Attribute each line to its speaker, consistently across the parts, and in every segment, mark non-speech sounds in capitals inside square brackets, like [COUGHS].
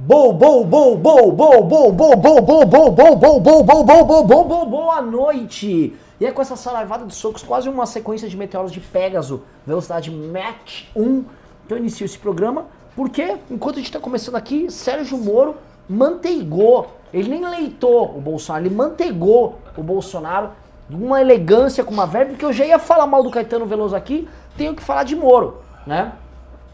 Speaker 1: Bo, bo, bo, bo, bo, bo, bo, bo, bo, bo, bo, bo, bo, bo, bo, bo, bo, bo, boa noite! E é com essa saraivada de socos, quase uma sequência de meteoros de Pégaso, velocidade Mach 1, que eu inicio esse programa, porque enquanto a gente está começando aqui, Sérgio Moro manteigou, ele nem leitou o Bolsonaro, ele manteigou o Bolsonaro uma elegância, com uma verba, porque eu já ia falar mal do Caetano Veloso aqui, tenho que falar de Moro, né?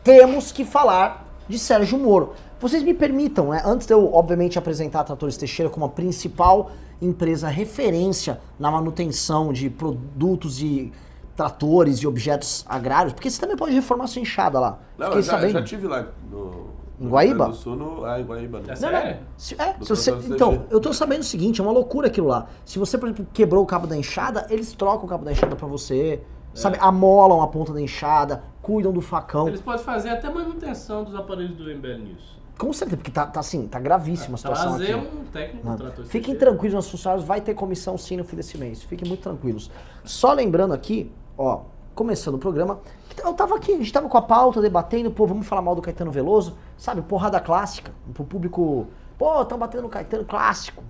Speaker 1: Temos que falar de Sérgio Moro. Vocês me permitam, né, antes de eu, obviamente, apresentar a Tratores Teixeira como a principal empresa referência na manutenção de produtos e tratores e objetos agrários, porque você também pode reformar sua enxada lá.
Speaker 2: Não,
Speaker 1: Fiquei
Speaker 2: eu já,
Speaker 1: sabendo.
Speaker 2: já tive lá no...
Speaker 1: Em Guaíba?
Speaker 2: Do Sul, no, ah, em Guaíba.
Speaker 3: É
Speaker 1: Não,
Speaker 3: sério?
Speaker 1: Se- é, se você- então, eu tô sabendo o seguinte, é uma loucura aquilo lá. Se você, por exemplo, quebrou o cabo da enxada, eles trocam o cabo da enxada pra você, sabe? Amolam a ponta da enxada, cuidam do facão.
Speaker 3: Eles podem fazer até manutenção dos aparelhos do MBL News.
Speaker 1: Com certeza, porque tá, tá assim, tá gravíssima a situação
Speaker 3: Trazer
Speaker 1: aqui.
Speaker 3: um técnico
Speaker 1: Né? Fiquem tranquilos, nossos funcionários vai ter comissão sim no fim desse mês. Fiquem muito tranquilos. Só lembrando aqui, ó, começando o programa, eu tava aqui, a gente tava com a pauta, debatendo, pô, vamos falar mal do Caetano Veloso, sabe, porrada clássica, pro público, pô, estão batendo no Caetano clássico.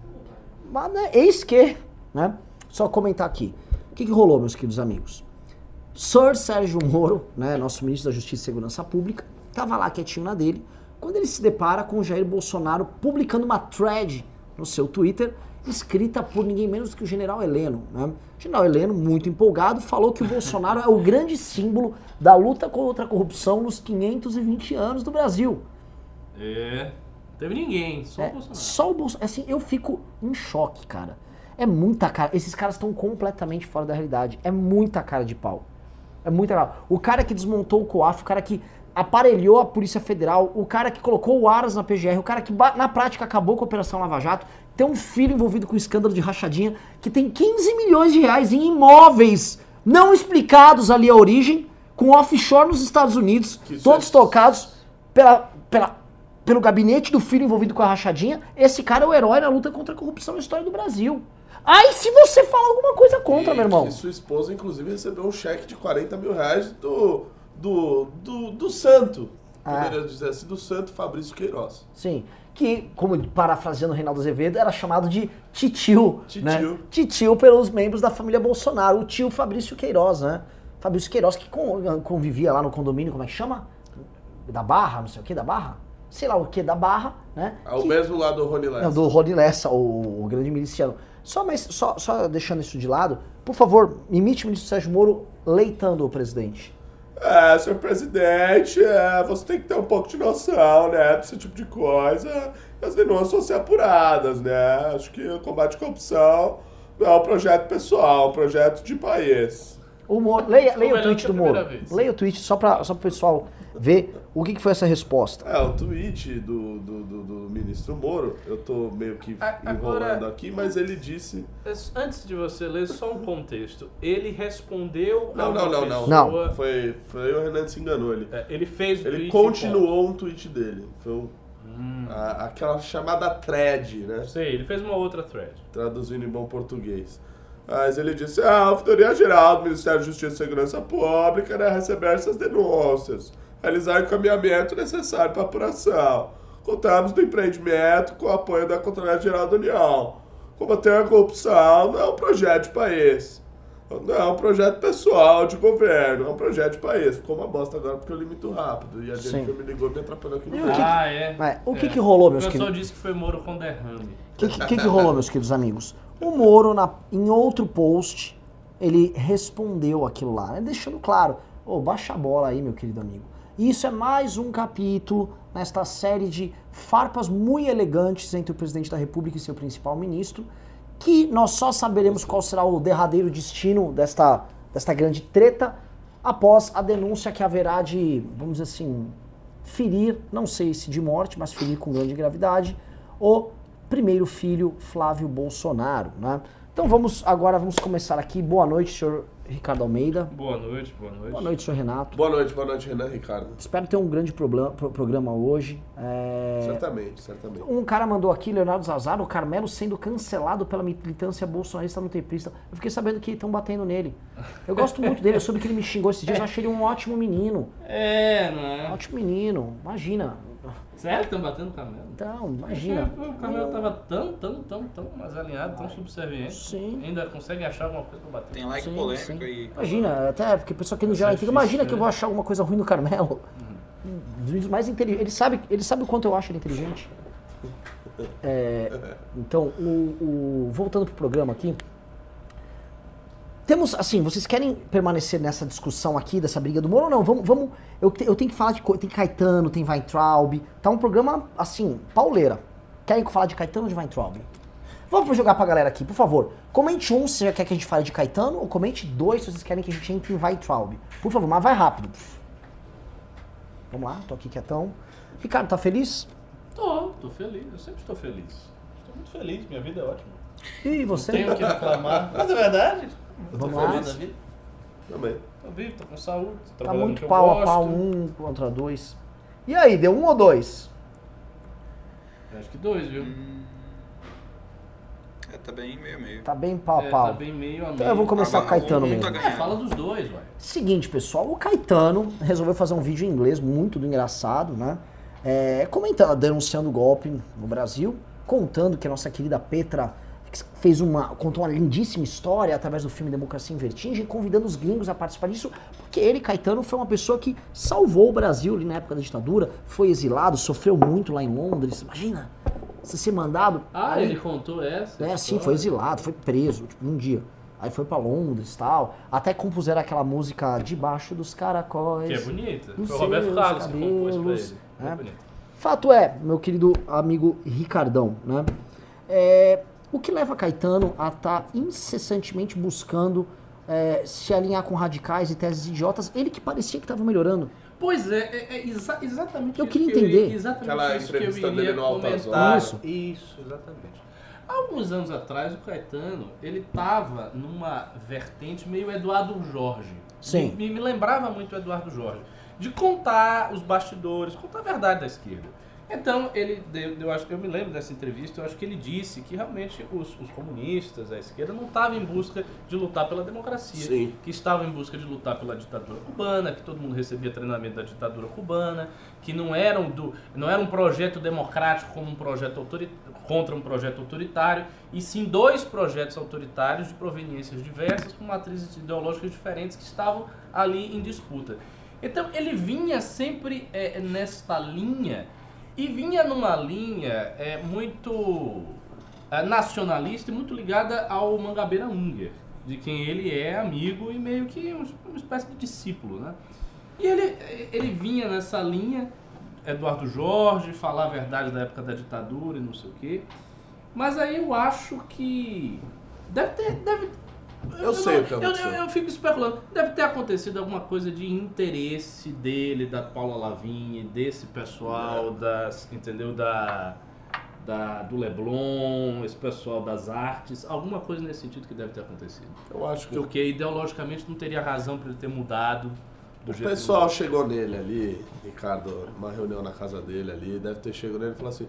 Speaker 1: Mas, né, eis que, né, só comentar aqui. O que, que rolou, meus queridos amigos? Sir Sérgio Moro, né, nosso ministro da Justiça e Segurança Pública, tava lá quietinho na dele, quando ele se depara com o Jair Bolsonaro publicando uma thread no seu Twitter, escrita por ninguém menos que o general Heleno. Né? O general Heleno, muito empolgado, falou que o Bolsonaro é o grande símbolo da luta contra a corrupção nos 520 anos do Brasil.
Speaker 3: É. Não teve ninguém, só
Speaker 1: É,
Speaker 3: o Bolsonaro.
Speaker 1: só o Bolsonaro. Assim, eu fico em choque, cara. É muita cara. Esses caras estão completamente fora da realidade. É muita cara de pau. É muita cara. O cara que desmontou o COAF, o cara que aparelhou a Polícia Federal, o cara que colocou o Aras na PGR, o cara que na prática acabou com a Operação Lava Jato, tem um filho envolvido com o escândalo de rachadinha, que tem 15 milhões de reais em imóveis não explicados ali a origem, com offshore nos Estados Unidos,
Speaker 2: Que
Speaker 1: todos
Speaker 2: é-
Speaker 1: tocados pela, pela, pelo gabinete do filho envolvido com a rachadinha. Esse cara é o herói na luta contra a corrupção na história do Brasil. Aí se você fala alguma coisa contra,
Speaker 2: E
Speaker 1: meu irmão.
Speaker 2: que sua esposa, inclusive, recebeu um cheque de 40 mil reais do, do, do, do santo.
Speaker 1: Ah.
Speaker 2: Poderia dizer assim, do santo Fabrício Queiroz.
Speaker 1: Sim. Que, como parafraseando o Reinaldo Azevedo, era chamado de titio.
Speaker 2: Titio.
Speaker 1: Né? Titio pelos membros da família Bolsonaro. O tio Fabrício Queiroz, né? Fabrício Queiroz que con- convivia lá no condomínio, como é que chama? Da Barra, não sei o que, da Barra? Sei lá o que, da Barra, né?
Speaker 2: Ao
Speaker 1: Que-
Speaker 2: mesmo lado do Rony Lessa.
Speaker 1: Não, do Rony Lessa, o, o grande miliciano. Só, mas, só, só deixando isso de lado, por favor, imite o ministro Sérgio Moro leitando o presidente.
Speaker 2: É, senhor presidente, é, você tem que ter um pouco de noção, né, pra esse tipo de coisa. As denúncias vão ser apuradas, né? Acho que o combate à corrupção não é um projeto pessoal, é um projeto de país.
Speaker 1: O Moro, leia, leia o
Speaker 3: melhor
Speaker 1: tweet
Speaker 3: a
Speaker 1: do Moro.
Speaker 3: vez.
Speaker 1: Leia o tweet só para só o pessoal ver o que, que foi essa resposta.
Speaker 2: É, o tweet do, do, do, do ministro Moro, eu tô meio que
Speaker 3: A-
Speaker 2: enrolando
Speaker 3: agora-
Speaker 2: aqui, mas ele disse...
Speaker 3: Antes de você ler, só um contexto. Ele respondeu a
Speaker 2: Não, não, não, não.
Speaker 3: pessoa-
Speaker 2: Foi, foi o Renan que se enganou ali.
Speaker 3: É, ele fez o
Speaker 2: Ele
Speaker 3: tweet,
Speaker 2: continuou um tweet dele. Foi um-
Speaker 3: Hum.
Speaker 2: a- aquela chamada thread, né?
Speaker 3: Sei, ele fez uma outra thread.
Speaker 2: traduzindo em bom português. Mas ele disse, ah, a Auditoria Geral do Ministério da Justiça e Segurança Pública né, receber essas denúncias, realizar o encaminhamento necessário para apuração. Contamos do empreendimento com o apoio da Controladoria Geral da União. Combater a corrupção não é um projeto de país. Não é um projeto pessoal de governo, é um projeto de país. Ficou uma bosta agora porque eu li muito rápido. E a. Jennifer me ligou e me atrapalhou aqui no
Speaker 1: que-
Speaker 3: ah, é.
Speaker 1: é, o que que rolou, meus
Speaker 3: O pessoal
Speaker 1: queridos?
Speaker 3: disse que foi Moro com derrame.
Speaker 1: O que, que, que que rolou, meus queridos amigos? O Moro, na- em outro post, ele respondeu aquilo lá, né, deixando claro, ô, baixa a bola aí, meu querido amigo. Isso é mais um capítulo nesta série de farpas muito elegantes entre o presidente da República e seu principal ministro, que nós só saberemos qual será o derradeiro destino desta, desta grande treta após a denúncia que haverá de, vamos dizer assim, ferir, não sei se de morte, mas ferir com grande gravidade, o primeiro filho, Flávio Bolsonaro, né? Então vamos agora vamos começar aqui. Boa noite, senhor Ricardo Almeida.
Speaker 3: Boa noite, boa noite.
Speaker 1: Boa noite, senhor Renato.
Speaker 2: Boa noite, boa noite, Renan Ricardo.
Speaker 1: Espero ter um grande problema- pro- programa hoje. É,
Speaker 2: Certamente, certamente.
Speaker 1: Um cara mandou aqui, Leonardo Zazar, o Carmelo sendo cancelado pela militância bolsonarista no temprista. Eu fiquei sabendo que estão batendo nele. Eu gosto muito dele, eu soube que ele me xingou esses dias, eu achei ele um ótimo menino.
Speaker 3: É, não é?
Speaker 1: ótimo menino, imagina. [LAUGHS]
Speaker 3: Sério que estão batendo o Carmelo?
Speaker 1: Então, imagina. [LAUGHS]
Speaker 3: O Carmelo tava tão, tão, tão, tão mais alinhado, tão subserviente.
Speaker 1: Sim.
Speaker 3: Ainda consegue achar alguma coisa pra bater.
Speaker 4: Tem like
Speaker 1: Sim,
Speaker 4: polêmico
Speaker 1: sim.
Speaker 4: aí.
Speaker 1: Imagina, até porque o pessoal aqui no
Speaker 3: Isso
Speaker 1: geral
Speaker 3: é difícil,
Speaker 1: imagina que eu
Speaker 3: né?
Speaker 1: vou achar alguma coisa ruim no Carmelo. Um dos mais inteligentes. Ele sabe, ele sabe o quanto eu acho ele inteligente. É, então, o, o- voltando pro programa aqui. Temos, assim, vocês querem permanecer nessa discussão aqui, dessa briga do Moro ou não? Vamos, vamos eu, te- eu tenho que falar de coisa. Tem Caetano, tem Weintraub. Tá um programa, assim, pauleira. Querem que eu fale de Caetano ou de Weintraub? Vamos jogar pra galera aqui, por favor. Comente um se você já quer que a gente fale de Caetano, ou comente dois se vocês querem que a gente entre em Weintraub. Por favor, mas vai rápido. Vamos lá, tô aqui quietão. Ricardo, tá feliz?
Speaker 3: Tô, tô feliz. Eu sempre estou feliz. Estou muito feliz, minha vida é ótima.
Speaker 1: E você?
Speaker 3: Tenho o que reclamar. Mas é verdade. Eu tô
Speaker 1: Vamos lá.
Speaker 2: Também.
Speaker 3: Tô vivo, tô com saúde, tô
Speaker 1: Tá
Speaker 3: no
Speaker 1: muito pau a pau, um contra dois. E aí, deu um ou dois?
Speaker 3: Acho que dois, viu?
Speaker 4: É, tá bem meio meio.
Speaker 1: Tá bem pau a
Speaker 3: É,
Speaker 1: pau.
Speaker 3: tá bem meio a meio.
Speaker 1: Então eu vou começar com o Caetano mesmo.
Speaker 4: tá
Speaker 3: É, fala dos dois, ué.
Speaker 1: Seguinte, pessoal, o Caetano resolveu fazer um vídeo em inglês muito do engraçado, né? É, comentando, denunciando o golpe no Brasil, contando que a nossa querida Petra fez uma, contou uma lindíssima história através do filme Democracia em Vertigem, convidando os gringos a participar disso, porque ele, Caetano, foi uma pessoa que salvou o Brasil ali na época da ditadura, foi exilado, sofreu muito lá em Londres. Imagina, você ser mandado.
Speaker 3: Ah,
Speaker 1: aí-
Speaker 3: ele contou essa?
Speaker 1: é, sim,
Speaker 3: história?
Speaker 1: foi exilado, foi preso, tipo, num dia. Aí foi pra Londres e tal. Até compuseram aquela música Debaixo dos Caracóis.
Speaker 3: Que é bonita. Foi o Roberto Carlos que compôs pra
Speaker 1: cabelos,
Speaker 3: ele. É bonito.
Speaker 1: Fato é, meu querido amigo Ricardão, né? É, o que leva Caetano a estar incessantemente buscando é, se alinhar com radicais e teses idiotas, ele que parecia que estava melhorando.
Speaker 3: Pois é, é, é exa- exatamente
Speaker 1: Eu queria
Speaker 3: que
Speaker 1: entender.
Speaker 3: ia- exatamente
Speaker 2: Aquela
Speaker 3: isso que eu
Speaker 2: entrevista dele no
Speaker 3: comentar.
Speaker 1: Horas.
Speaker 3: Isso. isso, exatamente. Há alguns anos atrás, o Caetano, ele estava numa vertente meio Eduardo Jorge.
Speaker 1: Sim.
Speaker 3: Me, me lembrava muito o Eduardo Jorge. De contar os bastidores, contar a verdade da esquerda. Então, ele deu, eu, acho, eu me lembro dessa entrevista, eu acho que ele disse que realmente os, os comunistas, a esquerda, não estavam em busca de lutar pela democracia
Speaker 2: Sim.
Speaker 3: que estavam em busca de lutar pela ditadura cubana, que todo mundo recebia treinamento da ditadura cubana, que não era um, do, não era um projeto democrático como um projeto autori- contra um projeto autoritário, e sim dois projetos autoritários de proveniências diversas, com matrizes ideológicas diferentes que estavam ali em disputa. Então ele vinha sempre é, nesta linha, e vinha numa linha é, muito é, nacionalista e muito ligada ao Mangabeira Unger, de quem ele é amigo e meio que um- uma espécie de discípulo, né? E ele, ele vinha nessa linha, Eduardo Jorge, falar a verdade da época da ditadura e não sei o quê. Mas aí eu acho que deve ter... Deve,
Speaker 2: Eu sei o que
Speaker 3: eu,
Speaker 2: aconteceu.
Speaker 3: eu, eu fico especulando. Deve ter acontecido alguma coisa de interesse dele, da Paula Lavigne, desse pessoal, das, entendeu? Da, da, do Leblon, esse pessoal das artes. Alguma coisa nesse sentido que deve ter acontecido.
Speaker 2: Eu acho que
Speaker 3: Porque ideologicamente não teria razão para ele ter mudado do
Speaker 2: O pessoal chegou nele ali, Ricardo, numa reunião na casa dele ali, deve ter chegado nele e falou assim: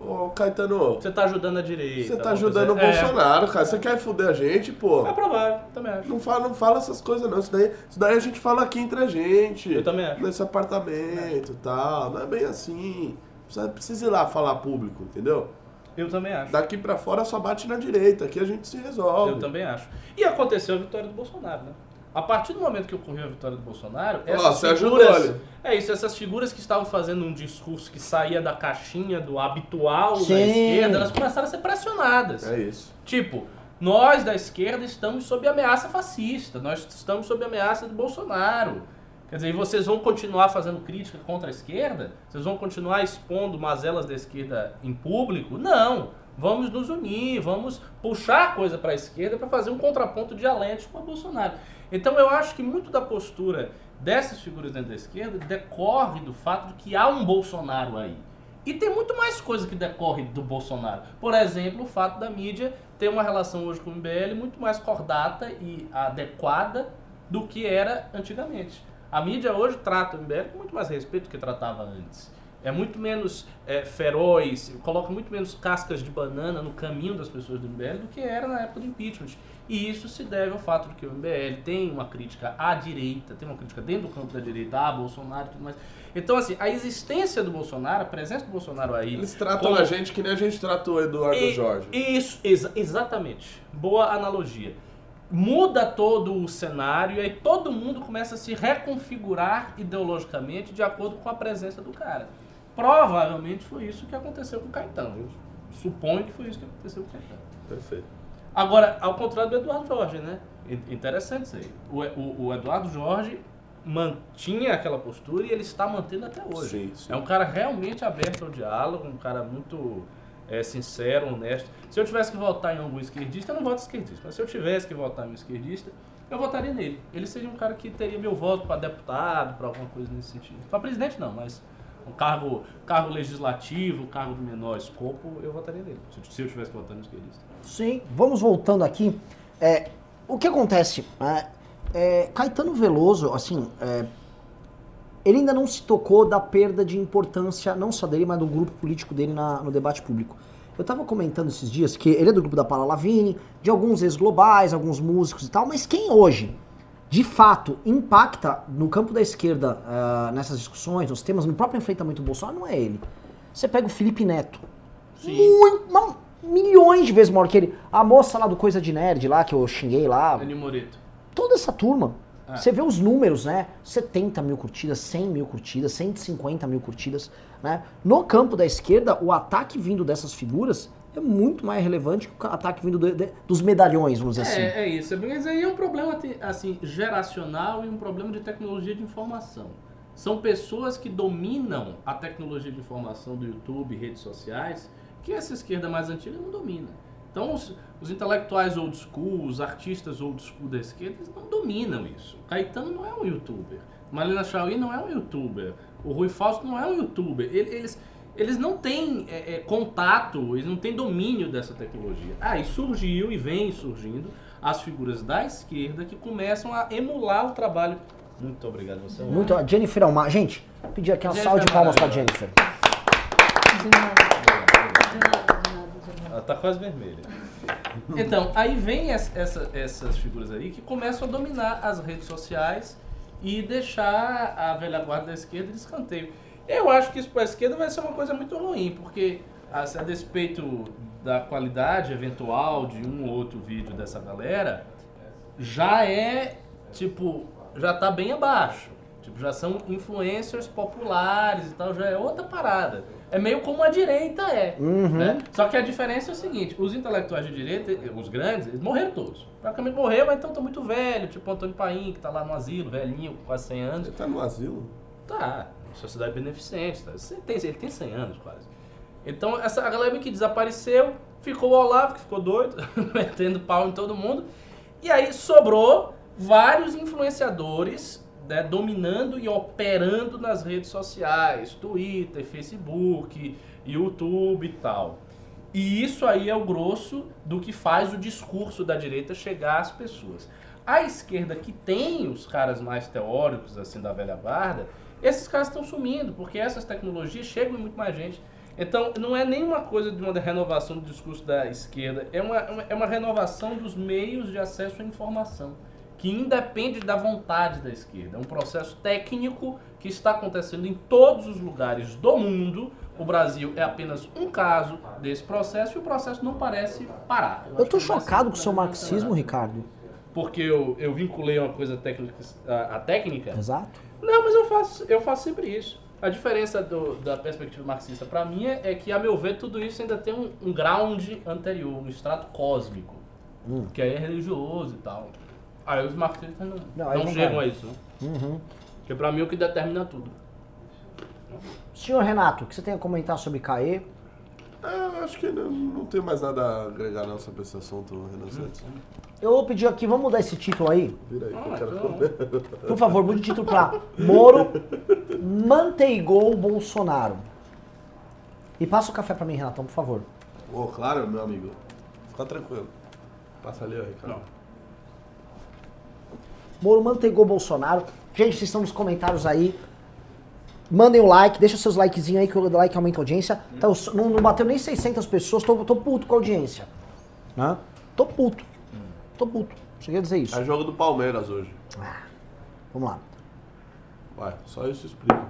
Speaker 2: Ô Caetano,
Speaker 3: Você tá ajudando a direita.
Speaker 2: você tá ajudando o
Speaker 3: É,
Speaker 2: Bolsonaro, cara. Você quer fuder a gente, pô?
Speaker 3: É provável, também acho.
Speaker 2: Não fala, não fala essas coisas não. Isso daí, isso daí a gente fala aqui entre a gente.
Speaker 3: Eu também acho.
Speaker 2: Nesse apartamento e tal. Não é bem assim. Você precisa ir lá falar público, entendeu?
Speaker 3: Eu também acho.
Speaker 2: Daqui pra fora só bate na direita. Aqui a gente se resolve.
Speaker 3: Eu também acho. E aconteceu a vitória do Bolsonaro, né? A partir do momento que ocorreu a vitória do Bolsonaro, essas
Speaker 2: ajudou
Speaker 3: figuras. É isso, essas figuras que estavam fazendo um discurso que saía da caixinha do habitual da
Speaker 1: Sim.
Speaker 3: esquerda, elas começaram a ser pressionadas.
Speaker 2: É isso.
Speaker 3: Tipo, nós da esquerda estamos sob ameaça fascista, nós estamos sob ameaça do Bolsonaro. Quer dizer, e vocês vão continuar fazendo crítica contra a esquerda? Vocês vão continuar expondo mazelas da esquerda em público? Não! Vamos nos unir, vamos puxar a coisa para a esquerda para fazer um contraponto dialético com o Bolsonaro. Então eu acho que muito da postura dessas figuras dentro da esquerda decorre do fato de que há um Bolsonaro aí. E tem muito mais coisa que decorre do Bolsonaro. Por exemplo, o fato da mídia ter uma relação hoje com o MBL muito mais cordata e adequada do que era antigamente. A mídia hoje trata o MBL com muito mais respeito do que tratava antes. é muito menos é, feroz, coloca muito menos cascas de banana no caminho das pessoas do MBL do que era na época do impeachment. E isso se deve ao fato de que o MBL tem uma crítica à direita, tem uma crítica dentro do campo da direita, a Bolsonaro e tudo mais. Então, assim, a existência do Bolsonaro, a presença do Bolsonaro aí.
Speaker 2: Eles tratam
Speaker 3: como-
Speaker 2: a gente que nem a gente tratou o Eduardo
Speaker 3: e-
Speaker 2: Jorge.
Speaker 3: Isso, exa- exatamente. Boa analogia. Muda todo o cenário e aí todo mundo começa a se reconfigurar ideologicamente de acordo com a presença do cara. Provavelmente foi isso que aconteceu com o Caetano. Eu suponho que foi isso que aconteceu com o Caetano.
Speaker 2: Perfeito.
Speaker 3: Agora, ao contrário do Eduardo Jorge, né? In- Interessante isso aí. O, o- o Eduardo Jorge mantinha aquela postura e ele está mantendo até hoje.
Speaker 2: Sim, sim.
Speaker 3: É um cara realmente aberto ao diálogo, um cara muito é, sincero, honesto. Se eu tivesse que votar em algum esquerdista, eu não voto esquerdista, mas se eu tivesse que votar em um esquerdista, eu votaria nele. Ele seria um cara que teria meu voto para deputado, para alguma coisa nesse sentido. Para presidente não, mas um cargo, cargo legislativo, cargo de menor escopo, eu votaria nele. Se eu- Se eu tivesse no esquerdista.
Speaker 1: Sim, vamos voltando aqui. É, o que acontece? É, é, Caetano Veloso, assim, é, ele ainda não se tocou da perda de importância, não só dele, mas do grupo político dele na- no debate público. Eu tava comentando esses dias que ele é do grupo da Paula Lavigne, de alguns ex-globais, alguns músicos e tal, mas quem hoje, de fato, impacta no campo da esquerda ah, nessas discussões, nos temas, no próprio enfrentamento do Bolsonaro, não é ele. Você pega o Felipe Neto. Muito, não, milhões de vezes maior que ele. A moça lá do Coisa de Nerd lá, que eu xinguei lá.
Speaker 3: Dani Moreto.
Speaker 1: Toda essa turma.
Speaker 3: Ah.
Speaker 1: Você vê os números, né? 70 mil curtidas, 100 mil curtidas, 150 mil curtidas. Né? No campo da esquerda, o ataque vindo dessas figuras é muito mais relevante que o ataque vindo do- de- dos medalhões, vamos dizer assim.
Speaker 3: É, é isso. Mas aí é um problema assim, geracional e um problema de tecnologia de informação. São pessoas que dominam a tecnologia de informação do YouTube, redes sociais, que essa esquerda mais antiga não domina. Então, os, os intelectuais old school, os artistas old school da esquerda, eles não dominam isso. O Caetano não é um youtuber. Marlena Chauí não é um youtuber. O Rui Fausto não é um youtuber. Ele- Eles, eles não têm é, é, contato, eles não têm domínio dessa tecnologia. Aí surgiu e vem surgindo as figuras da esquerda que começam a emular o trabalho. Muito obrigado, você. é
Speaker 1: Muito. a Jennifer Almar. Gente, pedir aqui uma
Speaker 3: Jennifer
Speaker 1: salva de palmas pra
Speaker 3: Almar.
Speaker 1: Jennifer.
Speaker 4: De nada, de nada, de nada, de nada.
Speaker 3: Ela tá quase vermelha. Então, aí vem es- essa- essas figuras aí que começam a dominar as redes sociais e deixar a velha guarda da esquerda de escanteio. Eu acho que isso para a esquerda vai ser uma coisa muito ruim, porque a, a despeito da qualidade eventual de um ou outro vídeo dessa galera, já é, tipo, já tá bem abaixo. Tipo, já são influencers populares e tal, já é outra parada. É meio como a direita é. né? Só que a diferença é o seguinte, os intelectuais de direita, os grandes, eles morreram todos. Praticamente morreram, mas então estão muito velhos, tipo o Antônio Paim, que tá lá no asilo, velhinho, quase 100 anos.
Speaker 2: Ele tá no asilo?
Speaker 3: Tá, sociedade beneficente, tá? Você tem, ele tem 100 anos quase. Então, essa, galera que desapareceu, ficou o Olavo, que ficou doido, [LAUGHS] metendo pau em todo mundo. E aí sobrou vários influenciadores né, dominando e operando nas redes sociais, Twitter, Facebook, YouTube e tal. E isso aí é o grosso do que faz o discurso da direita chegar às pessoas. A esquerda que tem os caras mais teóricos, assim, da velha guarda, esses caras estão sumindo, porque essas tecnologias chegam em muito mais gente. Então, não é nenhuma coisa de uma renovação do discurso da esquerda, é uma, uma- é uma renovação dos meios de acesso à informação, que independe da vontade da esquerda. É um processo técnico que está acontecendo em todos os lugares do mundo. O Brasil é apenas um caso desse processo e o processo não parece parar.
Speaker 1: Eu
Speaker 3: ser
Speaker 1: chocado com o seu marxismo. Ricardo.
Speaker 3: Porque eu, eu vinculei uma coisa técnica à, à técnica.
Speaker 1: Exato.
Speaker 3: Não, mas eu faço, eu faço sempre isso. A diferença do- da perspectiva marxista para mim é, é que, a meu ver, tudo isso ainda tem um, um ground anterior, um extrato cósmico,
Speaker 1: Hum.
Speaker 3: que aí é religioso e tal. Aí os marxistas não,
Speaker 1: Não,
Speaker 3: não, chegam
Speaker 1: vai.
Speaker 3: a isso, né?
Speaker 1: Uhum.
Speaker 3: Porque para mim é o que determina tudo.
Speaker 1: Senhor Renato, o que você tem a comentar sobre CAE?
Speaker 2: É, eu acho que não, não tem mais nada a agregar não sobre esse assunto, Renan
Speaker 3: Hum.
Speaker 2: Santos.
Speaker 1: Eu vou pedir aqui, vamos mudar esse título aí?
Speaker 2: Vira aí, que eu
Speaker 3: Ah,
Speaker 2: quero. [LAUGHS]
Speaker 1: Por favor, mude o título pra Moro manteigou Bolsonaro. E passa o café pra mim, Renatão, por favor.
Speaker 2: Ô, claro, meu amigo. Fica tranquilo. Passa ali, ó, Ricardo.
Speaker 3: Não.
Speaker 1: Moro manteigou Bolsonaro. Gente, vocês estão nos comentários aí. Mandem o like, deixa seus likezinhos aí, que o like aumenta a audiência. Então, não, não bateu nem 600 pessoas, tô, tô puto com a audiência. Né? Tô puto. Tô puto. Só queria dizer isso.
Speaker 2: É jogo do Palmeiras hoje.
Speaker 1: Vamos lá.
Speaker 2: Vai, só isso explica.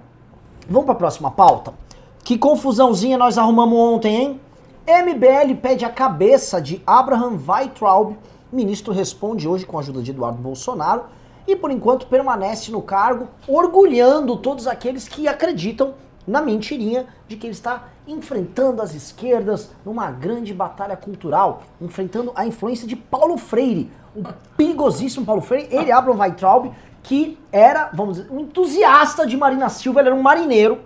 Speaker 1: Vamos para a próxima pauta. Que confusãozinha nós arrumamos ontem, hein? MBL pede a cabeça de Abraham Weitraub. Ministro responde hoje com a ajuda de Eduardo Bolsonaro e por enquanto permanece no cargo, orgulhando todos aqueles que acreditam na mentirinha de que ele está enfrentando as esquerdas numa grande batalha cultural, enfrentando a influência de Paulo Freire, o perigosíssimo Paulo Freire, ele, Abraham Weitraub, que era, vamos dizer, um entusiasta de Marina Silva, ele era um marineiro,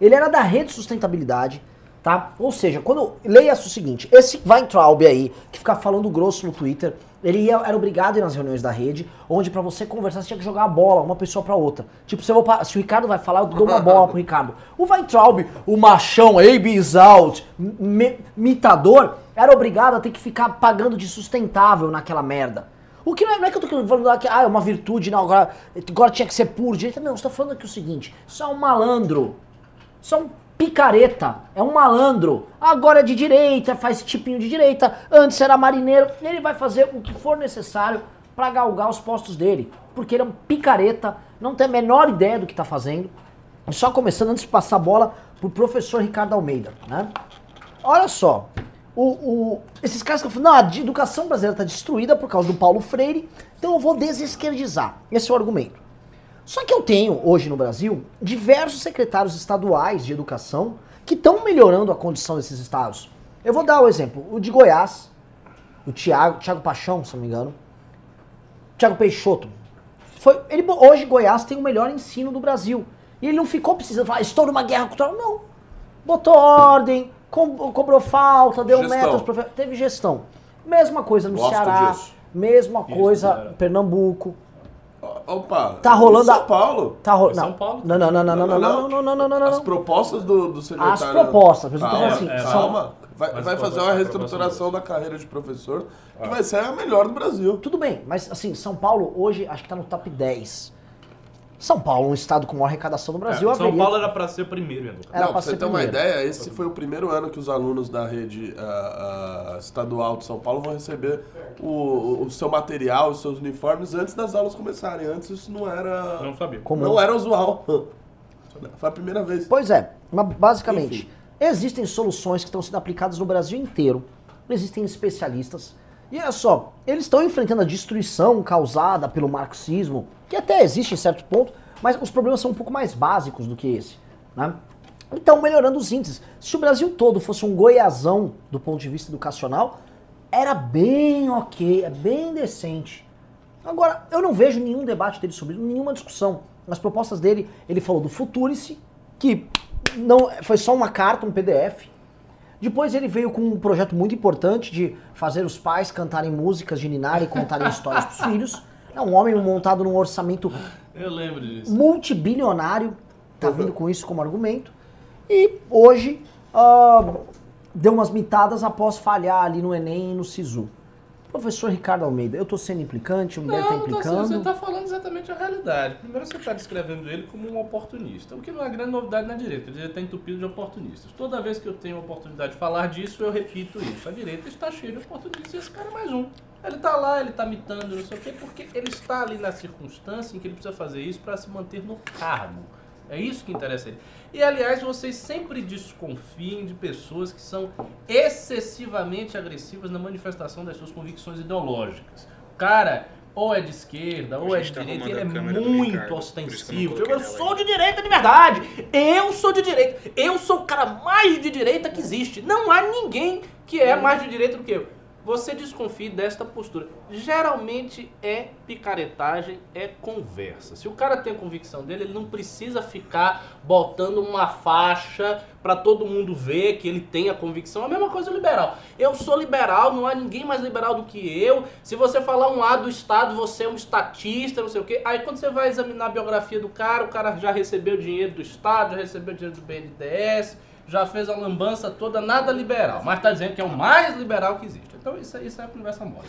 Speaker 1: ele era da rede sustentabilidade, tá? Ou seja, quando leia-se o seguinte, esse Weintraub aí, que fica falando grosso no Twitter, ele ia, era obrigado a ir nas reuniões da rede, onde pra você conversar você tinha que jogar a bola, uma pessoa pra outra. Tipo, se, vou se o Ricardo vai falar, eu dou uma bola pro Ricardo. O Weintraub, o machão, Abe's out, mitador, era obrigado a ter que ficar pagando de sustentável naquela merda. O que não é, não é que eu tô falando que ah, é uma virtude, não, agora, agora tinha que ser puro direito. Não, você tá falando aqui o seguinte, isso é um malandro. Isso é um picareta, é um malandro. Agora é de direita, faz tipinho de direita. Antes era marineiro. Ele vai fazer o que for necessário pra galgar os postos dele. Porque ele é um picareta, não tem a menor ideia do que tá fazendo. E só começando antes de passar a bola pro professor Ricardo Almeida, né? Olha só, o, o- esses caras que eu falo, não, a educação brasileira está destruída por causa do Paulo Freire, então eu vou desesquerdizar. Esse é o argumento. Só que eu tenho hoje no Brasil diversos secretários estaduais de educação que estão melhorando a condição desses estados. Eu vou dar o exemplo, o de Goiás, o Tiago, Tiago Paixão, se não me engano, Tiago Peixoto. Foi, ele, hoje Goiás tem o melhor ensino do Brasil. E ele não ficou precisando falar, estou numa guerra cultural. Não. Botou ordem, co- cobrou falta, deu
Speaker 2: Gestão.
Speaker 1: metas, teve gestão. Mesma coisa no
Speaker 2: Gosto
Speaker 1: Ceará,
Speaker 2: disso.
Speaker 1: mesma coisa em Pernambuco.
Speaker 2: Opa,
Speaker 1: Tá rolando
Speaker 2: São Paulo.
Speaker 1: Tá ro...
Speaker 3: São Paulo
Speaker 1: Não, não, não, não, não, não, não, não, não, não, não, não.
Speaker 2: As propostas do, do secretário...
Speaker 1: As propostas, mas eu tô
Speaker 2: Calma,
Speaker 1: falando assim,
Speaker 3: é,
Speaker 1: são-
Speaker 2: calma. Vai, vai fazer uma reestruturação da carreira de professor que vai ser a melhor do Brasil.
Speaker 1: Tudo bem, mas assim, São Paulo hoje acho que tá no top 10. São Paulo, um estado com maior arrecadação do Brasil,
Speaker 3: É, São
Speaker 1: haveria-
Speaker 3: Paulo era pra ser primeiro em educação.
Speaker 1: Era
Speaker 2: Não,
Speaker 1: pra
Speaker 2: você ter uma
Speaker 1: primeiro.
Speaker 2: ideia, esse foi o primeiro ano que os alunos da rede ah, ah, estadual de São Paulo vão receber o, o seu material, os seus uniformes antes das aulas começarem. Antes isso não era.
Speaker 3: Não sabia.
Speaker 1: Comum.
Speaker 2: Não era usual. [LAUGHS] Foi a primeira vez.
Speaker 1: Pois é, mas basicamente,
Speaker 2: Enfim.
Speaker 1: existem soluções que estão sendo aplicadas no Brasil inteiro. Existem especialistas. E olha só, eles estão enfrentando a destruição causada pelo marxismo, que até existe em certo ponto, mas os problemas são um pouco mais básicos do que esse. Né? Então, melhorando os índices. Se o Brasil todo fosse um goiazão do ponto de vista educacional, era bem ok, é bem decente. Agora, eu não vejo nenhum debate dele sobre isso, nenhuma discussão. Nas propostas dele, ele falou do Futurice, que não foi só uma carta, um PDF. Depois ele veio com um projeto muito importante de fazer os pais cantarem músicas de Ninar e contarem [LAUGHS] histórias para os filhos. É um homem montado num orçamento
Speaker 3: Eu lembro disso.
Speaker 1: multibilionário, tá vindo com isso como argumento. E hoje ah, deu umas mitadas após falhar ali no Enem e no Sisu. Professor Ricardo Almeida, eu tô sendo implicante, o Humberto tá
Speaker 3: Não, não
Speaker 1: implicando.
Speaker 3: você está falando exatamente a realidade. Primeiro você está descrevendo ele como um oportunista, o que não é grande novidade na direita. A direita está entupido de oportunistas. Toda vez que eu tenho a oportunidade de falar disso, eu repito isso. A direita está cheia de oportunistas e esse cara é mais um. Ele está lá, ele está mitando, não sei o quê, porque ele está ali na circunstância em que ele precisa fazer isso para se manter no cargo. É isso que interessa ele. E aliás, vocês sempre desconfiem de pessoas que são excessivamente agressivas na manifestação das suas convicções ideológicas. O cara ou é de esquerda ou é de
Speaker 5: tá
Speaker 3: direita, ele é muito
Speaker 5: Ricardo, eu
Speaker 3: ostensivo. Eu
Speaker 5: ela
Speaker 3: sou de direita de verdade. Eu sou de direita. Eu sou o cara mais de direita que existe. Não há ninguém que é mais de direita do que eu. Você desconfie desta postura. Geralmente é picaretagem, é conversa. Se o cara tem a convicção dele, ele não precisa ficar botando uma faixa pra todo mundo ver que ele tem a convicção. A mesma coisa liberal. Eu sou liberal, não há ninguém mais liberal do que eu. Se você falar um A do Estado, você é um estatista, não sei o quê. Aí quando você vai examinar a biografia do cara, o cara já recebeu dinheiro do Estado, já recebeu dinheiro do BNDES, já fez a lambança toda, nada liberal. Mas tá dizendo que é o mais liberal que existe. Então isso, aí- isso é a conversa mole.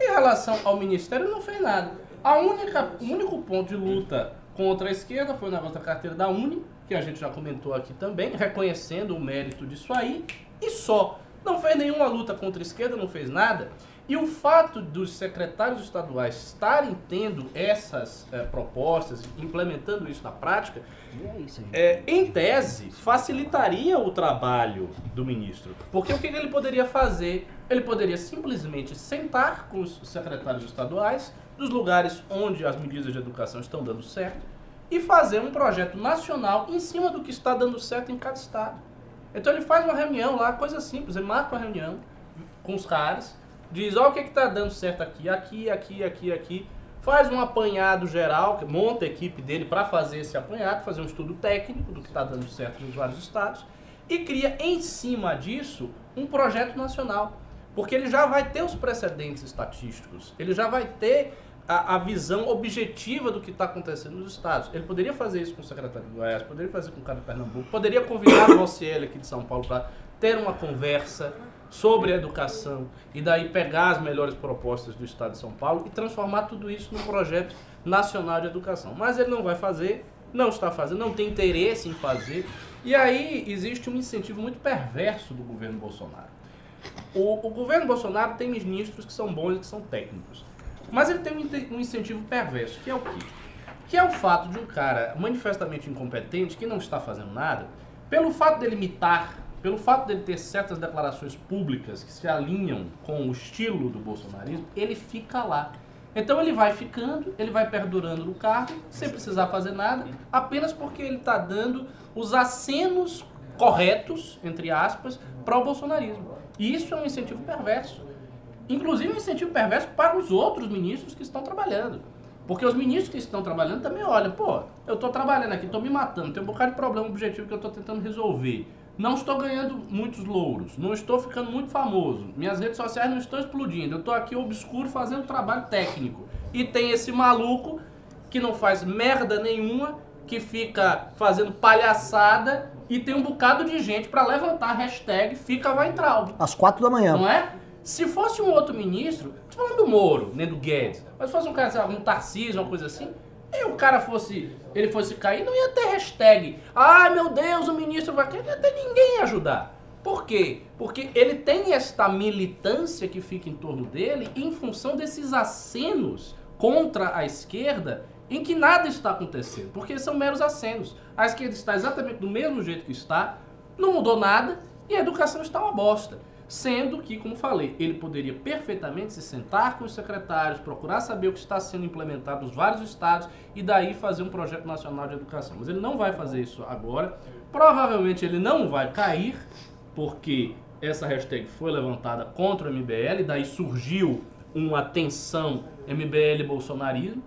Speaker 3: Em relação ao Ministério, não fez nada. A única, o único ponto de luta contra a esquerda foi o negócio da carteira da Uni, que a gente já comentou aqui também, reconhecendo o mérito disso aí, e só. Não fez nenhuma luta contra a esquerda, não fez nada. E o fato dos secretários estaduais estarem tendo essas eh, propostas, implementando isso na prática,
Speaker 1: é
Speaker 3: é, em tese, facilitaria o trabalho do ministro. Porque o que ele poderia fazer? Ele poderia simplesmente sentar com os secretários estaduais dos lugares onde as medidas de educação estão dando certo e fazer um projeto nacional em cima do que está dando certo em cada estado. Então ele faz uma reunião lá, coisa simples, ele marca uma reunião com os caras, diz, ó o que está dando certo aqui, aqui, aqui, aqui, aqui, faz um apanhado geral, monta a equipe dele para fazer esse apanhado, fazer um estudo técnico do que está dando certo nos vários estados e cria em cima disso um projeto nacional. Porque ele já vai ter os precedentes estatísticos, ele já vai ter a, a visão objetiva do que está acontecendo nos estados. Ele poderia fazer isso com o secretário do Goiás, poderia fazer com o cara de Pernambuco, poderia convidar o OCL aqui de São Paulo para ter uma conversa sobre a educação e daí pegar as melhores propostas do estado de São Paulo e transformar tudo isso num projeto nacional de educação. Mas ele não vai fazer, não está fazendo, não tem interesse em fazer. E aí existe um incentivo muito perverso do governo Bolsonaro. O, o governo Bolsonaro tem ministros que são bons e que são técnicos. Mas ele tem um, um incentivo perverso, que é o quê? Que é o fato de um cara manifestamente incompetente, que não está fazendo nada, pelo fato dele imitar, pelo fato dele ter certas declarações públicas que se alinham com o estilo do bolsonarismo, ele fica lá. Então ele vai ficando, ele vai perdurando no cargo, sem precisar fazer nada, apenas porque ele está dando os acenos corretos, entre aspas, para o bolsonarismo. E isso é um incentivo perverso. Inclusive um incentivo perverso para os outros ministros que estão trabalhando. Porque os ministros que estão trabalhando também olham, pô, eu estou trabalhando aqui, estou me matando, tem um bocado de problema objetivo que eu estou tentando resolver. Não estou ganhando muitos louros, não estou ficando muito famoso, minhas redes sociais não estão explodindo, eu estou aqui obscuro fazendo trabalho técnico. E tem esse maluco que não faz merda nenhuma, que fica fazendo palhaçada e tem um bocado de gente para levantar a hashtag Fica Weintraub.
Speaker 1: Às quatro da manhã.
Speaker 3: Não é? Se fosse um outro ministro, tô falando do Moro, nem do Guedes, mas se fosse um cara, sei lá, um Tarcísio, uma coisa assim, e o cara fosse, ele fosse cair, não ia ter hashtag, ai meu Deus, o ministro vai cair, não ia ter ninguém ajudar. Por quê? Porque ele tem esta militância que fica em torno dele em função desses acenos contra a esquerda em que nada está acontecendo, porque são meros acenos. A esquerda está exatamente do mesmo jeito que está, não mudou nada e a educação está uma bosta. Sendo que, como falei, ele poderia perfeitamente se sentar com os secretários, procurar saber o que está sendo implementado nos vários estados e daí fazer um projeto nacional de educação. Mas ele não vai fazer isso agora. Provavelmente ele não vai cair, porque essa hashtag foi levantada contra o MBL, daí surgiu uma tensão MBL bolsonarismo.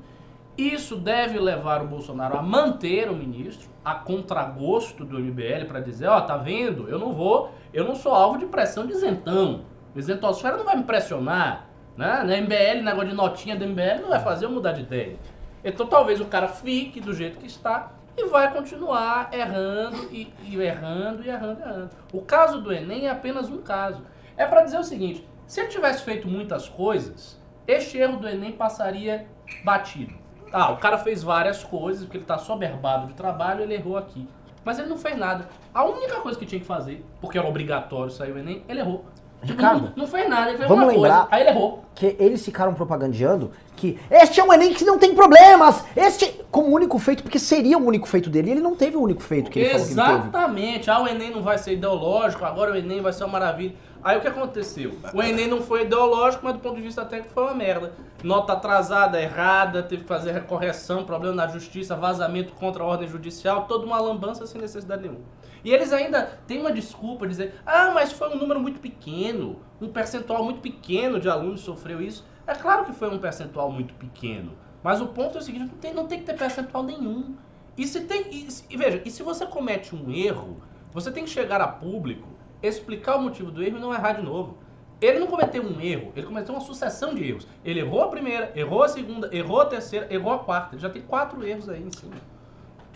Speaker 3: Isso deve levar o Bolsonaro a manter o ministro, a contragosto do MBL, para dizer, ó, tá vendo? Eu não vou, eu não sou alvo de pressão de isentão. O isentosfera não vai me pressionar, né? Na MBL, negócio de notinha do MBL não vai fazer eu mudar de ideia. Então talvez o cara fique do jeito que está e vai continuar errando e, e errando e errando e errando. O caso do Enem é apenas um caso. É para dizer o seguinte, se ele tivesse feito muitas coisas, este erro do Enem passaria batido. Ah, o cara fez várias coisas, porque ele tá soberbado de trabalho, ele errou aqui. Mas ele não fez nada. A única coisa que tinha que fazer, porque era obrigatório sair o Enem, ele errou. Tipo,
Speaker 1: Ricardo,
Speaker 3: não, não fez nada, ele fez
Speaker 1: vamos
Speaker 3: uma
Speaker 1: lembrar-
Speaker 3: coisa, aí ele errou.
Speaker 1: Que eles ficaram propagandeando que este é um Enem que não tem problemas. Este. Como único feito, porque seria o único feito dele. E ele não teve o único feito que ele falou que ele teve.
Speaker 3: Exatamente. Ah, o Enem não vai ser ideológico, agora o Enem vai ser uma maravilha. Aí o que aconteceu? O Enem não foi ideológico, mas do ponto de vista técnico foi uma merda. Nota atrasada, errada, teve que fazer correção, problema na justiça, vazamento contra a ordem judicial, toda uma lambança sem necessidade nenhuma. E eles ainda têm uma desculpa, dizer, ah, mas foi um número muito pequeno, um percentual muito pequeno de alunos sofreu isso. É claro que foi um percentual muito pequeno, mas o ponto é o seguinte, não tem, não tem que ter percentual nenhum. E se tem. E, e veja, e se você comete um erro, você tem que chegar a público, explicar o motivo do erro e não errar de novo. Ele não cometeu um erro, ele cometeu uma sucessão de erros. Ele errou a primeira, errou a segunda, errou a terceira, errou a quarta. Ele já tem quatro erros aí em cima.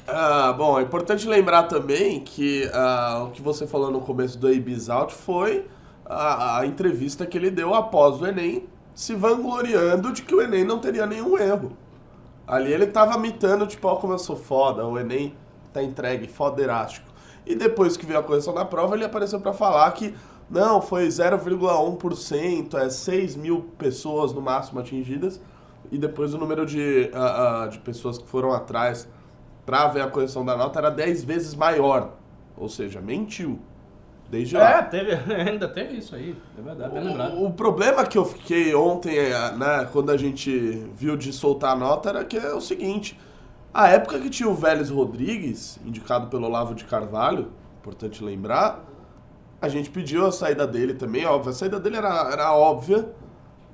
Speaker 2: Ah, bom, é importante lembrar também que ah, o que você falou no começo do Ibis Out foi a, a entrevista que ele deu após o Enem, se vangloriando de que o Enem não teria nenhum erro. Ali ele tava mitando, tipo, ó, como eu sou foda, o Enem tá entregue, foderástico. E depois que veio a correção da prova, ele apareceu para falar que não, foi 0,1%, é 6 mil pessoas no máximo atingidas. E depois o número de, uh, uh, de pessoas que foram atrás para ver a correção da nota era 10 vezes maior. Ou seja, mentiu. Desde lá.
Speaker 3: É, teve, [LAUGHS] ainda teve isso aí, é verdade, bem lembrado.
Speaker 2: O, problema que eu fiquei ontem, é, né, quando a gente viu de soltar a nota, era que é o seguinte. A época que tinha o Vélez Rodrigues, indicado pelo Olavo de Carvalho, importante lembrar, a gente pediu a saída dele também, óbvio. A saída dele era, era óbvia.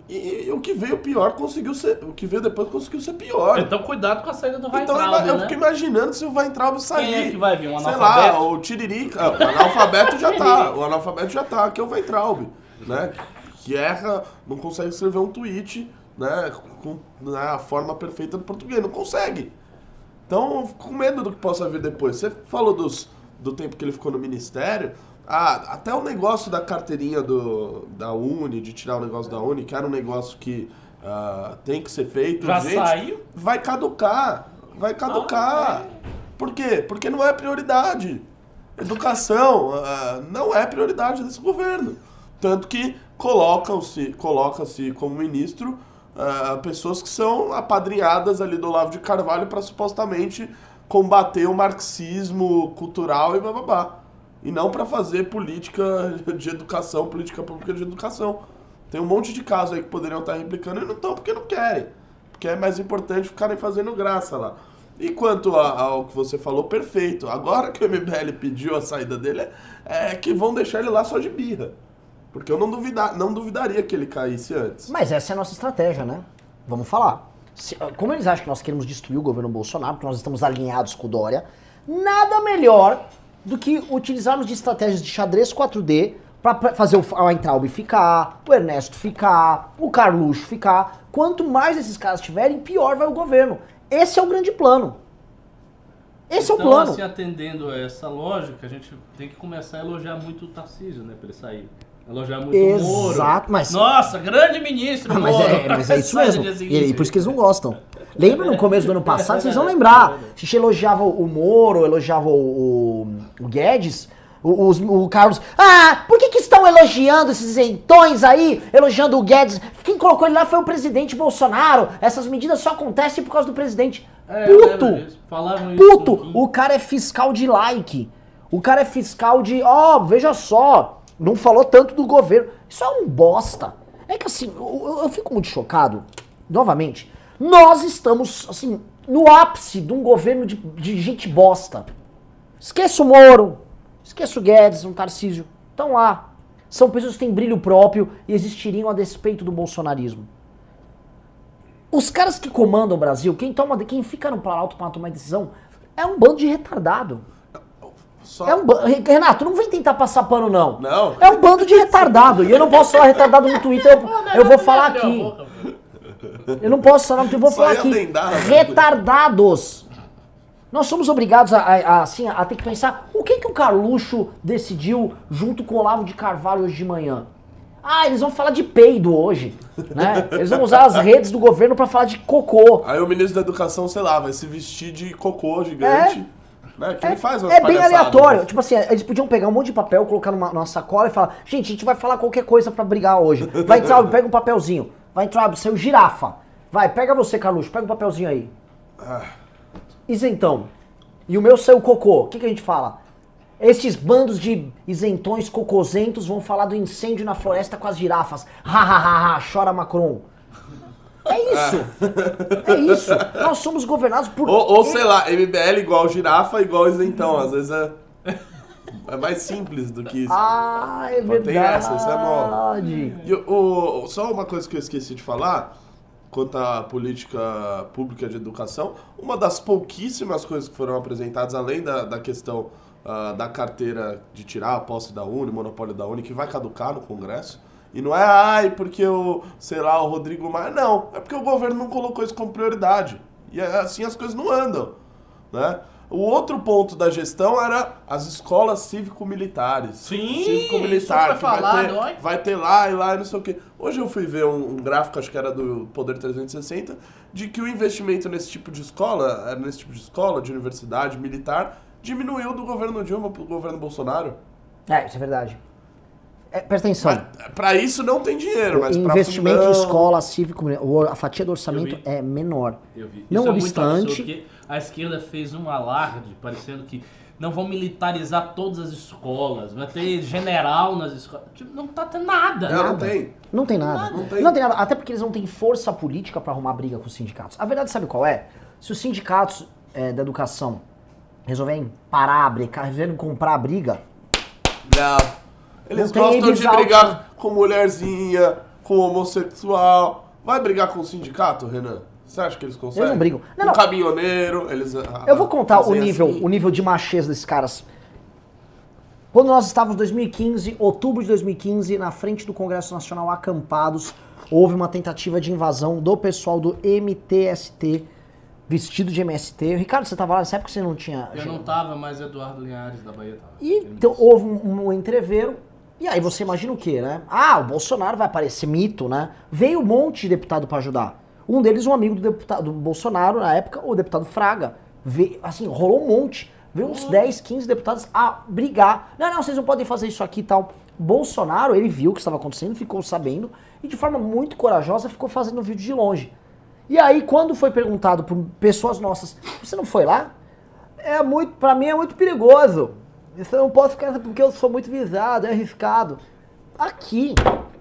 Speaker 2: E, e o que veio pior conseguiu ser. O que veio depois conseguiu ser pior.
Speaker 3: Então cuidado com a saída do
Speaker 2: Então
Speaker 3: Weintraub,
Speaker 2: eu
Speaker 3: né?
Speaker 2: fico imaginando se o Weintraub sair.
Speaker 3: Quem é que vai vir? Um
Speaker 2: Sei
Speaker 3: analfabeto?
Speaker 2: lá, o Tiririca. Ah, O analfabeto já tá. O analfabeto já tá, que é o Weintraub. Né? Que erra, não consegue escrever um tweet né, com né, a forma perfeita do português. Não consegue. Então, eu fico com medo do que possa vir depois. Você falou dos, do tempo que ele ficou no ministério. Ah, até o negócio da carteirinha do, da Uni, de tirar o negócio da Uni, que era um negócio que ah, tem que ser feito.
Speaker 3: Já
Speaker 2: gente,
Speaker 3: saiu?
Speaker 2: Vai caducar. Vai caducar. Por quê? Porque não é prioridade. Educação ah, não é prioridade desse governo. Tanto que colocam-se, coloca-se como ministro pessoas que são apadrinhadas ali do Olavo de Carvalho para supostamente combater o marxismo cultural e bababá. E não para fazer política de educação, política pública de educação. Tem um monte de casos aí que poderiam estar replicando e não estão porque não querem. Porque é mais importante ficarem fazendo graça lá. E quanto ao que você falou, perfeito. Agora que o MBL pediu a saída dele, é que vão deixar ele lá só de birra. Porque eu não, duvida, não duvidaria que ele caísse antes.
Speaker 1: Mas essa é a nossa estratégia, né? Vamos falar. Se- como eles acham que nós queremos destruir o governo Bolsonaro, porque nós estamos alinhados com o Dória, nada melhor do que utilizarmos de estratégias de xadrez 4D para fazer o o Weintraub ficar, o Ernesto ficar, o Carluxo ficar. Quanto mais esses caras tiverem, pior vai o governo. Esse é o grande plano. Esse é o
Speaker 3: então,
Speaker 1: plano.
Speaker 3: assim, atendendo a essa lógica, a gente tem que começar a elogiar muito o Tarcísio, né, pra ele sair. Elogiar muito o Moro.
Speaker 1: Exato, mas-
Speaker 3: Nossa, grande ministro,
Speaker 1: Ah, mas,
Speaker 3: Moro.
Speaker 1: é, mas é isso mesmo. E, e por isso que eles não gostam. Lembra no começo do ano passado, vocês vão lembrar. A gente elogiava o Moro, elogiava o, o- o Guedes, o, os- o Carlos. Ah, por que, que estão elogiando esses isentões aí? Elogiando o Guedes. Quem colocou ele lá foi o presidente Bolsonaro. Essas medidas só acontecem por causa do presidente.
Speaker 3: É,
Speaker 1: Puto!
Speaker 3: isso
Speaker 1: Puto!
Speaker 3: Kim.
Speaker 1: O cara é fiscal de like. O cara é fiscal de. Ó, veja só. Não falou tanto do governo. Isso é um bosta. É que assim, eu, eu- fico muito chocado. Novamente, nós estamos, assim, no ápice de um governo de, de gente bosta. Esqueça o Moro. Esqueça o Guedes, o Tarcísio. Estão lá. São pessoas que têm brilho próprio e existiriam a despeito do bolsonarismo. Os caras que comandam o Brasil, quem toma, quem fica no Planalto para tomar decisão, é um bando de retardado.
Speaker 2: Só...
Speaker 1: É um Renato, não vem tentar passar pano, não.
Speaker 2: Não.
Speaker 1: É um bando de retardado. E eu não posso falar retardado no Twitter, eu, [LAUGHS] eu vou falar aqui. Eu não posso falar eu vou falar aqui.
Speaker 2: né?
Speaker 1: Retardados. Nós somos obrigados a, a- assim, a ter que pensar o que, que o Carluxo decidiu junto com o Olavo de Carvalho hoje de manhã. Ah, eles vão falar de peido hoje, né? Eles vão usar as [LAUGHS] redes do governo para falar de cocô.
Speaker 2: Aí o ministro da Educação, sei lá, vai se vestir de cocô gigante. Né? Que
Speaker 1: É,
Speaker 2: ele faz
Speaker 1: é bem aleatório. Tipo assim, eles podiam pegar um monte de papel, colocar numa, numa sacola e falar: gente, a gente vai falar qualquer coisa pra brigar hoje. Vai, Traub, [LAUGHS] pega um papelzinho. Vai, Traub, saiu girafa. Vai, pega você, Carluxo, pega um papelzinho aí.
Speaker 2: Ah.
Speaker 1: Isentão. E o meu saiu cocô. O que, que a gente fala? Estes bandos de isentões cocosentos vão falar do incêndio na floresta com as girafas. Ha, ha, ha, ha, chora Macron. É isso. É isso. Nós somos governados por.
Speaker 2: Ou, ou sei lá, MBL igual girafa, igual isentão. Às vezes é, é mais simples do que isso.
Speaker 1: Ah, é verdade.
Speaker 2: tem essa, isso é mó. E o, só uma coisa que eu esqueci de falar, quanto à política pública de educação, uma das pouquíssimas coisas que foram apresentadas, além da, da questão ah, da carteira de tirar a posse da Uni, monopólio da Uni, que vai caducar no Congresso. E não é, ai, porque o, sei lá, o Rodrigo Maia. Não, é porque o governo não colocou isso como prioridade. E é assim as coisas não andam. Né? O outro ponto da gestão era as escolas cívico-militares.
Speaker 3: Sim,
Speaker 2: Cívico-militar,
Speaker 3: isso foi
Speaker 2: que vai ter, vai ter lá e lá e não sei o quê. Hoje eu fui ver um, um gráfico, acho que era do Poder 360, de que o investimento nesse tipo de escola, eh, nesse tipo de escola, de universidade militar, diminuiu do governo Dilma pro governo Bolsonaro.
Speaker 1: É, isso é verdade. É, presta atenção.
Speaker 2: Mas, pra isso não tem dinheiro, mas pra
Speaker 1: investimento em escola, cívico, a fatia do orçamento
Speaker 3: Eu vi.
Speaker 1: é menor.
Speaker 3: Eu vi.
Speaker 1: Não
Speaker 3: Isso é muito
Speaker 1: obstante-
Speaker 3: a esquerda fez um alarde, parecendo que não vão militarizar todas as escolas, vai ter general nas escolas. Tipo, não tá tendo nada.
Speaker 2: Não, não tem.
Speaker 1: Não tem nada.
Speaker 2: Não tem.
Speaker 1: Não tem nada. Até porque eles não têm força política pra arrumar briga com os sindicatos. A verdade sabe qual é? Se os sindicatos é, da educação resolverem parar a briga, resolverem comprar a briga,
Speaker 2: Não. Eles
Speaker 1: Não
Speaker 2: gostam
Speaker 1: eles
Speaker 2: de brigar com mulherzinha, com homossexual. Vai brigar com o sindicato, Renan? Você acha que eles conseguem?
Speaker 1: Eles não brigam. Não,
Speaker 2: um
Speaker 1: não.
Speaker 2: caminhoneiro, eles. ah,
Speaker 1: Eu vou contar o nível,
Speaker 2: assim.
Speaker 1: o nível de machês desses caras. Quando nós estávamos em 2015, outubro de 2015, na frente do Congresso Nacional acampados, houve uma tentativa de invasão do pessoal do MTST, vestido de MST. Ricardo, você estava lá nessa época que você não tinha.
Speaker 3: Eu não tava, mas Eduardo Linhares da Bahia tava.
Speaker 1: E então, houve um, um entreveiro. E aí você imagina o quê, né? Ah, o Bolsonaro vai aparecer mito, né? Veio um monte de deputado pra ajudar. Um deles, um amigo do deputado do Bolsonaro, na época, o deputado Fraga. Veio, assim, rolou um monte. Veio uns 10, 15 deputados a brigar. Não, não, vocês não podem fazer isso aqui e tal. Bolsonaro, ele viu o que estava acontecendo, ficou sabendo, e de forma muito corajosa ficou fazendo o vídeo de longe. E aí, quando foi perguntado por pessoas nossas, você não foi lá? É muito, pra mim é muito perigoso. Isso eu não posso ficar porque eu sou muito visado, é arriscado. Aqui,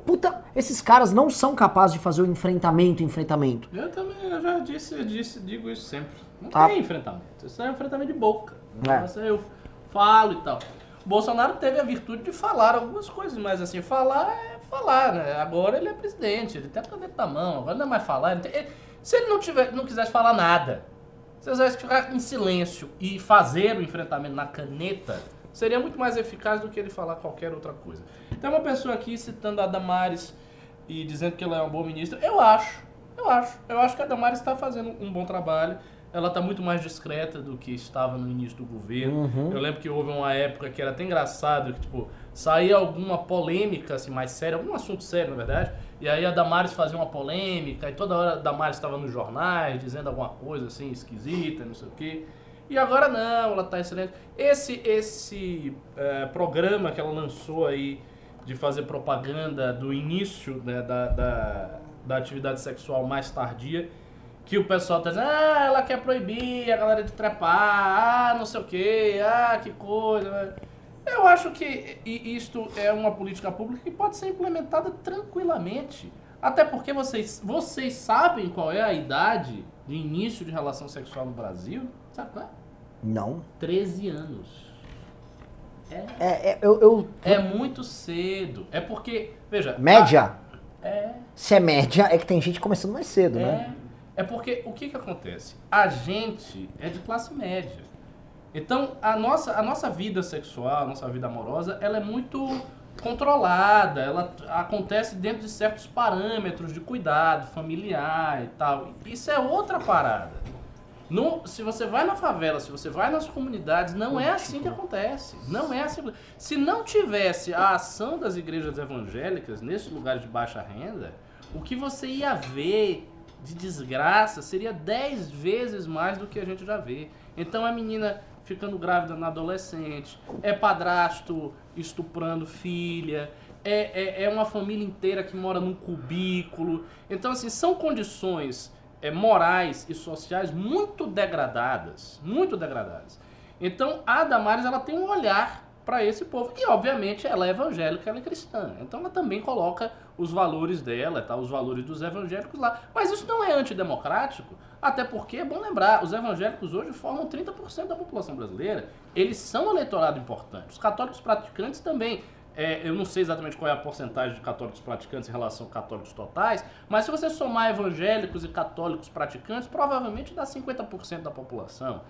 Speaker 1: puta, esses caras não são capazes de fazer o enfrentamento, enfrentamento.
Speaker 3: Eu também eu já disse, eu disse, digo isso sempre. Não
Speaker 1: Ah.
Speaker 3: tem enfrentamento. Isso é um enfrentamento de boca.
Speaker 1: É.
Speaker 3: Isso eu falo e tal. O Bolsonaro teve a virtude de falar algumas coisas, mas assim, falar é falar, né? Agora ele é presidente, ele tem a caneta na mão, agora não é mais falar. ele tem- ele- se ele não, tiver, não quisesse falar nada, se ele quisesse ficar em silêncio e fazer o enfrentamento na caneta, seria muito mais eficaz do que ele falar qualquer outra coisa. Tem uma pessoa aqui citando a Damares e dizendo que ela é uma boa ministra. Eu acho, eu acho. Eu acho que a Damares está fazendo um bom trabalho. Ela está muito mais discreta do que estava no início do governo. Eu lembro que houve uma época que era até engraçado, que tipo, saía alguma polêmica assim, mais séria, algum assunto sério, na verdade, e aí a Damares fazia uma polêmica, e toda hora a Damares estava nos jornais dizendo alguma coisa assim, esquisita, não sei o quê. E agora não, ela está excelente. Esse, esse eh, programa que ela lançou aí de fazer propaganda do início né, da, da, da atividade sexual mais tardia, que o pessoal tá dizendo, ah, ela quer proibir a galera de trepar, ah, não sei o que, ah, que coisa. Eu acho que isto é uma política pública que pode ser implementada tranquilamente. Até porque vocês, vocês sabem qual é a idade de início de relação sexual no Brasil? Sabe qual é?
Speaker 1: Não.
Speaker 3: 13 anos. É,
Speaker 1: É, é, eu, eu-
Speaker 3: é muito cedo. É porque, veja...
Speaker 1: média?
Speaker 3: a- é,
Speaker 1: Se é média, é que tem gente começando mais cedo, né?
Speaker 3: É, é porque o que que acontece? A gente é de classe média. Então, a nossa, a nossa vida sexual, a nossa vida amorosa, ela é muito controlada, ela acontece dentro de certos parâmetros de cuidado familiar e tal. Isso é outra parada. No, se você vai na favela, se você vai nas comunidades, não é assim que acontece. Não é assim. Se não tivesse a ação das igrejas evangélicas nesses lugares de baixa renda, o que você ia ver de desgraça seria 10 vezes mais do que a gente já vê. Então a menina ficando grávida na adolescente, é padrasto estuprando filha, é, é, é uma família inteira que mora num cubículo. Então, assim, são condições é, morais e sociais muito degradadas, muito degradadas. Então, a Damares ela tem um olhar para esse povo e, obviamente, ela é evangélica, ela é cristã. Então, ela também coloca os valores dela, tá, os valores dos evangélicos lá. Mas isso não é antidemocrático, até porque é bom lembrar, os evangélicos hoje formam 30% da população brasileira. Eles são um eleitorado importante. Os católicos praticantes também. É, eu não sei exatamente qual é a porcentagem de católicos praticantes em relação a católicos totais, mas se você somar evangélicos e católicos praticantes, provavelmente dá 50% da população.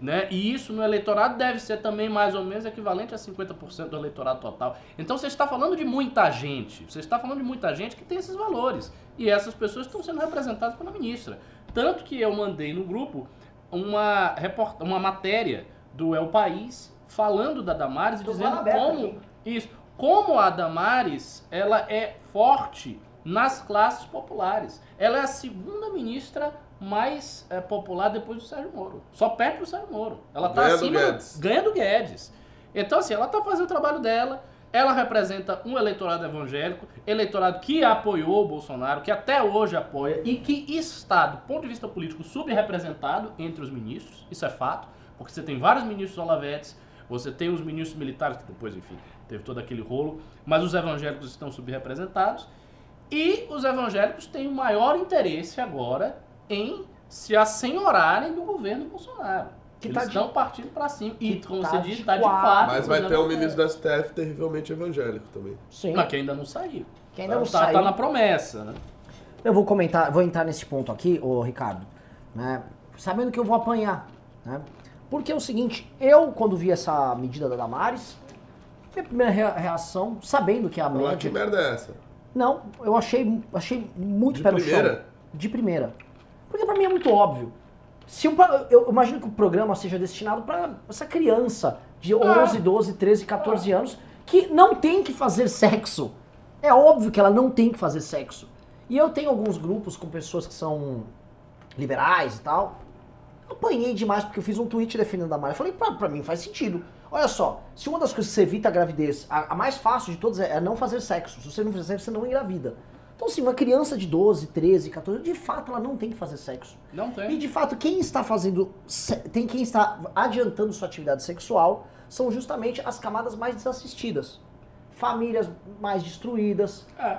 Speaker 3: Né? E isso no eleitorado deve ser também mais ou menos equivalente a 50% do eleitorado total. Então você está falando de muita gente, você está falando de muita gente que tem esses valores. E essas pessoas estão sendo representadas pela ministra. Tanto que eu mandei no grupo uma, report... uma matéria do El País falando da Damares e dizendo como
Speaker 1: aqui.
Speaker 3: isso, como a Damares ela é forte nas classes populares. Ela é a segunda ministra mais é, popular depois do Sérgio Moro. Só perde pro Sérgio Moro. Ela tá
Speaker 2: do
Speaker 3: acima.
Speaker 2: Guedes.
Speaker 3: Ganha do Guedes. Então, assim, ela tá fazendo o trabalho dela. Ela representa um eleitorado evangélico, eleitorado que apoiou o Bolsonaro, que até hoje apoia e que está, do ponto de vista político, subrepresentado entre os ministros. Isso é fato, porque você tem vários ministros olavetes, você tem os ministros militares, que depois, enfim, teve todo aquele rolo, mas os evangélicos estão subrepresentados. E os evangélicos têm o maior interesse agora em se assenhorarem do governo Bolsonaro.
Speaker 1: Que
Speaker 3: Eles
Speaker 1: tá de-
Speaker 3: estão partindo pra cima. E,
Speaker 1: que
Speaker 3: como
Speaker 1: tá
Speaker 3: você
Speaker 1: de
Speaker 3: disse, tá de
Speaker 1: quatro.
Speaker 2: Mas vai ter um ministro do STF terrivelmente evangélico também.
Speaker 1: Sim.
Speaker 3: Mas que ainda não saiu.
Speaker 1: Que ainda não
Speaker 3: tá,
Speaker 1: saiu.
Speaker 3: Tá na promessa, né?
Speaker 1: Eu vou comentar, vou entrar nesse ponto aqui, ô Ricardo, né? Sabendo que eu vou apanhar, né? Porque é o seguinte, eu quando vi essa medida da Damares, minha primeira rea- reação, sabendo que a
Speaker 2: Falar
Speaker 1: média
Speaker 2: que merda é essa?
Speaker 1: Não, eu achei, achei muito
Speaker 2: De
Speaker 1: pé no
Speaker 2: primeira?
Speaker 1: chão. De primeira. Porque pra mim é muito óbvio. Se pro- eu imagino que o programa seja destinado pra essa criança de 11, 12, 13, 14 anos que não tem que fazer sexo. É óbvio que ela não tem que fazer sexo. E eu tenho alguns grupos com pessoas que são liberais e tal. Eu apanhei demais porque eu fiz um tweet defendendo a Mari. Eu falei, pra, pra mim faz sentido. Olha só, se uma das coisas que você evita a gravidez, a, a mais fácil de todas é, é não fazer sexo. Se você não fizer sexo, você não engravida. Então, assim, uma criança de 12, 13, 14, de fato, ela não tem que fazer sexo.
Speaker 3: Não
Speaker 1: E
Speaker 3: tem.
Speaker 1: de fato, quem está fazendo, tem quem está adiantando sua atividade sexual são justamente as camadas mais desassistidas. Famílias mais destruídas.
Speaker 3: É.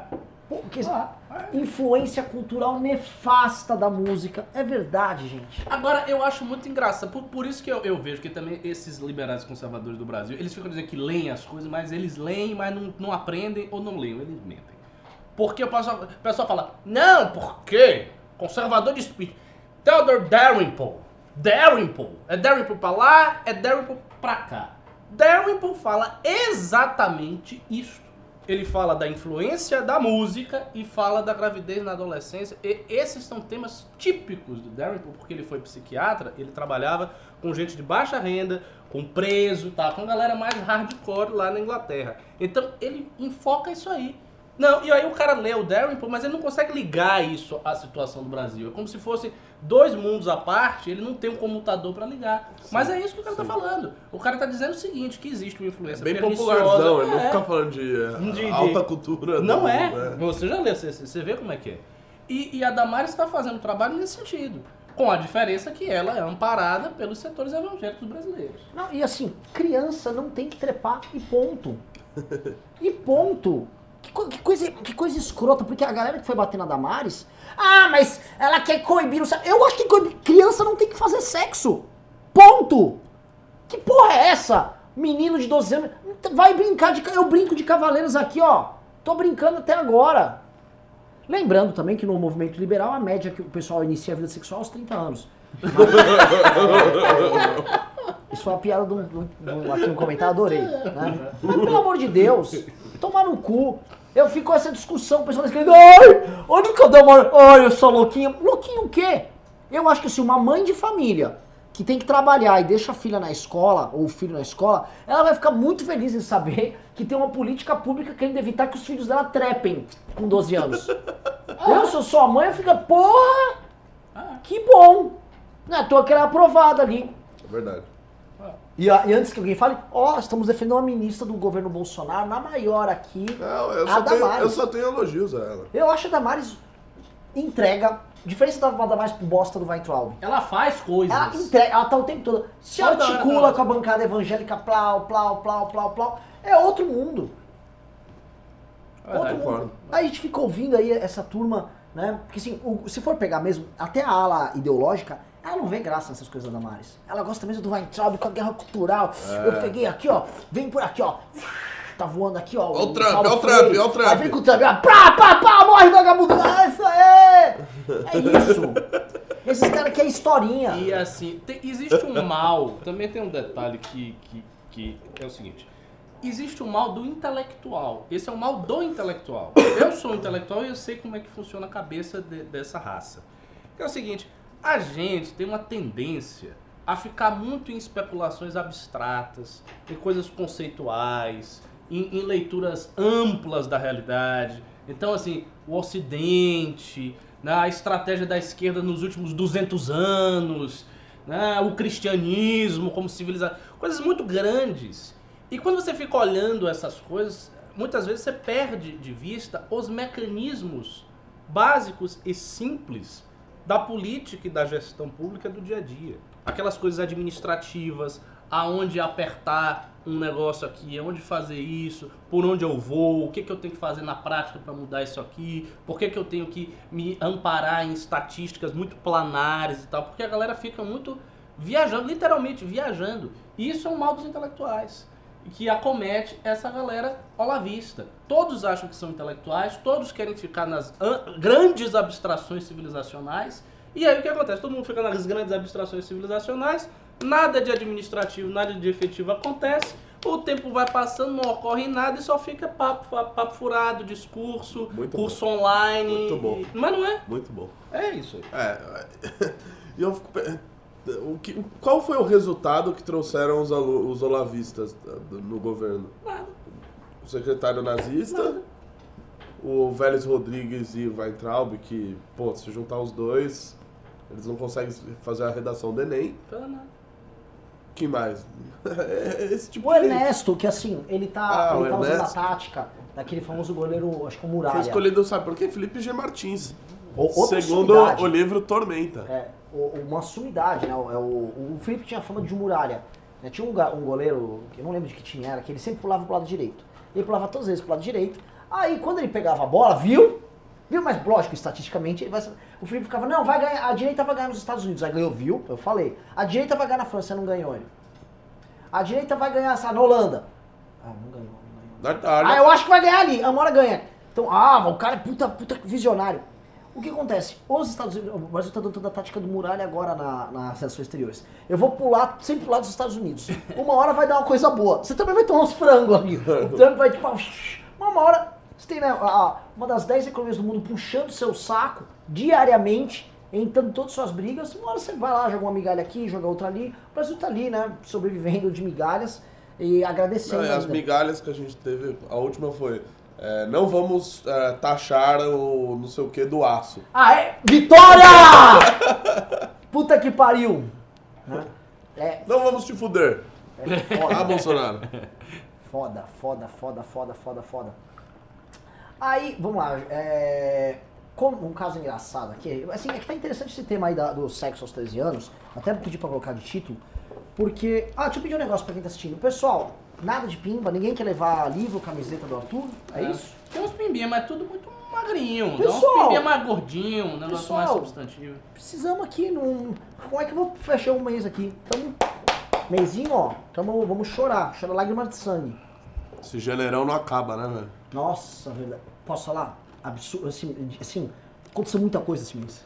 Speaker 1: Pô, que-
Speaker 3: Ah,
Speaker 1: influência cultural nefasta da música. É verdade, gente.
Speaker 3: Agora, eu acho muito engraçado. Por, por isso que eu, eu vejo que também esses liberais conservadores do Brasil, eles ficam dizendo que leem as coisas, mas eles leem, mas não, não aprendem ou não leem, eles mentem. Porque o pessoal, o pessoal fala, não, por quê? Conservador de espírito. Theodore Dalrymple. Dalrymple. É Dalrymple pra lá, é Dalrymple pra cá. Dalrymple fala exatamente isto. Ele fala da influência da música e fala da gravidez na adolescência. E esses são temas típicos do Dalrymple, porque ele foi psiquiatra, ele trabalhava com gente de baixa renda, com preso, tá? com galera mais hardcore lá na Inglaterra. Então ele enfoca isso aí. Não, e aí o cara lê o Dalrymple, mas ele não consegue ligar isso à situação do Brasil. É como se fosse dois mundos à parte, ele não tem um comutador pra ligar. Mas é isso que o cara tá falando. O cara tá dizendo o seguinte, que existe uma influência
Speaker 2: Bem
Speaker 3: perniciosa.
Speaker 2: popularzão, ele não
Speaker 3: É.
Speaker 2: fica falando de, eh,
Speaker 3: De- de-
Speaker 2: alta cultura.
Speaker 3: Não é.
Speaker 2: né?
Speaker 3: Você já leu, você, você vê como é que é. E, e a Damares está fazendo trabalho nesse sentido. Com a diferença que ela é amparada pelos setores evangélicos brasileiros.
Speaker 1: Não, e assim, criança não tem que trepar e ponto. E ponto. Que, co- que coisa, que coisa escrota, porque a galera que foi bater na Damares. Ah, mas ela quer coibir o sexo. Eu acho que coibir. Criança não tem que fazer sexo. Ponto. Que porra é essa? Menino de 12 anos. Vai brincar de. Eu brinco de cavaleiros aqui, ó. Tô brincando até agora. Lembrando também que no movimento liberal a média que o pessoal inicia a vida sexual aos 30 anos. [LAUGHS] Isso foi uma piada de de um- de um- aqui um comentário, adorei. Né? Mas pelo amor de Deus, tomar no cu. Eu fico com essa discussão, o pessoal escrevendo, ai, olha que eu dou uma. Ai, eu sou louquinha. Louquinho o quê? Eu acho que se uma mãe de família que tem que trabalhar e deixa a filha na escola, ou o filho na escola, ela vai ficar muito feliz em saber que tem uma política pública querendo evitar que os filhos dela trepem com 12 anos. Eu, se eu sou a mãe, eu fico, porra, que bom. Não é à toa que ela é aprovada ali.
Speaker 2: É verdade.
Speaker 1: E, e antes que alguém fale, ó, estamos defendendo uma ministra do governo Bolsonaro, na maior aqui.
Speaker 2: Não, eu
Speaker 1: A
Speaker 2: só, tenho, eu só tenho elogios a ela.
Speaker 1: Eu acho a Damares entrega, diferença da Damares pro bosta do Weintraub.
Speaker 3: Ela faz coisas.
Speaker 1: Ela entrega, ela tá o tempo todo, se
Speaker 3: Toda
Speaker 1: articula com a bancada evangélica, plau, plau, plau, plau, plau. É outro mundo.
Speaker 3: É
Speaker 1: Outro mundo. Aí a gente fica ouvindo aí essa turma, né? Porque assim, o- se for pegar mesmo, até a ala ideológica, ela não vê graça nessas coisas da Damares. Ela gosta mesmo do Weintraub com a guerra cultural.
Speaker 2: É.
Speaker 1: Eu peguei aqui, ó, vem por aqui, ó. Tá voando aqui, ó.
Speaker 2: Ó o Trump, ó o Trump, ó o Trump.
Speaker 1: Aí vem com o Trump, ó, pá, pá, pá, morre vagabundo. É isso aí! É isso. Esses caras querem historinha.
Speaker 3: E assim, tem- existe um mal, também tem um detalhe que, que, que é o seguinte. Existe o mal do intelectual. Esse é o mal do intelectual. Eu sou um intelectual e eu sei como é que funciona a cabeça de- dessa raça. É o seguinte, a gente tem uma tendência a ficar muito em especulações abstratas, em coisas conceituais, em, em leituras amplas da realidade. Então, assim, o Ocidente, né, a estratégia da esquerda nos últimos 200 anos, né, o cristianismo como civilização, coisas muito grandes. E quando você fica olhando essas coisas, muitas vezes você perde de vista os mecanismos básicos e simples da política e da gestão pública do dia a dia. Aquelas coisas administrativas, aonde apertar um negócio aqui, aonde fazer isso, por onde eu vou, o que, que eu tenho que fazer na prática para mudar isso aqui, por que, que eu tenho que me amparar em estatísticas muito planares e tal, porque a galera fica muito viajando, literalmente viajando. E isso é um mal dos intelectuais que acomete essa galera olavista. Todos acham que são intelectuais, todos querem ficar nas grandes abstrações civilizacionais. E aí o que acontece? Todo mundo fica nas grandes abstrações civilizacionais, nada de administrativo, nada de efetivo acontece, o tempo vai passando, não ocorre nada e só fica papo, papo, furado, discurso,
Speaker 2: Muito
Speaker 3: curso
Speaker 2: bom.
Speaker 3: online.
Speaker 2: Muito bom.
Speaker 3: Mas não é?
Speaker 2: Muito bom.
Speaker 3: É isso aí.
Speaker 2: É, [LAUGHS] e eu fico o que, qual foi o resultado que trouxeram os, os olavistas do- no governo? O secretário nazista, o Vélez Rodrigues e o Weintraub, que, pô, se juntar os dois, eles não conseguem fazer a redação do Enem.
Speaker 3: Nada.
Speaker 2: que mais? É [LAUGHS] Esse tipo
Speaker 1: O
Speaker 2: de gente.
Speaker 1: Ernesto, que assim, ele tá,
Speaker 2: Ah,
Speaker 1: ele tá usando a tática daquele famoso goleiro, acho que o Muralha.
Speaker 2: Foi escolhido, sabe por quê? Felipe G. Martins.
Speaker 1: O-
Speaker 2: Segundo
Speaker 1: sumidade.
Speaker 2: o livro Tormenta.
Speaker 1: É, o- uma sumidade, né? O, é o, o Felipe tinha fama de muralha. né? Tinha um, um goleiro, que eu não lembro de que time era, que ele sempre pulava pro lado direito. Ele pulava todas as vezes pro lado direito. Aí quando ele pegava a bola, viu? Viu? Mas lógico, estatisticamente, ele vai, o Felipe ficava, não, vai ganhar, a direita vai ganhar nos Estados Unidos. Aí ganhou, viu? Eu falei. A direita vai ganhar na França, não ganhou ele. A direita vai ganhar sabe, na Holanda. Ah, não ganhou, não ganhou. Ah, eu acho que vai ganhar ali. A Mora ganha. Então, ah, o cara é puta, puta visionário. O que acontece? Os Estados Unidos, o Brasil tá adotando a tática do muralha agora na, nas relações exteriores. Eu vou pular, sempre pular dos Estados Unidos. Uma hora vai dar uma coisa boa. Você também vai tomar uns frangos ali. O [LAUGHS] Trump vai tipo, uma hora. Você tem né, a- uma das 10 economias do mundo puxando seu saco diariamente, entrando todas as suas brigas. Uma hora você vai lá, joga uma migalha aqui, joga outra ali. O Brasil tá ali, né? Sobrevivendo de migalhas e agradecendo.
Speaker 2: Não, as migalhas que a gente teve, a última foi. É, não vamos é, taxar o não sei o que do aço.
Speaker 1: Ah, é? Vitória! [LAUGHS] Puta que pariu! É
Speaker 2: Não vamos te fuder. Ah,
Speaker 1: foda,
Speaker 2: Bolsonaro.
Speaker 1: foda, foda, foda, foda, foda, foda. Aí, vamos lá. É, como um caso engraçado aqui, assim, é que tá interessante esse tema aí da- do sexo aos 13 anos, até pedi pra colocar de título, porque. Ah, deixa eu pedir um negócio pra quem tá assistindo. Pessoal, nada de pimba, ninguém quer levar livro, camiseta do Arthur, é, isso?
Speaker 3: Tem uns pimbinha, mas tudo muito magrinho. Dá
Speaker 1: Pessoal!
Speaker 3: uns pimbinha mais gordinho, um negócio
Speaker 1: Pessoal!
Speaker 3: mais substantivo.
Speaker 1: Precisamos aqui, num... como é que eu vou fechar um mês aqui? Tamo. Mêsinho, ó, tamo, vamos chorar, chorar lágrimas de sangue.
Speaker 2: Esse janeirão não acaba, né, velho?
Speaker 1: Nossa, verdade. Posso falar? Absurdo, assim, assim, aconteceu muita coisa esse mês.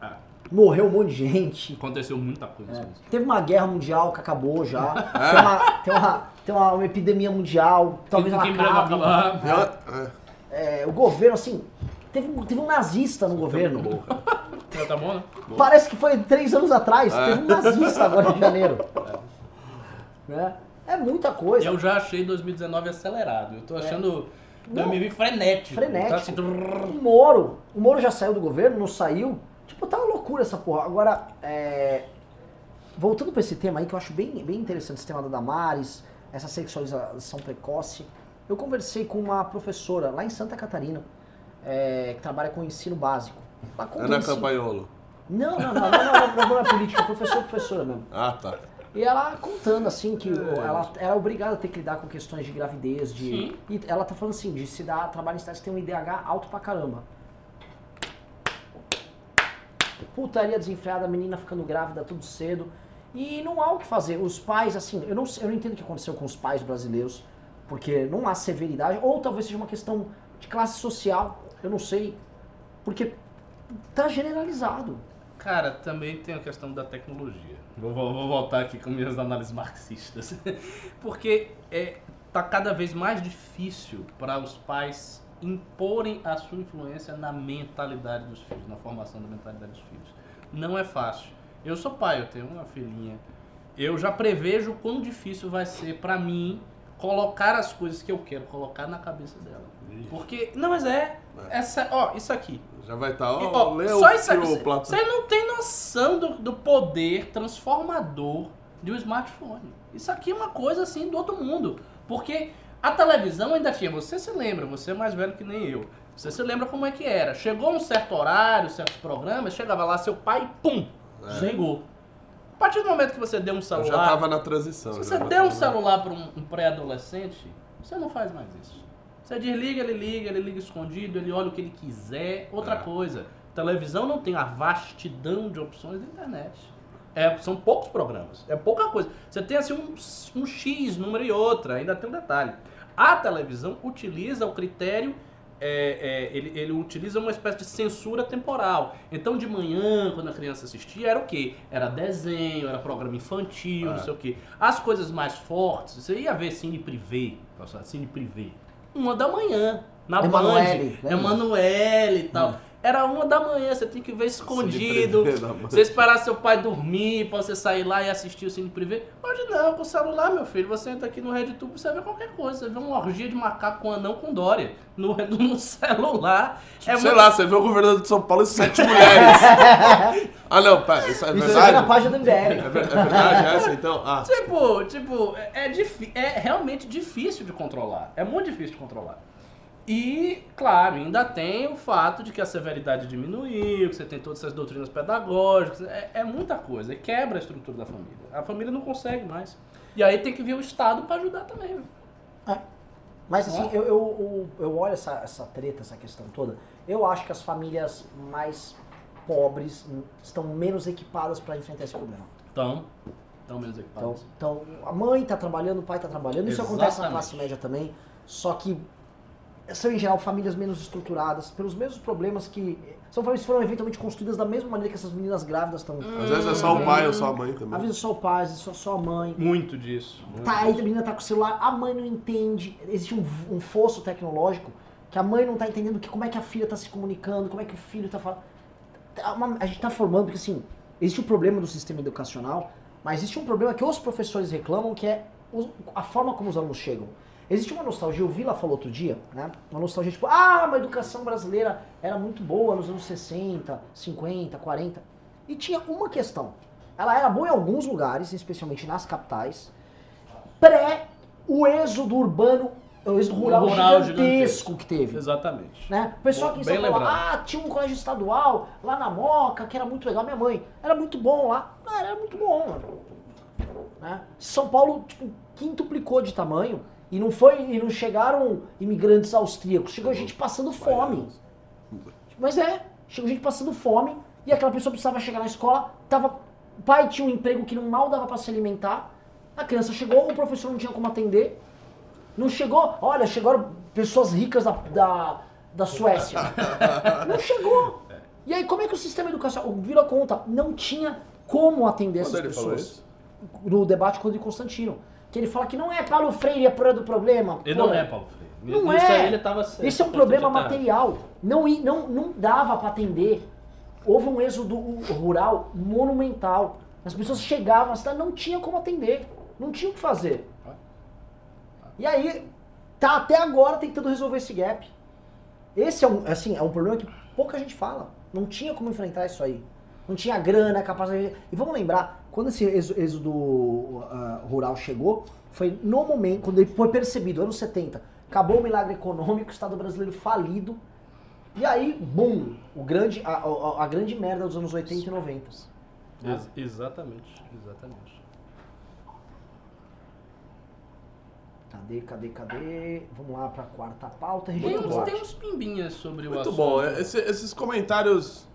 Speaker 3: Ah,
Speaker 1: Morreu um monte de gente.
Speaker 3: aconteceu muita coisa.
Speaker 1: É.
Speaker 3: assim.
Speaker 1: Teve uma guerra mundial que acabou já. Tem, uma, tem, uma, tem uma, uma epidemia mundial, talvez ela acabe.
Speaker 3: acabar.
Speaker 2: É,
Speaker 1: É, o governo, assim, teve, um- teve um nazista no governo.
Speaker 3: Já tá bom, né?
Speaker 1: Parece que foi três anos atrás.
Speaker 2: É.
Speaker 1: Teve um nazista agora em janeiro. Né? É muita coisa.
Speaker 3: Eu já achei 2019 acelerado. Eu tô achando 2020 frenético.
Speaker 1: Frenético.
Speaker 3: Tá assim, trrr.
Speaker 1: O Moro, o Moro já saiu do governo, não saiu. Tipo, tá uma loucura essa porra. Agora, é, voltando pra esse tema aí, que eu acho bem, bem interessante, esse tema da Damares, essa sexualização precoce. Eu conversei com uma professora lá em Santa Catarina, é, que trabalha com ensino básico.
Speaker 2: Ana
Speaker 1: ensino-
Speaker 2: Campaiolo.
Speaker 1: Não, não, não, não, não, não, não é política, professor, professora mesmo.
Speaker 2: Ah, tá.
Speaker 1: E ela contando assim que
Speaker 3: É.
Speaker 1: ela era obrigada a ter que lidar com questões de gravidez, de.
Speaker 3: Sim.
Speaker 1: E ela tá falando assim, de se dar trabalho em cidades que tem um IDH alto pra caramba. Putaria desenfreada, a menina ficando grávida tudo cedo. E não há o que fazer. Os pais, assim, eu não, eu não entendo o que aconteceu com os pais brasileiros, porque não há severidade, ou talvez seja uma questão de classe social, eu não sei. Porque tá generalizado.
Speaker 3: Cara, também tem a questão da tecnologia. Vou, vou- vou voltar aqui com minhas análises marxistas. [LAUGHS] Porque é, tá cada vez mais difícil para os pais imporem a sua influência na mentalidade dos filhos, na formação da mentalidade dos filhos. Não é fácil. Eu sou pai, eu tenho uma filhinha. Eu já prevejo o quão difícil vai ser para mim colocar as coisas que eu quero colocar na cabeça dela. Porque, não, mas é, essa, ó, isso aqui.
Speaker 2: Já vai estar,
Speaker 3: E,
Speaker 2: ó,
Speaker 3: ó, só isso aqui. Você não tem noção do, do poder transformador de um smartphone. Isso aqui é uma coisa assim do outro mundo. Porque a televisão ainda tinha. Você se lembra, você é mais velho que nem eu. Você se lembra como é que era. Chegou um certo horário, certos programas, chegava lá seu pai, pum, desligou. A partir do momento que você deu um
Speaker 2: Eu
Speaker 3: celular.
Speaker 2: já tava na transição.
Speaker 3: Se
Speaker 2: já
Speaker 3: você der um
Speaker 2: transição.
Speaker 3: celular para um, um pré-adolescente, você não faz mais isso. Você desliga, ele liga, ele liga escondido, ele olha o que ele quiser. Outra
Speaker 2: É.
Speaker 3: coisa, televisão não tem a vastidão de opções da internet. É, são poucos programas, é pouca coisa. Você tem assim um, um X, número e outra, ainda tem um detalhe. A televisão utiliza o critério, é, é, ele, ele utiliza uma espécie de censura temporal. Então de manhã, quando a criança assistia, era o quê? Era desenho, era programa infantil, não
Speaker 2: É.
Speaker 3: sei o quê. As coisas mais fortes, você ia ver cine privê, cine privê. Uma da manhã, na
Speaker 1: Emanuele,
Speaker 3: Band? Emanuele e tal. Era uma da manhã, você tem que ver escondido. Você esperar seu pai dormir pra você sair lá e assistir o cine privê. Hoje não, com o celular, meu filho. Você entra aqui no RedTube e você vê qualquer coisa. Você vê uma orgia de macaco com anão com Dória no, [LAUGHS] no celular. É
Speaker 2: Sei
Speaker 3: muito-
Speaker 2: lá, você vê o governador de São Paulo e sete mulheres. [LAUGHS] ah, não, pera, isso é
Speaker 1: Isso
Speaker 2: verdade?
Speaker 1: é na página do
Speaker 2: É
Speaker 1: MBL.
Speaker 2: ver- é verdade essa, então? Ah,
Speaker 3: Tipo, tipo, é, é, é realmente difícil de controlar. É muito difícil de controlar. E, claro, ainda tem o fato de que a severidade diminuiu, que você tem todas essas doutrinas pedagógicas, é, é muita coisa, quebra a estrutura da família. A família não consegue mais. E aí tem que vir o Estado pra ajudar também.
Speaker 1: É. Mas assim, eu, eu, eu, eu olho essa, essa treta, essa questão toda, eu acho que as famílias mais pobres estão menos equipadas para enfrentar esse problema.
Speaker 3: Então, então menos
Speaker 1: Então,
Speaker 3: equipados.
Speaker 1: então, a mãe tá trabalhando, o pai tá trabalhando, isso acontece na
Speaker 3: Exatamente.
Speaker 1: classe média também, só que são em geral famílias menos estruturadas, pelos mesmos problemas que. São famílias que foram eventualmente construídas da mesma maneira que essas meninas grávidas estão.
Speaker 2: às vezes é só o pai ou só a mãe
Speaker 1: Às
Speaker 2: também.
Speaker 1: vezes só o pai, às vezes só, só a mãe.
Speaker 3: Muito disso. muito
Speaker 1: Tá, aí a menina tá com o celular, a mãe não entende. Existe um, um fosso tecnológico que a mãe não tá entendendo que, como é que a filha tá se comunicando, como é que o filho tá falando. Tá a gente tá formando, porque assim, existe um problema do sistema educacional, mas existe um problema que os professores reclamam, que é a forma como os alunos chegam. Existe uma nostalgia, o Vila falou outro dia, né? Uma nostalgia tipo, ah, uma educação brasileira era muito boa nos anos 60, 50, 40. E tinha uma questão. Ela era boa em alguns lugares, especialmente nas capitais, pré o êxodo urbano, o êxodo rural,
Speaker 3: Rural
Speaker 1: gigantesco, que teve.
Speaker 3: Exatamente.
Speaker 1: Né? O pessoal aqui em São Paulo, ah, tinha um colégio estadual lá na Moca, que era muito legal. Minha mãe, era muito bom lá. Ah, era muito bom, mano. Né? São Paulo, tipo, quintuplicou de tamanho e não foi e não chegaram imigrantes austríacos, chegou gente passando fome. Mas é, chegou gente passando fome e aquela pessoa precisava chegar na escola, tava, o pai tinha um emprego que não mal dava para se alimentar, a criança chegou, o professor não tinha como atender, não chegou, olha, chegaram pessoas ricas da, da, da Suécia. não chegou. E aí, como é que o sistema educacional, Vila conta, não tinha como atender
Speaker 2: Quando
Speaker 1: essas pessoas? No debate com o Constantino. Que ele fala que não é Paulo Freire a pura do problema.
Speaker 3: Ele
Speaker 1: Pô,
Speaker 3: não é Paulo Freire.
Speaker 1: Não
Speaker 3: Isso
Speaker 1: é.
Speaker 3: certo.
Speaker 1: Esse é um problema material. Não, não, não dava para atender. Houve um êxodo rural monumental. As pessoas chegavam, a cidade não tinha como atender. Não tinha o que fazer. E aí, tá até agora tentando resolver esse gap. Esse é um, assim, é um problema que pouca gente fala. Não tinha como enfrentar isso aí. Não tinha grana, capacidade. E vamos lembrar, quando esse êxo- êxodo ah, rural chegou, foi no momento, quando ele foi percebido, anos 70, acabou o milagre econômico, o Estado brasileiro falido. E aí, bum, o grande, a, a- a grande merda dos anos 80 e 90.
Speaker 3: Ex- exatamente, exatamente.
Speaker 1: Cadê, cadê, cadê? Vamos lá pra quarta pauta.
Speaker 3: Tem uns, tem uns pimbinhas sobre o
Speaker 2: Muito
Speaker 3: assunto.
Speaker 2: bom, é, esse- esses comentários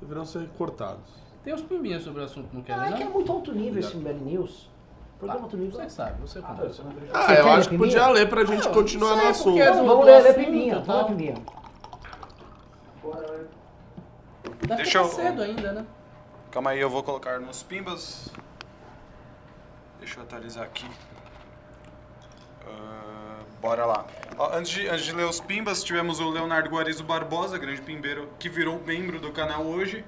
Speaker 2: deverão ser cortados.
Speaker 3: Tem uns pimbinhas sobre o assunto, não quer
Speaker 1: Ah, é
Speaker 3: não?
Speaker 1: que é muito alto nível esse MBL News. Programa alto nível.
Speaker 3: Você que sabe, você.
Speaker 2: Ah,
Speaker 1: Você
Speaker 2: eu
Speaker 1: quer
Speaker 2: acho que podia ler pra gente
Speaker 3: Ah,
Speaker 2: continuar
Speaker 3: não
Speaker 2: no assunto.
Speaker 1: vamos ler, ler
Speaker 3: assunto,
Speaker 1: Pimbinha. Vamos ler. Pimbinha.
Speaker 3: Deve
Speaker 5: Deixa eu-
Speaker 3: cedo ainda, né?
Speaker 5: Calma aí, eu vou colocar nos pimbas. Deixa eu atualizar aqui. Ah, bora lá. Ó, antes, de, antes de ler os pimbas, tivemos o Leonardo Guarizo Barbosa, grande pimbeiro, que virou membro do canal hoje.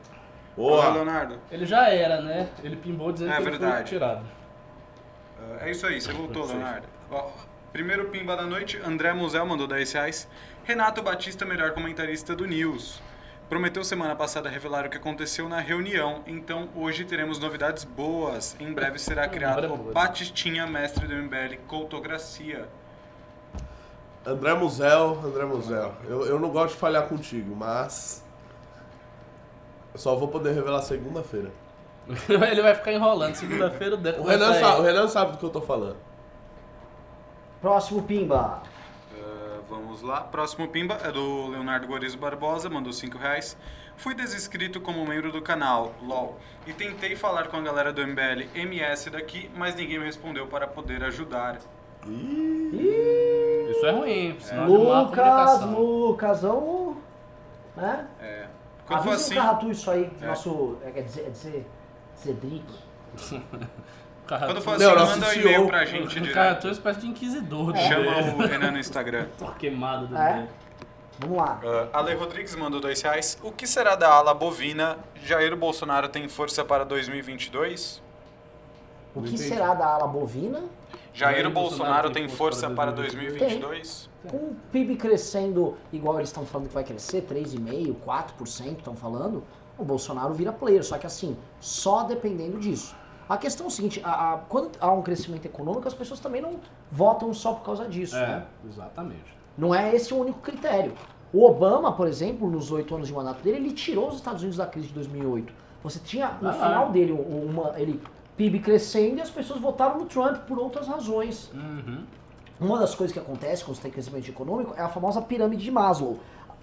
Speaker 5: Olá,
Speaker 2: Boa!
Speaker 5: Leonardo.
Speaker 3: Ele já era, né? Ele pimbou dizendo
Speaker 5: É
Speaker 3: que ele foi
Speaker 5: verdade.
Speaker 3: tirado.
Speaker 5: Ah, é isso aí, você voltou, Leonardo. Ó, primeiro pimba da noite, André Musel mandou 10 reais. Renato Batista, melhor comentarista do News. Prometeu semana passada revelar o que aconteceu na reunião, então hoje teremos novidades boas. Em breve será criado o Batistinha, mestre do MBL Coutocracia.
Speaker 2: André Musel, André Musel. Eu, eu não gosto de falhar contigo, mas. Eu só vou poder revelar segunda-feira. [LAUGHS]
Speaker 3: Ele vai ficar enrolando. Segunda-feira o Deco
Speaker 2: O
Speaker 3: vai
Speaker 2: Renan,
Speaker 3: sair.
Speaker 2: sabe, o Renan sabe do que eu tô falando.
Speaker 1: Próximo Pimba.
Speaker 5: Uh, vamos lá. Próximo pimba é do Leonardo Guarizo Barbosa, mandou 5 reais. Fui desinscrito como membro do canal, LOL, e tentei falar com a galera do MBL MS daqui, mas ninguém me respondeu para poder ajudar.
Speaker 3: Isso é ruim, má
Speaker 1: Lucas. Lucasão. Né?
Speaker 5: É. Quando
Speaker 1: Avisa
Speaker 5: assim,
Speaker 1: o Carratu isso aí.
Speaker 5: É.
Speaker 1: Nosso. É, quer dizer, é dizer. Cedric. [LAUGHS]
Speaker 3: Cara,
Speaker 5: quando for assim,
Speaker 2: Não, nosso
Speaker 5: manda um
Speaker 2: CEO.
Speaker 5: e-mail pra gente
Speaker 3: O cara, tu é uma espécie de inquisidor. né?
Speaker 5: Chama o Renan no Instagram. [LAUGHS]
Speaker 3: Tô queimado do
Speaker 1: É? Vamos lá.
Speaker 5: Uh, Ale Rodrigues mandou 2 reais. O que será da ala bovina? Jair Bolsonaro tem força para 2022?
Speaker 1: O que será da ala bovina?
Speaker 5: Jair,
Speaker 3: Jair
Speaker 5: Bolsonaro,
Speaker 3: Bolsonaro
Speaker 5: tem
Speaker 3: tem
Speaker 5: força para
Speaker 3: para
Speaker 5: 2022?
Speaker 1: Com o PIB crescendo igual eles estão falando que vai crescer, 3,5%, 4% estão falando, o Bolsonaro vira player. Só que assim, só dependendo disso. A questão é o seguinte, a- a- quando há um crescimento econômico, as pessoas também não votam só por causa disso. né?
Speaker 3: É, exatamente.
Speaker 1: Não é esse o único critério. O Obama, por exemplo, nos oito anos de mandato dele, ele tirou os Estados Unidos da crise de 2008. Você tinha no
Speaker 3: Ah,
Speaker 1: final
Speaker 3: é.
Speaker 1: dele uma, ele PIB crescendo e as pessoas votaram no Trump por outras razões.
Speaker 3: Uhum.
Speaker 1: Uma das coisas que acontece quando você tem crescimento econômico é a famosa pirâmide de Maslow.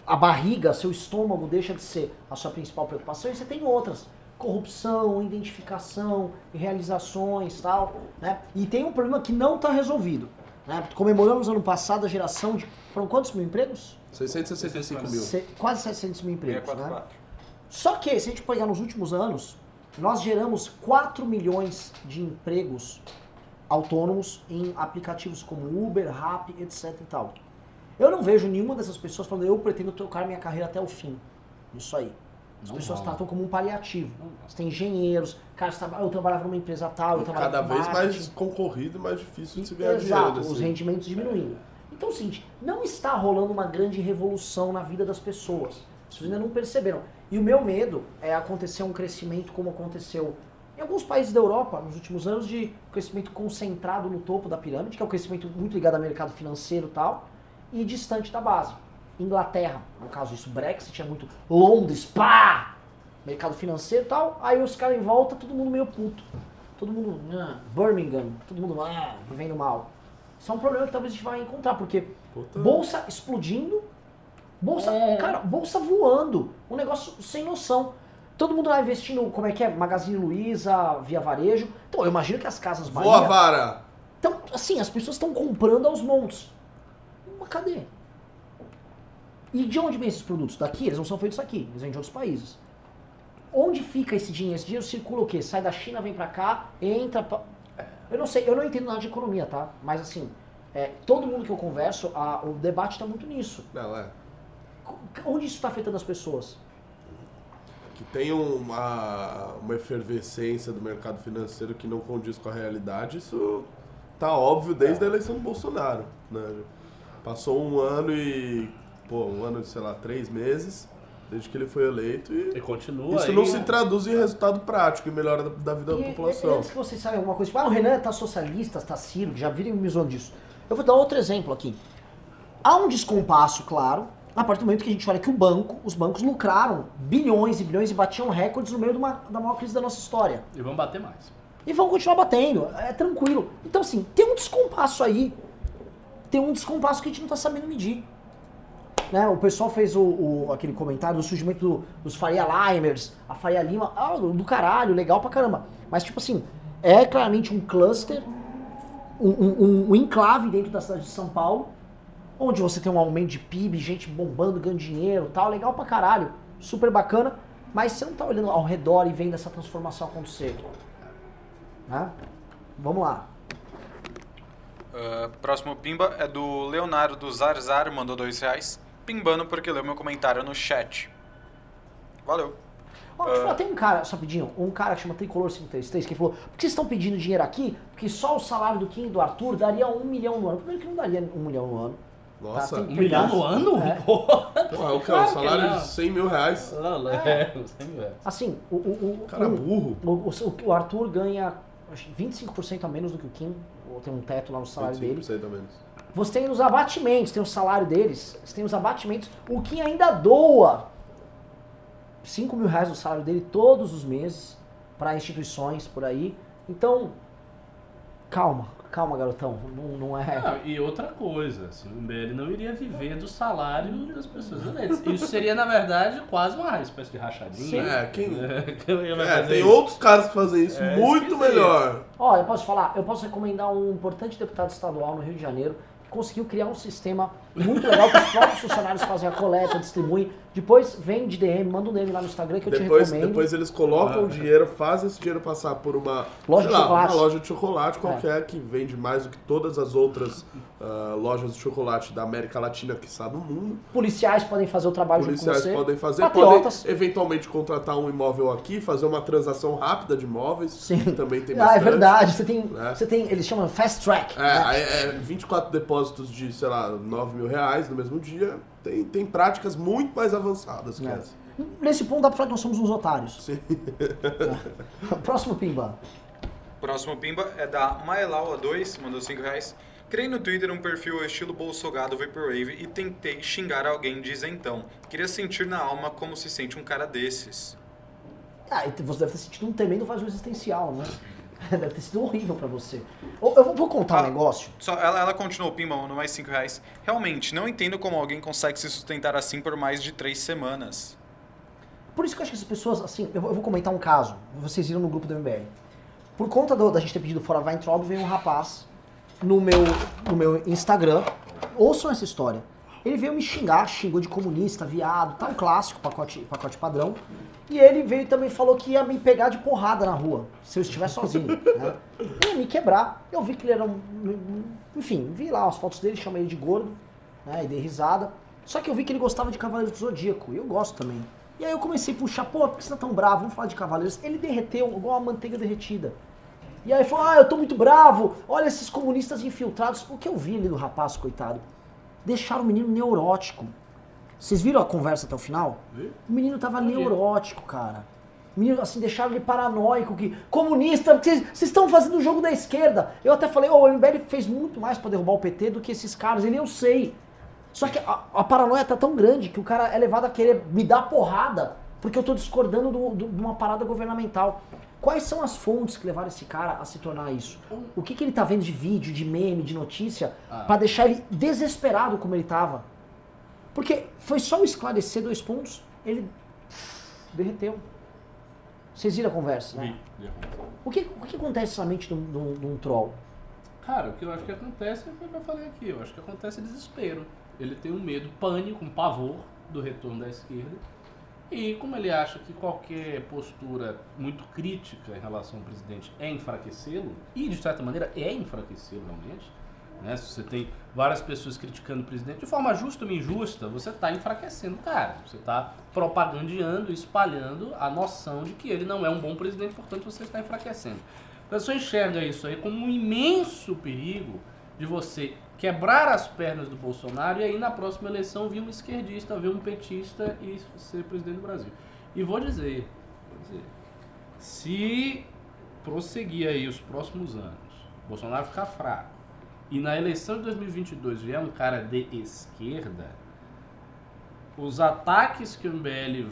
Speaker 1: A barriga, seu estômago deixa de ser a sua principal preocupação e você tem outras. Corrupção, identificação, realizações tal. Né? E tem um problema que não está resolvido. Né? Comemoramos ano passado a geração de. Foram quantos mil empregos?
Speaker 2: 665 mil.
Speaker 1: Se- quase 700 mil empregos. Né?
Speaker 5: 644.
Speaker 1: Só que, se a gente pegar nos últimos anos, nós geramos 4 milhões de empregos autônomos em aplicativos como Uber, Rappi, etc e tal. Eu não vejo nenhuma dessas pessoas falando, eu pretendo tocar minha carreira até o fim. Isso aí. As
Speaker 3: Não
Speaker 1: pessoas
Speaker 3: rola.
Speaker 1: tratam como um paliativo. Você tem engenheiros, cara, eu trabalhava numa empresa tal, eu trabalhava
Speaker 2: Cada vez mais concorrido e mais difícil de se ganhar
Speaker 1: Exato,
Speaker 2: dinheiro.
Speaker 1: os
Speaker 2: assim.
Speaker 1: rendimentos diminuindo. Então é o seguinte, não está rolando uma grande revolução na vida das pessoas. Vocês ainda não perceberam. E o meu medo é acontecer um crescimento como aconteceu em alguns países da Europa nos últimos anos de crescimento concentrado no topo da pirâmide, que é um crescimento muito ligado ao mercado financeiro e tal, e distante da base. Inglaterra, no caso isso, Brexit é muito Londres, pá! Mercado financeiro e tal, aí os caras em volta, todo mundo meio puto. Todo mundo, ah, Birmingham, todo mundo ah, vivendo mal. Isso é um problema que talvez a gente vai encontrar, porque
Speaker 2: Puta.
Speaker 1: bolsa explodindo, bolsa,
Speaker 3: É.
Speaker 1: cara, bolsa voando, um negócio sem noção. Todo mundo lá investindo, como é que é? Magazine Luiza, Via Varejo. Então, eu imagino que as casas Bahia...
Speaker 2: vara!
Speaker 1: Então, assim, as pessoas estão comprando aos montes. Mas cadê? E de onde vem esses produtos? Daqui? Eles não são feitos aqui, eles vêm de outros países. Onde fica esse dinheiro? Esse dinheiro circula o quê? Sai da China, vem pra cá, entra pra... Eu não sei, eu não entendo nada de economia, tá? Mas assim, é, todo mundo que eu converso, a- o debate tá muito nisso.
Speaker 2: Não, é.
Speaker 1: Onde isso tá afetando as pessoas?
Speaker 2: Que tem uma, uma efervescência do mercado financeiro que não condiz com a realidade, isso tá óbvio desde a eleição do Bolsonaro. Né? Passou um ano e. Pô, um ano e, sei lá, três meses, desde que ele foi eleito
Speaker 3: E
Speaker 2: e.
Speaker 3: continua
Speaker 2: Isso
Speaker 3: aí.
Speaker 2: não se traduz em resultado prático e melhora da, da vida da
Speaker 1: E,
Speaker 2: população.
Speaker 1: Antes que vocês saibam alguma coisa, tipo, ah, o Renan tá socialista, tá Ciro, já viram me zoando disso. Eu vou dar outro exemplo aqui. Há um descompasso, claro, a partir do momento que a gente olha que o banco, os bancos lucraram bilhões e bilhões e batiam recordes no meio de uma, da maior crise da nossa história.
Speaker 3: E vamos bater mais.
Speaker 1: E vão continuar batendo, é tranquilo. Então, assim, tem um descompasso aí. Tem um descompasso que a gente não tá sabendo medir. Né? O pessoal fez o, o- aquele comentário do surgimento do- dos Faria Limers, a Faria Lima, ah, do caralho, legal pra caramba. Mas, tipo assim, é claramente um cluster, um, um- um- um enclave dentro da cidade de São Paulo, onde você tem um aumento de PIB, gente bombando, ganhando dinheiro tal, legal pra caralho, super bacana, mas você não tá olhando ao redor e vendo essa transformação acontecer. Né? Vamos lá.
Speaker 5: Uh, próximo pimba é do Leonardo do Zarzar, mandou dois reais. Pimbando porque leu meu comentário no chat. Valeu.
Speaker 1: Ó, eu falar, tem um cara, só pedindo, um cara que chama Tricolor 533 que falou: por que vocês estão pedindo dinheiro aqui? Porque só o salário do Kim e do Arthur daria um milhão no ano. Primeiro que não daria um milhão no ano.
Speaker 2: Nossa.
Speaker 1: Tá,
Speaker 3: Um milhão no ano?
Speaker 1: É. [LAUGHS]
Speaker 3: Porra.
Speaker 2: Pô, é o Um
Speaker 3: que
Speaker 2: salário
Speaker 3: não.
Speaker 2: de 100 mil reais.
Speaker 3: Não, é, sem ver.
Speaker 1: Assim, o, o, o,
Speaker 2: Cara
Speaker 1: o-
Speaker 2: burro.
Speaker 1: o, o- o Arthur ganha acho que 25% a menos do que o Kim, ou tem um teto lá no salário dele.
Speaker 2: 25% a menos.
Speaker 1: Você tem os abatimentos, tem o salário deles, você tem os abatimentos. O Kim ainda doa 5 mil reais do salário dele todos os meses para instituições por aí. Então, calma, calma, garotão. Não, não é.
Speaker 3: Não, e outra coisa, assim, o MBL não iria viver do salário das pessoas eleitas. Isso seria, na verdade, quase uma espécie de rachadinha.
Speaker 2: É, quem.
Speaker 3: Que [LAUGHS] eu ia
Speaker 2: É, tem
Speaker 3: isso.
Speaker 2: outros caras que fazem isso
Speaker 3: É,
Speaker 2: muito melhor.
Speaker 1: Ó, eu posso falar, eu posso recomendar um importante deputado estadual no Rio de Janeiro que conseguiu criar um sistema muito legal que os próprios funcionários fazem a coleta, distribuem. Depois vem de DM, manda um DM lá no Instagram que eu
Speaker 2: Depois,
Speaker 1: te recomendo.
Speaker 2: depois eles colocam
Speaker 3: Ah.
Speaker 2: o dinheiro, fazem esse dinheiro passar por uma
Speaker 1: Loja de
Speaker 2: lá,
Speaker 1: chocolate.
Speaker 2: uma loja de chocolate qualquer que vende mais do que todas as outras ah, lojas de chocolate da América Latina que está no mundo.
Speaker 1: Policiais podem fazer o trabalho
Speaker 2: Policiais
Speaker 1: junto com você.
Speaker 2: podem fazer,
Speaker 1: Patriotas.
Speaker 2: podem eventualmente contratar um imóvel aqui, fazer uma transação rápida de imóveis.
Speaker 1: Sim.
Speaker 2: Também tem
Speaker 1: Ah, é
Speaker 2: bastante.
Speaker 1: verdade. Você tem,
Speaker 2: É.
Speaker 1: você tem, eles chamam fast track.
Speaker 2: É,
Speaker 1: né?
Speaker 2: aí é 24 depósitos de, sei lá, 9 mil reais no mesmo dia. Tem, tem práticas muito mais avançadas que
Speaker 1: É.
Speaker 2: essa.
Speaker 1: Nesse ponto dá pra falar que nós somos uns otários.
Speaker 2: Sim. [LAUGHS]
Speaker 1: Próximo Pimba.
Speaker 5: Próximo pimba é da Maelaua2, mandou 5 reais. Criei no Twitter um perfil estilo Bolsogado Vaporwave e tentei xingar alguém dizentão. Queria sentir na alma como se sente um cara desses.
Speaker 1: Ah, e você deve ter sentido um tremendo vazio existencial, né? [LAUGHS] Deve ter sido horrível pra você. Eu vou- contar um
Speaker 5: Ah.
Speaker 1: negócio.
Speaker 5: Só, ela, ela continuou pimba, mandou mais 5 reais. Realmente, não entendo como alguém consegue se sustentar assim por mais de 3 semanas.
Speaker 1: Por isso que eu acho que as pessoas, assim, eu vou, eu vou comentar um caso. Vocês viram no grupo do MBL. Por conta do- da gente ter pedido fora Weintraub, veio um rapaz no meu, no meu Instagram. Ouçam essa história. Ele veio me xingar, xingou de comunista, viado, tá um clássico, pacote, pacote padrão. E ele veio e também falou que ia me pegar de porrada na rua, se eu estiver sozinho. [LAUGHS] Né? Ele ia me quebrar. Eu vi que ele era um. Enfim, vi lá as fotos dele, chamei ele de gordo, né? E dei risada. Só que eu vi que ele gostava de Cavaleiros do Zodíaco, e eu gosto também. E aí eu comecei a puxar, pô, por que você tá tão bravo? Vamos falar de Cavaleiros. Ele derreteu igual uma manteiga derretida. E aí falou, ah, eu tô muito bravo, olha esses comunistas infiltrados. O que eu vi ali do rapaz, coitado? Deixaram o menino neurótico. Vocês viram a conversa até o final? O menino tava neurótico, cara. O menino, assim, deixaram ele paranoico, que comunista, vocês estão fazendo o jogo da esquerda. Eu até falei, ô, o MBL fez muito mais pra derrubar o PT do que esses caras. Ele, eu sei. Só que a, a paranoia tá tão grande que o cara é levado a querer me dar porrada porque eu tô discordando do- do- de uma parada governamental. Quais são as fontes que levaram esse cara a se tornar isso? O que, que ele tá vendo de vídeo, de meme, de notícia,
Speaker 3: Ah.
Speaker 1: pra deixar ele desesperado como ele tava? Porque foi só eu esclarecer dois pontos, ele derreteu. Vocês viram a conversa, né?
Speaker 3: Vi.
Speaker 1: O que, o que acontece na mente de um, de um- troll?
Speaker 3: Cara, o que eu acho que acontece é o que eu falei aqui. Eu acho que acontece desespero. Ele tem um medo, pânico, um pavor do retorno da esquerda. E como ele acha que qualquer postura muito crítica em relação ao presidente é enfraquecê-lo, e de certa maneira é enfraquecê-lo realmente, né? se você tem várias pessoas criticando o presidente de forma justa ou injusta, você está enfraquecendo o cara. Você está propagandeando, espalhando a noção de que ele não é um bom presidente, portanto você está enfraquecendo. A pessoa enxerga isso aí como um imenso perigo de você quebrar as pernas do Bolsonaro e aí na próxima eleição vir um esquerdista, vir um petista e ser presidente do Brasil. E vou dizer, vou dizer, se prosseguir aí os próximos anos, Bolsonaro ficar fraco e na eleição de 2022 vier um cara de esquerda, os ataques que o MBL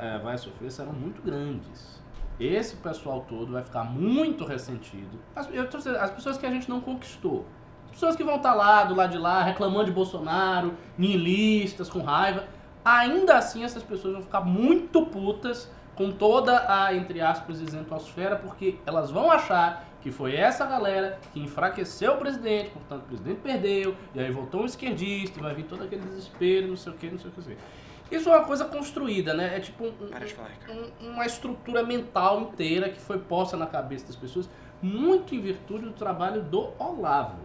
Speaker 3: eh, vai sofrer serão muito grandes. Esse pessoal todo vai ficar muito ressentido. As, eu as pessoas que a gente não conquistou. As pessoas que vão estar lá, do lado de lá, reclamando de Bolsonaro, nihilistas, com raiva. Ainda assim, essas pessoas vão ficar muito putas com toda a, entre aspas, isentosfera, porque elas vão achar que foi essa galera que enfraqueceu o presidente, portanto o presidente perdeu, e aí voltou um esquerdista, e vai vir todo aquele desespero, não sei o que, não sei o que. Isso é uma coisa construída, né? É tipo um- um- uma estrutura mental inteira que foi posta na cabeça das pessoas, muito em virtude do trabalho do Olavo.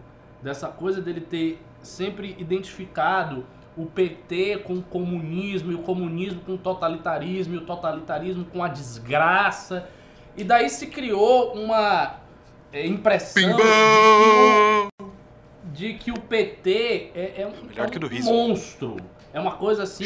Speaker 3: Dessa coisa dele ter sempre identificado o PT com o comunismo, e o comunismo com o totalitarismo, e o totalitarismo com a desgraça. E daí se criou uma impressão de que, o, de que o PT é, é um,
Speaker 5: Melhor
Speaker 3: é um
Speaker 5: que o do riso.
Speaker 3: monstro. É uma coisa assim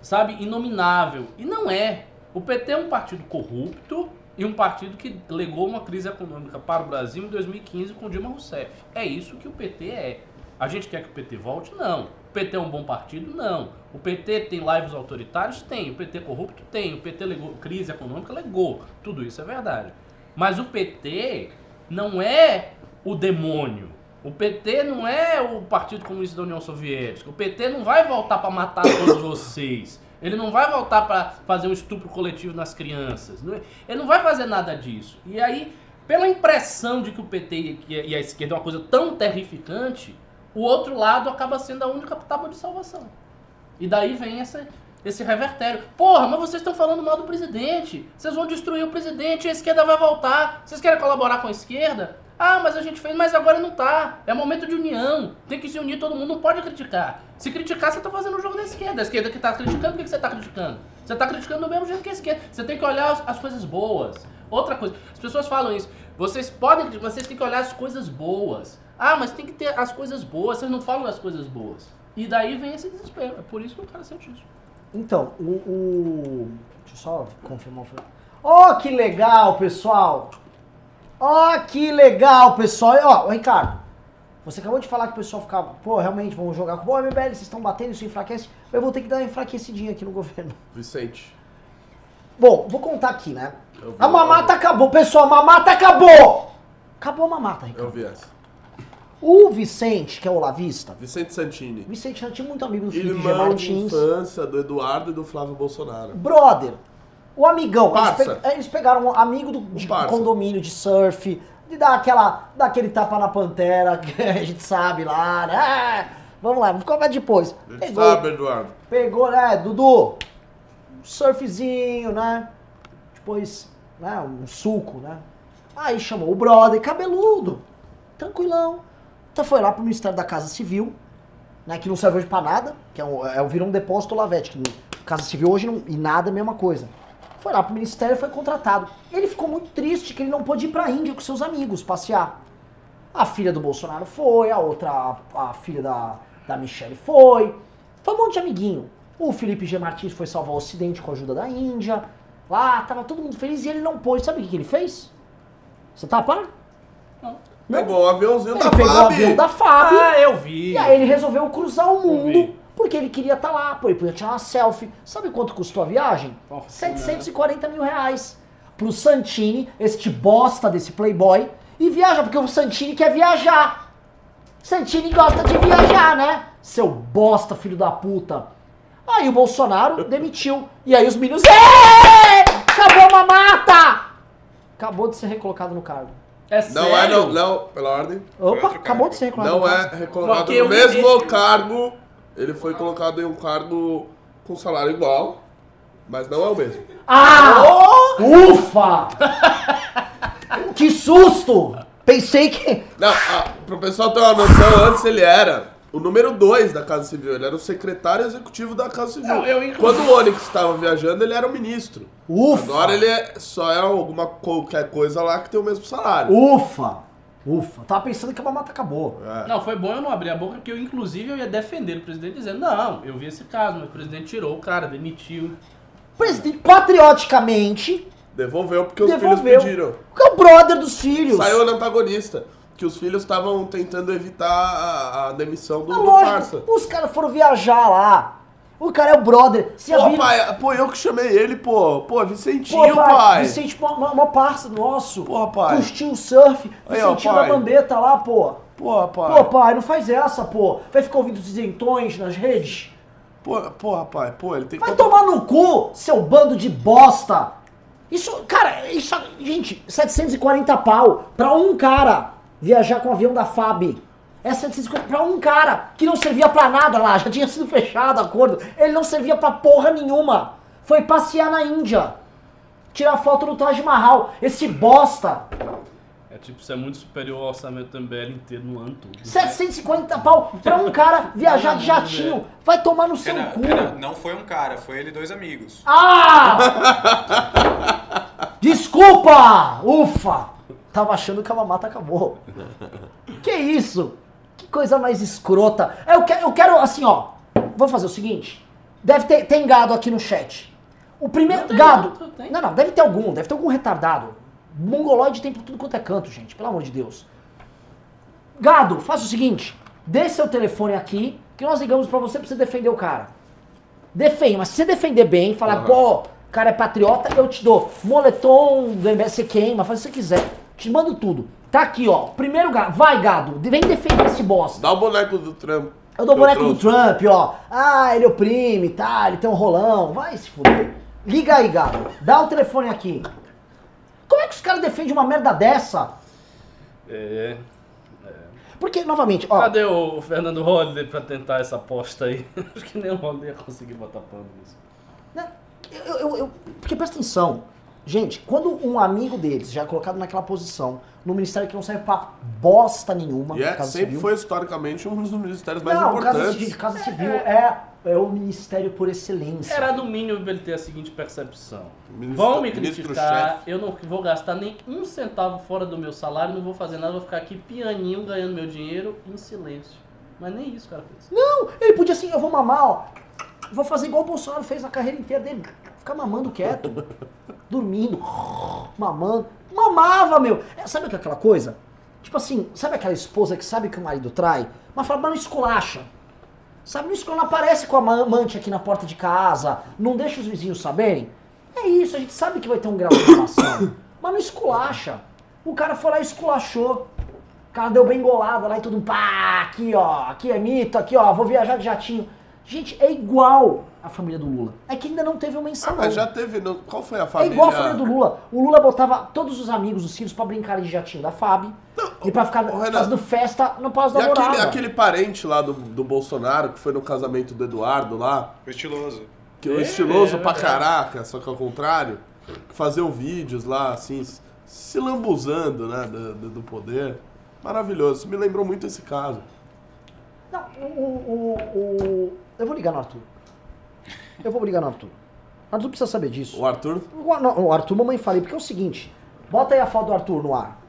Speaker 3: sabe, inominável. E não é. O PT é um partido corrupto e um partido que legou uma crise econômica para o Brasil em 2015 com Dilma Rousseff. É isso que o PT é. A gente quer que o PT volte? Não. O PT é um bom partido? Não. O PT tem lives autoritários? Tem. O PT é corrupto? Tem. O PT legou crise econômica? Legou. Tudo isso é verdade. Mas o PT não é o demônio. O PT não é o Partido Comunista da União Soviética. O PT não vai voltar para matar [COUGHS] todos vocês. Ele não vai voltar para fazer um estupro coletivo nas crianças. É- Ele não vai fazer nada disso. E aí, pela impressão de que o PT e a esquerda é uma coisa tão terrificante, o outro lado acaba sendo a única tábua de salvação. E daí vem essa, esse revertério. Porra, mas vocês estão falando mal do presidente. Vocês vão destruir o presidente a esquerda vai voltar. Vocês querem colaborar com a esquerda? Ah, mas a gente fez, mas agora não tá. É momento de união. Tem que se unir todo mundo, não pode criticar. Se criticar, você tá fazendo o jogo da esquerda. A esquerda que tá criticando, o que você tá criticando? Você tá criticando do mesmo jeito que a esquerda. Você tem que olhar as, as coisas boas. Outra coisa, as pessoas falam isso. Vocês podem vocês têm que olhar as coisas boas. Ah, mas tem que ter as coisas boas. Vocês não falam das coisas boas. E daí vem esse desespero. É por isso que o cara sente isso.
Speaker 1: Então, o. o- Deixa eu só confirmar. o- Ó, que legal, pessoal! Ó, que legal, pessoal! Ó, ô, Ricardo, você acabou de falar que o pessoal ficava, pô, realmente, vamos jogar com. Pô, MBL, vocês estão batendo, isso enfraquece. Eu vou ter que dar uma enfraquecidinha aqui no governo.
Speaker 2: Vicente.
Speaker 1: Bom, vou contar aqui, né? A mamata acabou, pessoal, a mamata acabou! Acabou a mamata,
Speaker 2: vi. Eu
Speaker 1: Ricardo.
Speaker 2: vi essa.
Speaker 1: O Vicente, que é o Lavista,
Speaker 2: Vicente Santini.
Speaker 1: Vicente tinha muito amigo do Felipe G.
Speaker 2: Irmão de
Speaker 1: Martins.
Speaker 2: infância do Eduardo e do Flávio Bolsonaro.
Speaker 1: Brother, o amigão, eles,
Speaker 2: Parça.
Speaker 1: pe- eles pegaram um amigo do, de
Speaker 2: parça.
Speaker 1: condomínio de surf, de dar aquela, dar aquele tapa na pantera, [LAUGHS] que a gente sabe lá, né? Ah, Vamos lá, vamos conversar depois.
Speaker 2: A gente
Speaker 1: Pegou,
Speaker 2: sabe, Eduardo.
Speaker 1: pegou, né, Dudu, surfzinho, né? Depois, né, um suco, né? Aí chamou o brother, cabeludo, tranquilão. Então foi lá pro Ministério da Casa Civil, né, que não serve hoje pra nada, que é, um, é virou um depósito Lavete, que Casa Civil hoje não, e nada é a mesma coisa. Foi lá pro Ministério e foi contratado. Ele ficou muito triste que ele não pôde ir pra Índia com seus amigos passear. A filha do Bolsonaro foi, a outra, a, a filha da, da Michelle foi. Foi um monte de amiguinho. O Felipe G. Martins foi salvar o Ocidente com a ajuda da Índia. Lá, tava todo mundo feliz e ele não pôde. Sabe o que, que ele fez? Você tá par?
Speaker 2: Pegou o aviãozinho
Speaker 1: Ele
Speaker 2: da
Speaker 1: pegou o
Speaker 2: FAB.
Speaker 1: avião da FAB.
Speaker 3: Ah, eu vi.
Speaker 1: E aí ele resolveu cruzar o mundo porque ele queria estar lá, pô, ele podia tirar uma selfie. Sabe quanto custou a viagem?
Speaker 3: Nossa,
Speaker 1: 740 mil reais. Pro Santini, este bosta desse playboy, e viaja, porque o Santini quer viajar. Santini gosta de viajar, né? Seu bosta, filho da puta. Aí o Bolsonaro demitiu. E aí os meninos. "Ê! Acabou a mamata! Acabou de ser recolocado no cargo.
Speaker 3: É
Speaker 2: Não
Speaker 3: sério?
Speaker 2: é, não, não, pela ordem.
Speaker 1: Opa, acabou de ser recolocado
Speaker 2: Não
Speaker 1: no
Speaker 2: é
Speaker 1: cargo.
Speaker 2: recolocado
Speaker 3: Porque
Speaker 2: no mesmo cargo. Ele foi colocado em um cargo com salário igual, mas não é o mesmo.
Speaker 1: Ah! Ufa! [LAUGHS] que susto! Pensei que.
Speaker 2: Não, ah, pro pessoal ter uma noção, antes ele era o número 2 da Casa Civil. Ele era o secretário executivo da Casa Civil.
Speaker 3: Não, eu, inclusive-
Speaker 2: Quando o Onyx estava viajando, ele era o ministro.
Speaker 1: Ufa!
Speaker 2: Agora ele é, só é alguma qualquer coisa lá que tem o mesmo salário.
Speaker 1: Ufa! Ufa! Tava pensando que a mamata acabou.
Speaker 2: É.
Speaker 3: Não, foi bom eu não abrir a boca, porque eu, inclusive, eu ia defender o presidente dizendo, não, eu vi esse caso, mas o presidente tirou o cara, demitiu.
Speaker 1: O presidente, patrioticamente,
Speaker 2: Devolveu porque os
Speaker 1: devolveu.
Speaker 2: filhos pediram.
Speaker 1: Porque é o brother dos filhos.
Speaker 2: Saiu no antagonista. Que os filhos estavam tentando evitar a, a demissão do,
Speaker 1: É
Speaker 2: do
Speaker 1: lógico,
Speaker 2: parça.
Speaker 1: os caras foram viajar lá. O cara é o brother. Você
Speaker 2: Pô,
Speaker 1: viu?
Speaker 2: pai, pô, eu que chamei ele, pô. Pô, Vicentinho,
Speaker 1: Pô, pai,
Speaker 2: pai.
Speaker 1: Vicente, uma, uma, parça nosso.
Speaker 2: Pô, pai.
Speaker 1: Curtiu o surf.
Speaker 2: Aí, ó,
Speaker 1: Vicentinho da
Speaker 2: pai.
Speaker 1: Bambeta lá, pô.
Speaker 2: Pô, pai.
Speaker 1: Pô, pai, não faz essa, pô. Vai ficar ouvindo os isentões nas redes.
Speaker 2: Pô, porra, pai, pô, ele tem que.
Speaker 1: Vai tomar no cu, seu bando de bosta! Isso, cara, isso, gente, 740 pau pra um cara viajar com o avião da FAB. É 750 pra um cara que não servia pra nada lá, já tinha sido fechado o acordo. Ele não servia pra porra nenhuma. Foi passear na Índia. Tirar foto no Taj Mahal. Esse bosta.
Speaker 3: É tipo, isso é muito superior ao orçamento do MBL inteiro no ano todo.
Speaker 1: 750 pau pra um cara viajar de jatinho. Vai tomar no seu
Speaker 5: Renan,
Speaker 1: cu.
Speaker 5: Renan, não foi um cara, foi ele e dois amigos.
Speaker 1: Ah! [LAUGHS] Desculpa! Ufa! Tava achando que a mamata acabou. [LAUGHS] Que isso? Que coisa mais escrota. Eu quero, eu quero assim, ó. Vou fazer o seguinte. Deve ter tem gado aqui no chat. O primeiro
Speaker 3: Não tem,
Speaker 1: gado.
Speaker 3: não.
Speaker 1: Não, não, deve ter algum, deve ter algum retardado. Mongoloide tem por tudo quanto é canto, gente, pelo amor de Deus. Gado, faça o seguinte, dê seu telefone aqui, que nós ligamos pra você pra você defender o cara. Defende, mas se você defender bem, falar,
Speaker 2: Aham.
Speaker 1: pô, o cara é patriota, eu te dou moletom, do MBS, você queima, faz o que você quiser. Te mando tudo. Tá aqui, ó. Primeiro gado. Vai, gado. Vem defender esse bosta.
Speaker 2: Dá o boneco do Trump.
Speaker 1: Eu dou o boneco do
Speaker 2: trouxe.
Speaker 1: Trump, ó. Ah, ele oprime, tá? Ele tem um rolão. Vai se fuder. Liga aí, gado. Dá o telefone aqui. Como é que os caras defendem uma merda dessa?
Speaker 3: É.
Speaker 1: Porque, novamente, ó.
Speaker 3: Cadê o Fernando Holliday pra tentar essa aposta aí? [LAUGHS] Acho que nem o Holliday ia conseguir botar pano nisso.
Speaker 1: né, Eu, eu- eu- porque presta atenção. Gente, quando um amigo deles já é colocado naquela posição, no ministério que não serve pra bosta nenhuma,
Speaker 2: E é,
Speaker 1: Casa
Speaker 2: sempre
Speaker 1: Civil.
Speaker 2: foi historicamente um dos ministérios mais
Speaker 1: não, Casa
Speaker 2: importantes.
Speaker 1: Civil, Casa Civil é, é o ministério por excelência.
Speaker 3: Era no mínimo ele ter a seguinte percepção.
Speaker 2: Ministro-
Speaker 3: Vão me criticar, eu não vou gastar nem um centavo fora do meu salário, não vou fazer nada, vou ficar aqui pianinho ganhando meu dinheiro em silêncio. Mas nem isso o cara fez.
Speaker 1: Não, ele podia assim, eu vou mamar, ó. Vou fazer igual o Bolsonaro fez a carreira inteira dele. Ficar mamando quieto. dormindo. Mamando. Mamava, meu. É, sabe é aquela coisa? Tipo assim, sabe aquela esposa que sabe que o marido trai? Mas fala, mas não esculacha. Sabe, não esculacha, aparece com a ma- amante aqui na porta de casa. Não deixa os vizinhos saberem. É isso, a gente sabe que vai ter um grau de relação. mas não esculacha. O cara foi lá e esculachou. O cara deu bem golada lá e tudo, pá, aqui ó, aqui é mito, aqui ó, vou viajar de jatinho. Gente, é igual a família do Lula. É que ainda não teve uma
Speaker 2: Ah,
Speaker 1: menção.
Speaker 2: mas já teve. no- Qual foi a
Speaker 1: É
Speaker 2: família?
Speaker 1: igual a família do Lula. O Lula botava todos os amigos, os filhos, pra brincarem de jatinho da FAB. e pra ficar
Speaker 2: Renato,
Speaker 1: fazendo festa no Palácio da
Speaker 2: aquele,
Speaker 1: Alvorada.
Speaker 2: aquele parente lá do, do Bolsonaro, que foi no casamento do Eduardo lá,
Speaker 5: Foi estiloso.
Speaker 2: que é
Speaker 3: É,
Speaker 2: estiloso
Speaker 3: é
Speaker 2: pra
Speaker 3: verdade.
Speaker 2: caraca, só que ao contrário, que faziam vídeos lá, assim, se lambuzando, né, do, do- do poder. Maravilhoso. Isso me lembrou muito esse caso.
Speaker 1: Não, o, o, o- Eu vou ligar no Arthur. Eu vou ligar no Arthur. O Arthur precisa saber disso.
Speaker 2: O Arthur,
Speaker 1: O, não, o Arthur, mamãe falei, porque é o seguinte. Bota aí a foto do Arthur no ar.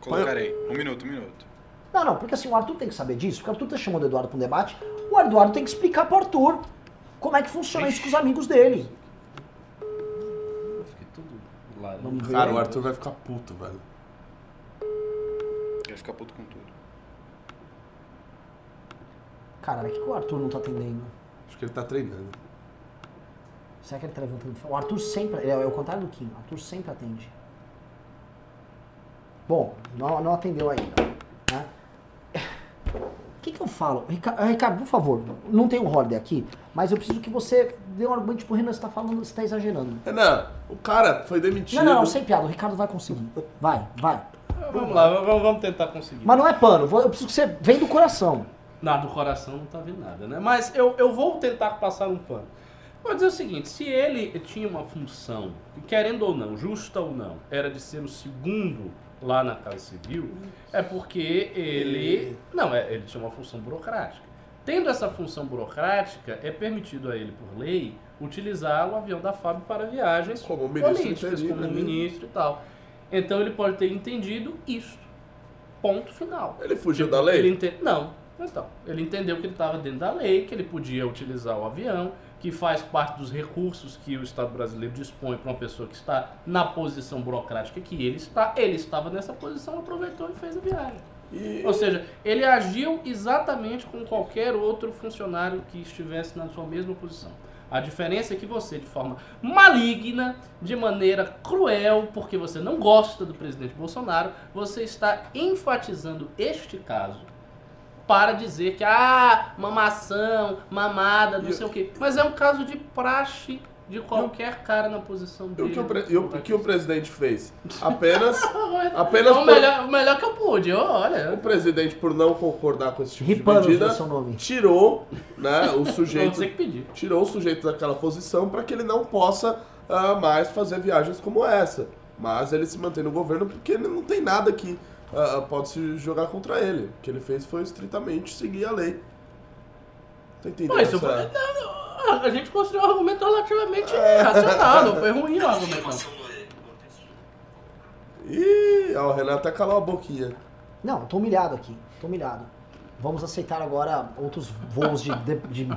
Speaker 5: Colocarei. Um minuto, um minuto.
Speaker 1: Não, não, porque assim, o Arthur tem que saber disso, porque o Arthur tá chamando o Eduardo pra um debate. O Eduardo tem que explicar pro Arthur como é que funciona isso com os amigos dele.
Speaker 3: Eu fiquei tudo lá.
Speaker 2: Cara, o Arthur vai ficar puto, velho.
Speaker 5: Ia ficar puto com tudo.
Speaker 1: Caralho, o que, que o Arthur não tá atendendo?
Speaker 2: Acho que ele tá treinando.
Speaker 1: Será que ele tá levantando? O Arthur sempre. É, é o contrário do Kim. O Arthur sempre atende. Bom, não, não atendeu ainda. Né? O que, que eu falo? Rica- ah, Ricardo, por favor, não tem um holiday aqui, mas eu preciso que você dê um argumento pro Renan, você tá falando, você tá exagerando.
Speaker 2: Renan, o cara foi demitido.
Speaker 1: Não, não, não, sem piada, o Ricardo vai conseguir. Vai, vai.
Speaker 3: Vamos lá, vamos, vamos tentar conseguir.
Speaker 1: Mas não é pano, eu preciso que você venha do coração.
Speaker 3: Nada do coração não tá vendo nada, né? Mas eu, eu vou tentar passar um pano. Vou dizer o seguinte, se ele tinha uma função, querendo ou não, justa ou não, era de ser o segundo lá na Casa Civil, é porque ele... Não, é, ele tinha uma função burocrática. Tendo essa função burocrática, é permitido a ele, por lei, utilizar o avião da FAB para viagens
Speaker 2: Como ministro
Speaker 3: políticas, como
Speaker 2: né?
Speaker 3: ministro e tal. Então ele pode ter entendido isto. Ponto final.
Speaker 2: Ele fugiu
Speaker 3: Tipo,
Speaker 2: da lei?
Speaker 3: Ente... Não. Então, ele entendeu que ele estava dentro da lei, que ele podia utilizar o avião, que faz parte dos recursos que o Estado brasileiro dispõe para uma pessoa que está na posição burocrática que ele está. Ele estava nessa posição, aproveitou e fez a viagem.
Speaker 2: E-
Speaker 3: Ou seja, ele agiu exatamente como qualquer outro funcionário que estivesse na sua mesma posição. A diferença é que você, de forma maligna, de maneira cruel, porque você não gosta do presidente Bolsonaro, você está enfatizando este caso para dizer que, ah, mamação, mamada, não
Speaker 2: E-
Speaker 3: sei o quê. Mas é um caso de praxe de qualquer cara na posição dele.
Speaker 2: o que o, pre- e o- o que o presidente fez? Apenas. [LAUGHS]
Speaker 3: Apenas o,
Speaker 2: por-
Speaker 3: melhor, o melhor que eu pude,
Speaker 2: O
Speaker 3: olha.
Speaker 2: presidente, por não concordar com esse tipo de medida,
Speaker 1: foi seu nome.
Speaker 2: tirou né, o [LAUGHS] sujeito. tirou o sujeito daquela posição para que ele não possa ah, mais fazer viagens como essa. Mas ele se mantém no governo porque ele não tem nada que ah, pode se jogar contra ele. O que ele fez foi estritamente seguir a lei. Tá entendendo?
Speaker 3: Isso
Speaker 2: essa-
Speaker 3: foi, não, não, a gente construiu um argumento relativamente racional, não foi ruim o argumento não.
Speaker 2: Ih, ó, o Renato até calou a boquinha.
Speaker 1: Não, tô humilhado aqui. Tô humilhado. Vamos aceitar agora outros voos de, de, de,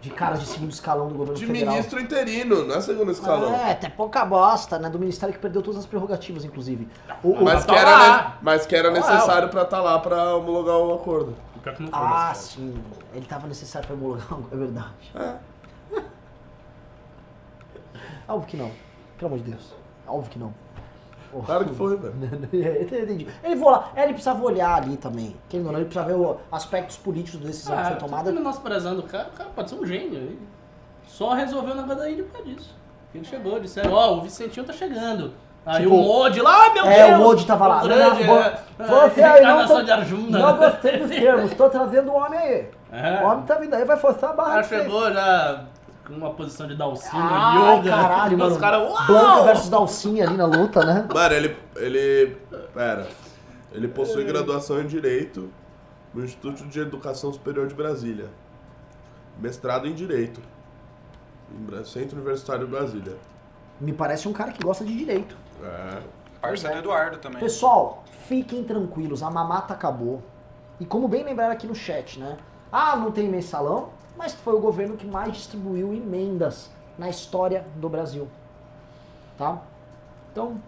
Speaker 1: de caras de segundo escalão do governo
Speaker 2: De
Speaker 1: federal.
Speaker 2: ministro interino, não é segundo escalão.
Speaker 1: É, até pouca bosta, né? Do ministério que perdeu todas as prerrogativas, inclusive. O, o-
Speaker 2: Mas,
Speaker 3: Tá
Speaker 2: que era, né, mas que era
Speaker 3: Tá lá,
Speaker 2: necessário pra estar lá pra homologar o acordo.
Speaker 3: Pior que não foi
Speaker 1: Ah,
Speaker 3: nesse
Speaker 1: sim. Ele tava necessário pra homologar, é verdade.
Speaker 2: É.
Speaker 1: Óbvio que não. Pelo amor de Deus. Óbvio que não. [LAUGHS]
Speaker 2: Claro que foi, velho.
Speaker 1: Entendi. Ele, vou lá, ele precisava olhar ali também. Ou não, ele precisava ver os aspectos políticos da decisão que
Speaker 3: Ah,
Speaker 1: foi
Speaker 3: tô
Speaker 1: tomada.
Speaker 3: menosprezando o cara, o cara pode ser um gênio. Ele só resolveu o negócio da ilha por causa disso. Ele chegou, disseram, ó, o Vicentinho tá chegando. Aí
Speaker 1: Tipo,
Speaker 3: o Modi lá, ai meu
Speaker 1: é,
Speaker 3: Deus!
Speaker 1: o Modi tava lá.
Speaker 3: o Grande,
Speaker 1: Não, não,
Speaker 3: é,
Speaker 1: você
Speaker 3: é,
Speaker 1: aí não
Speaker 3: encarnação
Speaker 1: tô-
Speaker 3: de Arjuna.
Speaker 1: Não gostei dos termos, tô trazendo o homem aí. [LAUGHS]
Speaker 3: É.
Speaker 1: O homem tá vindo aí, vai forçar a
Speaker 3: O
Speaker 1: barra
Speaker 3: cara
Speaker 1: de vocês.
Speaker 3: chegou já com uma posição de Dalcino,
Speaker 1: Ah,
Speaker 3: yoga.
Speaker 1: caralho,
Speaker 3: Os
Speaker 1: mano.
Speaker 3: caras, uau!
Speaker 1: Blanca versus Dalcinha ali na luta, né?
Speaker 2: Mano, ele. Ele. Pera. Ele possui graduação em Direito no Instituto de Educação Superior de Brasília. Mestrado em Direito. Em Centro Universitário de Brasília.
Speaker 1: Me parece um cara que gosta de direito.
Speaker 2: É.
Speaker 5: Parça do Eduardo também.
Speaker 1: Pessoal, fiquem tranquilos, a mamata acabou. E como bem lembraram aqui no chat, né? Ah, não tem mensalão, mas foi o governo que mais distribuiu emendas na história do Brasil. Tá? Então,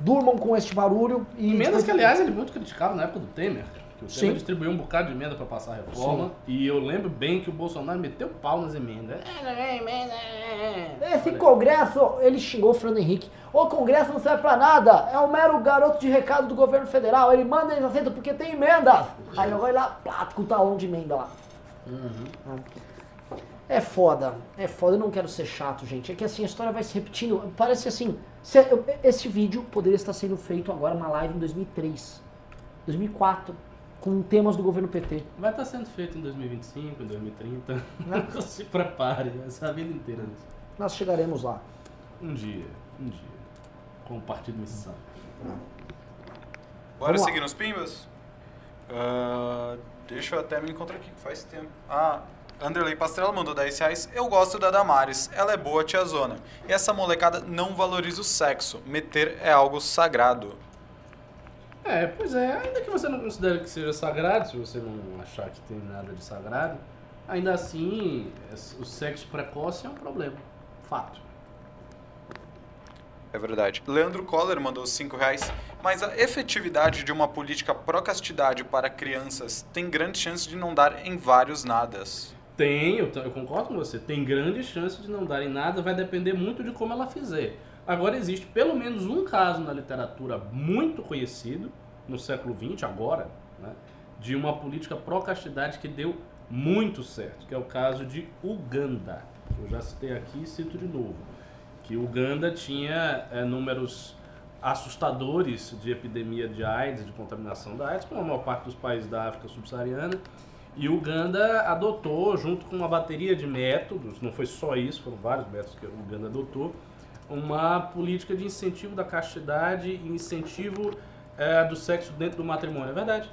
Speaker 1: durmam com este barulho e.
Speaker 3: Emendas que, aliás, ele muito criticava na época do Temer. Que o Temer
Speaker 1: Sim.
Speaker 3: distribuiu um bocado de emenda pra passar a reforma. E eu lembro bem que o Bolsonaro meteu pau nas emendas. É, é é.
Speaker 1: Esse Congresso, ele xingou o Fernando Henrique. O Congresso não serve pra nada, é um mero garoto de recado do governo federal. Ele manda, eles aceitam porque tem emendas. Aí eu vou lá, plato com o talão de emenda lá. É foda, é foda. Eu não quero ser chato, gente. É que assim, a história vai se repetindo. Parece assim, se- eu- esse vídeo poderia estar sendo feito agora, uma live em 2003, 2004, com temas do governo PT.
Speaker 3: Vai estar sendo feito em 2025, em 2030. Não [LAUGHS] se prepare, essa vida inteira.
Speaker 1: Nós chegaremos lá.
Speaker 3: Um dia, um dia. Com o Partido Missão.
Speaker 5: Bora
Speaker 1: Vamos lá.
Speaker 5: seguir nos pimbas? Ah, deixa eu até me encontrar aqui, faz tempo. Ah, Anderley Pastrella mandou 10 reais. Eu gosto da Damares, ela é boa tiazona. E essa molecada não valoriza o sexo. Meter é algo sagrado.
Speaker 3: É, pois é, ainda que você não considere que seja sagrado, se você não achar que tem nada de sagrado, ainda assim, es- o sexo precoce é um problema. Fato.
Speaker 5: É verdade. Leandro Coller mandou 5 reais. Mas a efetividade de uma política pró-castidade para crianças tem grande chance de não dar em vários nadas.
Speaker 3: Tem, eu, eu concordo com você, tem grande chance de não dar em nada, vai depender muito de como ela fizer. Agora existe pelo menos um caso na literatura muito conhecido, no século XX, agora, né, de uma política pró-castidade que deu muito certo, que é o caso de Uganda. Eu já citei aqui e cito de novo. Que Uganda tinha é, números assustadores de epidemia de AIDS, de contaminação da AIDS, como a maior parte dos países da África subsaariana. E Uganda adotou, junto com uma bateria de métodos, não foi só isso, foram vários métodos que Uganda adotou, uma política de incentivo da castidade e incentivo eh, do sexo dentro do matrimônio, é verdade.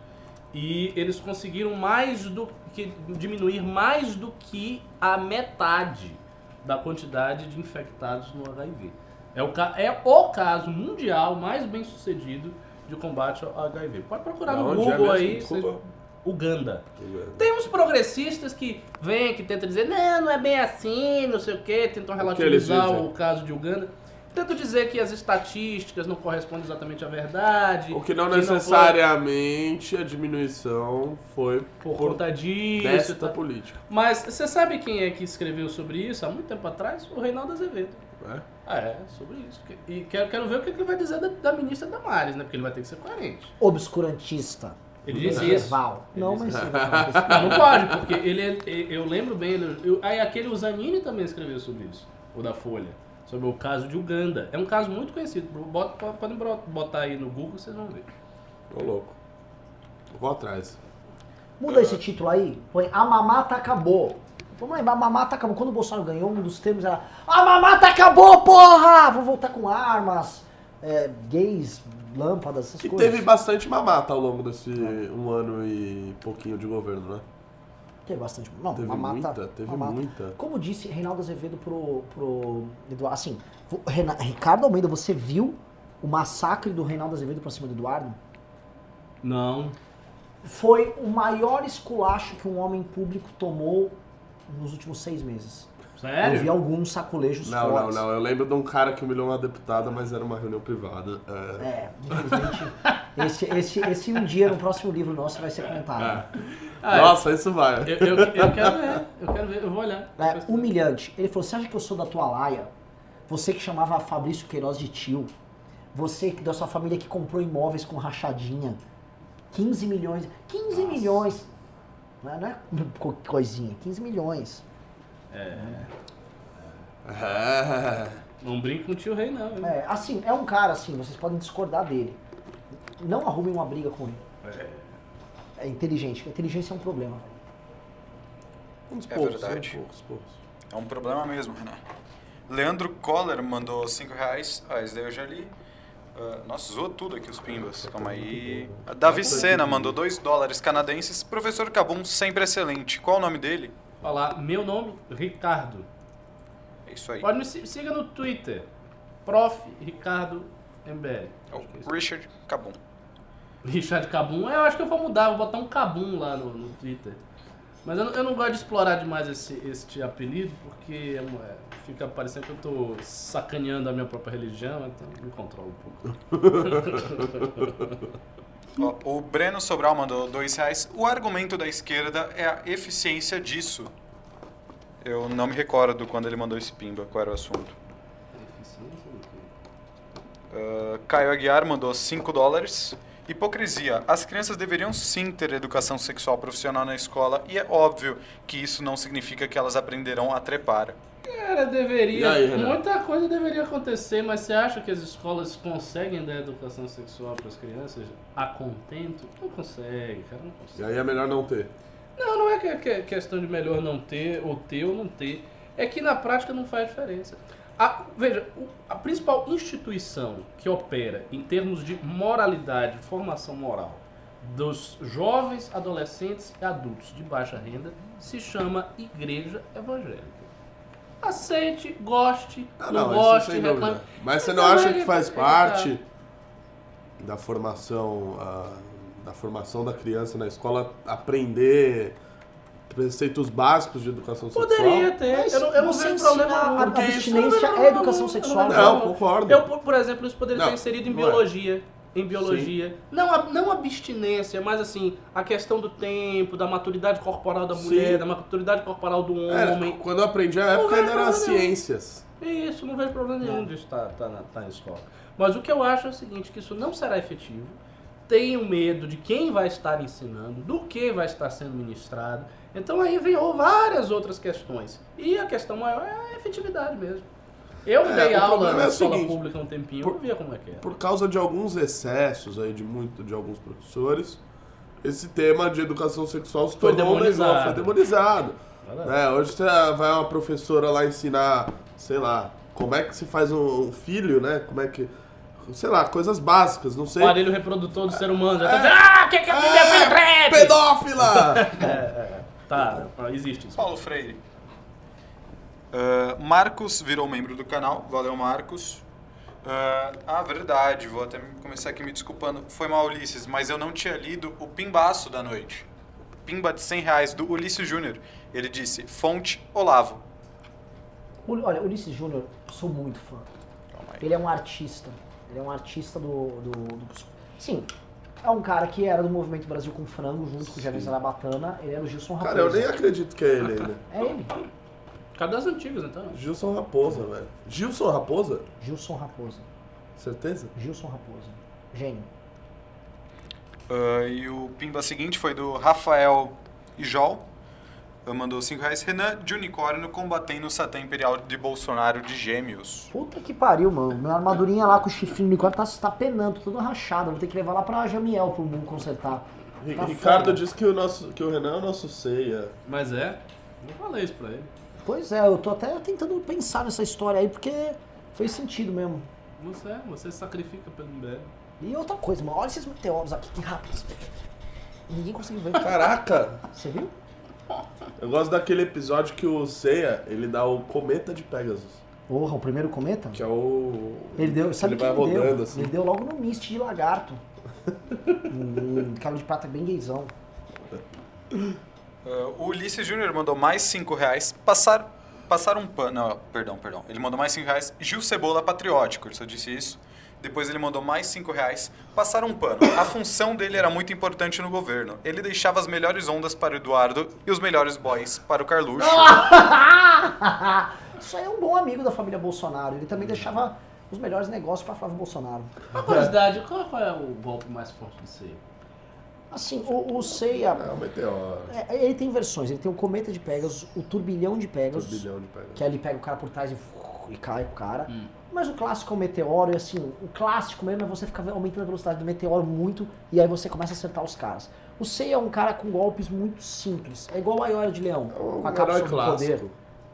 Speaker 3: E eles conseguiram mais do que diminuir mais do que a metade da quantidade de infectados no HIV. É o, é o caso mundial mais bem sucedido de combate ao HIV. Pode procurar no
Speaker 2: Aonde é
Speaker 3: Google
Speaker 2: mesmo?
Speaker 3: aí. Vocês- Uganda. Tem uns progressistas que vêm, que tentam dizer, não, não é bem assim, não sei o quê, tentam relativizar o caso de Uganda. Tentam dizer que as estatísticas não correspondem exatamente à verdade.
Speaker 2: O que não
Speaker 3: foi
Speaker 2: necessariamente a diminuição foi
Speaker 3: por,
Speaker 2: por
Speaker 3: conta disso. e
Speaker 2: desta
Speaker 3: tal.
Speaker 2: política.
Speaker 3: Mas você sabe quem é que escreveu sobre isso há muito tempo atrás? O Reinaldo Azevedo.
Speaker 2: Né?
Speaker 3: Ah, é, sobre isso. E quero, quero ver o que ele vai dizer da, da ministra Damares, né? Porque ele vai ter que ser coerente.
Speaker 1: Obscurantista.
Speaker 3: Ele disse isso. Ele
Speaker 1: Não,
Speaker 3: disse
Speaker 1: mas.
Speaker 3: Não, [LAUGHS] não pode, porque ele, é- eu lembro bem, ele- eu- aí aquele o Zanini também escreveu sobre isso, o da Folha, sobre o caso de Uganda. É um caso muito conhecido, Bota- podem bro- botar aí no Google, vocês vão ver.
Speaker 2: Ô louco. Vou atrás.
Speaker 1: Muda esse título aí, põe A Mamata Acabou. Vamos lembrar, a mamata acabou. Quando o Bolsonaro ganhou, um dos termos era A mamata acabou, porra! Vou voltar com armas. é, gays, lâmpadas, essas
Speaker 2: E
Speaker 1: coisas.
Speaker 2: teve bastante mamata ao longo desse um ano e pouquinho de governo, né?
Speaker 1: Teve bastante. Não,
Speaker 2: Teve
Speaker 1: uma mata.
Speaker 2: muita, teve
Speaker 1: uma mata.
Speaker 2: muita.
Speaker 1: Como disse Reinaldo Azevedo pro, pro Eduardo. Assim, vo- Rena- Ricardo Almeida, você viu o massacre do Reinaldo Azevedo pra cima do Eduardo?
Speaker 3: Não.
Speaker 1: Foi o maior esculacho que um homem público tomou nos últimos seis meses. Eu vi
Speaker 3: Sério?
Speaker 1: alguns sacolejos
Speaker 2: Não, não,
Speaker 1: fortes.
Speaker 2: não. Eu lembro de um cara que humilhou uma deputada, mas era uma reunião privada. É.
Speaker 1: É, infelizmente, esse, esse, esse um dia no próximo livro nosso vai ser contado.
Speaker 3: Ah, é.
Speaker 2: Nossa, isso vai.
Speaker 3: Eu, eu, eu quero ver, eu quero ver, eu vou olhar.
Speaker 1: É, humilhante. Ele falou: Você acha que eu sou da tua laia? Você que chamava Fabrício Queiroz de tio. Você que da sua família que comprou imóveis com rachadinha. 15 milhões. 15 milhões. Não é, não é co- coisinha, 15 milhões.
Speaker 2: É.
Speaker 3: Não brinco com o tio rei, não. viu?
Speaker 1: É, assim, é um cara assim, vocês podem discordar dele. Não arrumem uma briga com ele. É inteligente. Inteligência é um problema.
Speaker 2: Uns
Speaker 5: É
Speaker 2: poucos,
Speaker 5: verdade.
Speaker 2: né? poucos, poucos.
Speaker 5: É um problema mesmo, Renan. Leandro Coller mandou 5 reais. Ah, esse daí eu já li. Ah, nossa, zoou tudo aqui os pimbas. Calma aí. A Davi Sena mandou 2 dólares canadenses. Professor Cabum, sempre excelente. Qual o nome dele?
Speaker 3: Falar, meu nome, Ricardo.
Speaker 5: É isso aí.
Speaker 3: Pode me si- siga no Twitter. Prof. Ricardo MBL.
Speaker 5: É o Richard Cabum.
Speaker 3: Richard Cabum. Eu acho que eu vou mudar, vou botar um Cabum lá no, no Twitter. Mas eu não, eu não gosto de explorar demais esse, este apelido, porque é fica parecendo que eu tô sacaneando a minha própria religião, então me controlo um pouco. [LAUGHS]
Speaker 5: O Breno Sobral mandou 2 reais. O argumento da esquerda é a eficiência disso. Eu não me recordo quando ele mandou esse pimba, qual era o assunto. Ah, Caio Aguiar mandou 5 dólares. Hipocrisia. As crianças deveriam sim ter educação sexual profissional na escola e é óbvio que isso não significa que elas aprenderão a trepar.
Speaker 3: Cara, deveria.
Speaker 2: E aí,
Speaker 3: muita coisa deveria acontecer, mas você acha que as escolas conseguem dar educação sexual para as crianças a contento? Não consegue, cara, não
Speaker 2: E
Speaker 3: consegue.
Speaker 2: aí é melhor não ter.
Speaker 3: Não, não é que, que é questão de melhor não ter, ou ter ou não ter. É que na prática não faz diferença. A- veja, a principal instituição que opera em termos de moralidade, formação moral dos jovens, adolescentes e adultos de baixa renda se chama Igreja Evangélica. Aceite, goste,
Speaker 2: Ah,
Speaker 3: não,
Speaker 2: não,
Speaker 3: goste,
Speaker 2: isso sem dúvida.
Speaker 3: reclame.
Speaker 2: Mas você não acha
Speaker 3: ele-
Speaker 2: que faz
Speaker 3: ele
Speaker 2: parte
Speaker 3: tá-
Speaker 2: da formação, ah, da formação da criança na escola aprender preceitos básicos de educação
Speaker 3: Poderia
Speaker 2: sexual?
Speaker 3: ter,
Speaker 1: Mas
Speaker 3: eu não, eu não
Speaker 1: ensina
Speaker 3: problema
Speaker 1: a- a
Speaker 2: Porque isso-
Speaker 1: abstinência
Speaker 3: Não, não,
Speaker 1: é
Speaker 3: não,
Speaker 1: educação
Speaker 3: não,
Speaker 1: sexual.
Speaker 3: não,
Speaker 2: Não, concordo.
Speaker 3: Eu, por, exemplo, isso poderia
Speaker 2: Não,
Speaker 3: estar inserido em
Speaker 2: não é.
Speaker 3: Em biologia. Não, a- não abstinência, mas assim, a questão do tempo, da maturidade corporal da mulher,
Speaker 2: Sim.
Speaker 3: da maturidade corporal do
Speaker 2: Era,
Speaker 3: homem.
Speaker 2: quando eu aprendi a época ainda
Speaker 3: vai
Speaker 2: era
Speaker 3: problema nenhum.
Speaker 2: ciências.
Speaker 3: Isso, não vejo problema nenhum de estar tá, na, tá na escola. Mas o que eu acho é o seguinte, que isso não será efetivo. Tenho medo de quem vai estar ensinando, do que vai estar sendo ministrado. Então aí vem várias outras questões. E a questão maior é a efetividade mesmo. Eu
Speaker 2: É,
Speaker 3: dei
Speaker 2: o
Speaker 3: aula
Speaker 2: problema
Speaker 3: na
Speaker 2: é o
Speaker 3: escola
Speaker 2: seguinte,
Speaker 3: pública um tempinho,
Speaker 2: por-
Speaker 3: eu via como é que era.
Speaker 2: Por causa de alguns excessos aí de muito de alguns professores, esse tema de educação sexual se
Speaker 3: Foi
Speaker 2: tornou
Speaker 3: demonizado.
Speaker 2: foi demonizado. É, hoje você vai uma professora lá ensinar, sei lá, como é que se faz um, um filho, né? Como é que. Sei lá, coisas básicas, não sei.
Speaker 3: O aparelho reprodutor do ser humano já tá
Speaker 2: É.
Speaker 3: dizendo, ah, que que a foi trap?
Speaker 2: Pedófila! [LAUGHS]
Speaker 3: Tá, existe isso.
Speaker 5: Paulo Freire. Ah, Marcos virou membro do canal. Valeu, Marcos. Ah, ah, verdade. Vou até começar aqui me desculpando. Foi mal, Ulisses, mas eu não tinha lido o pimbaço da noite. Pimba de 100 reais do Ulisses Júnior. Ele disse, fonte Olavo.
Speaker 1: Olha, Ulisses Júnior, sou muito fã. Ele é um artista. Ele é um artista do, do, do- Sim, é um cara que era do Movimento Brasil com Frango, junto com o Jair Zarabatana. Ele era o Gilson Raposa.
Speaker 2: Cara, eu nem acredito que é ele ainda.
Speaker 1: É ele,
Speaker 3: Cadê as antigas, então?
Speaker 2: Gilson Raposa, velho. Gilson Raposa?
Speaker 1: Gilson Raposa.
Speaker 2: Certeza?
Speaker 1: Gilson Raposa. Gênio.
Speaker 5: Ah, e o pimba seguinte foi do Rafael Ijol. Mandou 5 reais. Renan de Unicórnio combatendo o Satã Imperial de Bolsonaro de Gêmeos.
Speaker 1: Puta que pariu, mano. Minha armadurinha lá com o chifrinho de unicórnio tá, tá penando, toda rachada. Vou ter que levar lá pra Jamiel pro mundo consertar. Tá
Speaker 2: Ricardo
Speaker 1: foda.
Speaker 2: disse que o, nosso, que o Renan é o nosso ceia.
Speaker 3: Mas é, não falei isso pra ele.
Speaker 1: Pois é, eu tô até tentando pensar nessa história aí, porque fez sentido mesmo.
Speaker 3: Você, você se sacrifica pelo MBL.
Speaker 1: E outra coisa, mano, olha esses meteoros aqui, que rápidos. Ninguém conseguiu ver.
Speaker 2: Caraca!
Speaker 1: Você viu?
Speaker 2: Eu gosto daquele episódio que o Seiya, ele dá o cometa de Pegasus.
Speaker 1: Porra, o primeiro cometa?
Speaker 2: Que é o...
Speaker 1: Ele deu, sabe
Speaker 2: ele vai
Speaker 1: ele
Speaker 2: rodando
Speaker 1: deu?
Speaker 2: assim.
Speaker 1: Ele deu logo no Mist de lagarto. [LAUGHS] um cabo de prata bem gaysão. [LAUGHS]
Speaker 5: Uh, o Ulisses Júnior mandou mais 5 reais. Passar, passar um pano. Não, perdão, perdão. Ele mandou mais 5 reais. Gil Cebola patriótico, ele só disse isso. Depois ele mandou mais 5 reais. Passar um pano. A função dele era muito importante no governo. Ele deixava as melhores ondas para o Eduardo e os melhores boys para o Carluxo.
Speaker 1: Isso aí é um bom amigo da família Bolsonaro. Ele também deixava os melhores negócios pra Flávio Bolsonaro.
Speaker 3: Uma curiosidade, qual, é o golpe mais forte do Seiya?
Speaker 1: Assim, o, o Seiya,
Speaker 2: É o meteoro.
Speaker 1: é, ele tem versões. Ele tem o cometa de Pegasus, o turbilhão de Pegasus.
Speaker 2: Turbilhão de Pegasus.
Speaker 1: Que ele pega o cara por trás e, e cai com o cara.
Speaker 3: Hum.
Speaker 1: Mas o clássico é o meteoro, e assim, o clássico mesmo é você ficar aumentando a velocidade do meteoro muito, e aí você começa a acertar os caras. O Seiya é um cara com golpes muito simples. É igual o Aioria de Leão,
Speaker 2: É um
Speaker 1: com a cápsula do poder.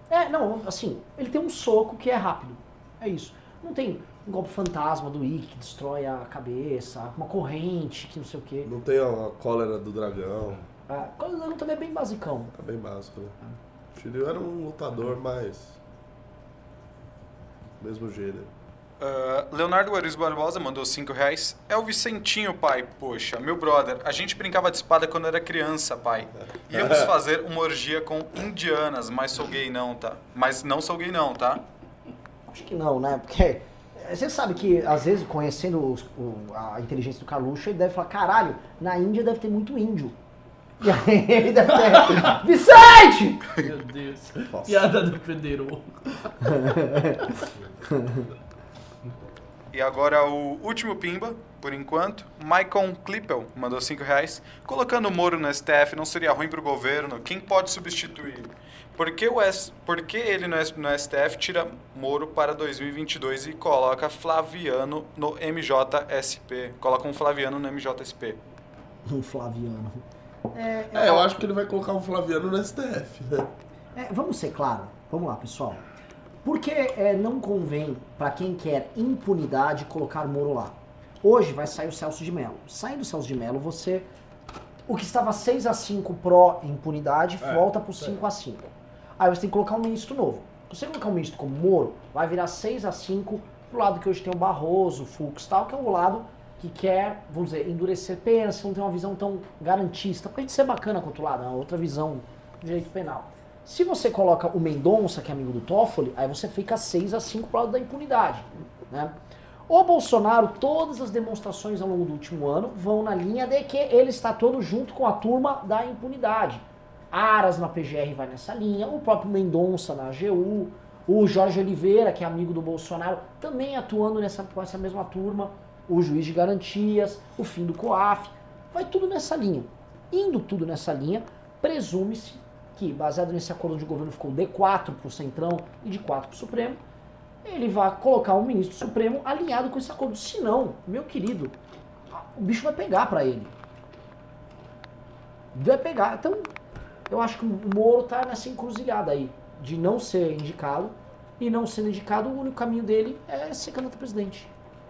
Speaker 1: É, não, assim, ele tem um soco que é rápido. É isso. Não tem um golpe fantasma do Ikki que destrói a cabeça, uma corrente que não sei o quê.
Speaker 2: Não tem a cólera do dragão.
Speaker 1: Ah, o Dragão também é bem basicão.
Speaker 2: É bem básico, né? O Shiryu era um lutador mais... Mesmo gênero.
Speaker 5: Uh, Leonardo Aris Barbosa mandou 5 reais. É o Vicentinho, pai. Poxa, meu brother, a gente brincava de espada quando era criança, pai. [LAUGHS] Íamos fazer uma orgia com indianas, mas sou gay não, tá? Mas não sou gay não, tá?
Speaker 1: Acho que não, né? Porque você sabe que, às vezes, conhecendo os- o- a inteligência do Carluxo, ele deve falar, caralho, na Índia deve ter muito índio. [LAUGHS] E aí ele deve ter. Vicente!
Speaker 3: Meu Deus.
Speaker 2: Nossa.
Speaker 3: Piada do Pedreiro. [LAUGHS]
Speaker 5: E agora o último pimba, por enquanto. Maicon Klippel mandou 5 reais. Colocando o Moro no STF não seria ruim pro governo? Quem pode substituir? Por que, o S... Por que ele no, S... no STF tira Moro para 2022 e coloca Flaviano no MJSP? Coloca um Flaviano no MJSP. [LAUGHS]
Speaker 1: Um Flaviano.
Speaker 2: É, eu acho que ele vai colocar um Flaviano no STF, né?
Speaker 1: É, vamos ser claro, vamos lá, pessoal. Porque é, não convém, pra quem quer impunidade, colocar Moro lá. Hoje vai sair o Celso de Mello. Saindo o Celso de Mello, você. O que estava 6 a 5 pró impunidade
Speaker 2: É,
Speaker 1: volta pro 5 a 5 Aí você tem que colocar um ministro novo. Se você colocar um ministro como Moro, vai virar 6 a 5 pro lado que hoje tem o Barroso, o Fux tal, que é o lado que quer, vamos dizer, endurecer penas, que não tem uma visão tão garantista. Gente ser bacana outro lado, é outra visão do direito penal. Se você coloca o Mendonça, que é amigo do Toffoli, aí você fica 6 a 5 pro lado da impunidade. Né? O Bolsonaro, todas as demonstrações ao longo do último ano vão na linha de que ele está todo junto com a turma da impunidade. Aras na PGR vai nessa linha, o próprio Mendonça na AGU, o Jorge Oliveira, que é amigo do Bolsonaro, também atuando nessa, com essa mesma turma, o juiz de garantias, o fim do COAF, vai tudo nessa linha. Indo tudo nessa linha, presume-se que, baseado nesse acordo de governo, ficou de 4 para o Centrão e de 4 para o Supremo, ele vai colocar um ministro supremo alinhado com esse acordo. Se não, meu querido, o bicho vai pegar para ele. Vai pegar. Então, eu acho que o Moro tá nessa encruzilhada aí, de não ser indicado, e não sendo indicado, o único caminho dele é ser candidato a presidente.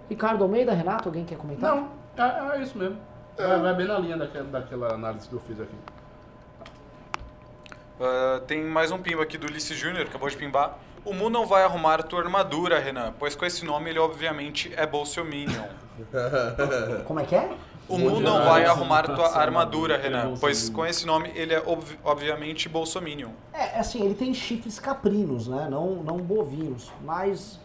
Speaker 1: Ricardo Almeida, Renato, alguém quer comentar?
Speaker 3: Não, é, é isso mesmo. Vai, vai bem na linha daquela, daquela análise que eu fiz aqui.
Speaker 5: Uh, tem mais um pimba aqui do Ulisses Júnior, acabou de pimbar. O Mu não vai arrumar tua armadura, Renan, pois com esse nome ele obviamente é Bolsominion.
Speaker 1: Como é que é?
Speaker 5: O Mu não vai arrumar tua armadura, Renan, pois com esse nome ele é ob- obviamente Bolsominion.
Speaker 1: É, assim, ele tem chifres caprinos, né? Não, não bovinos. Mas,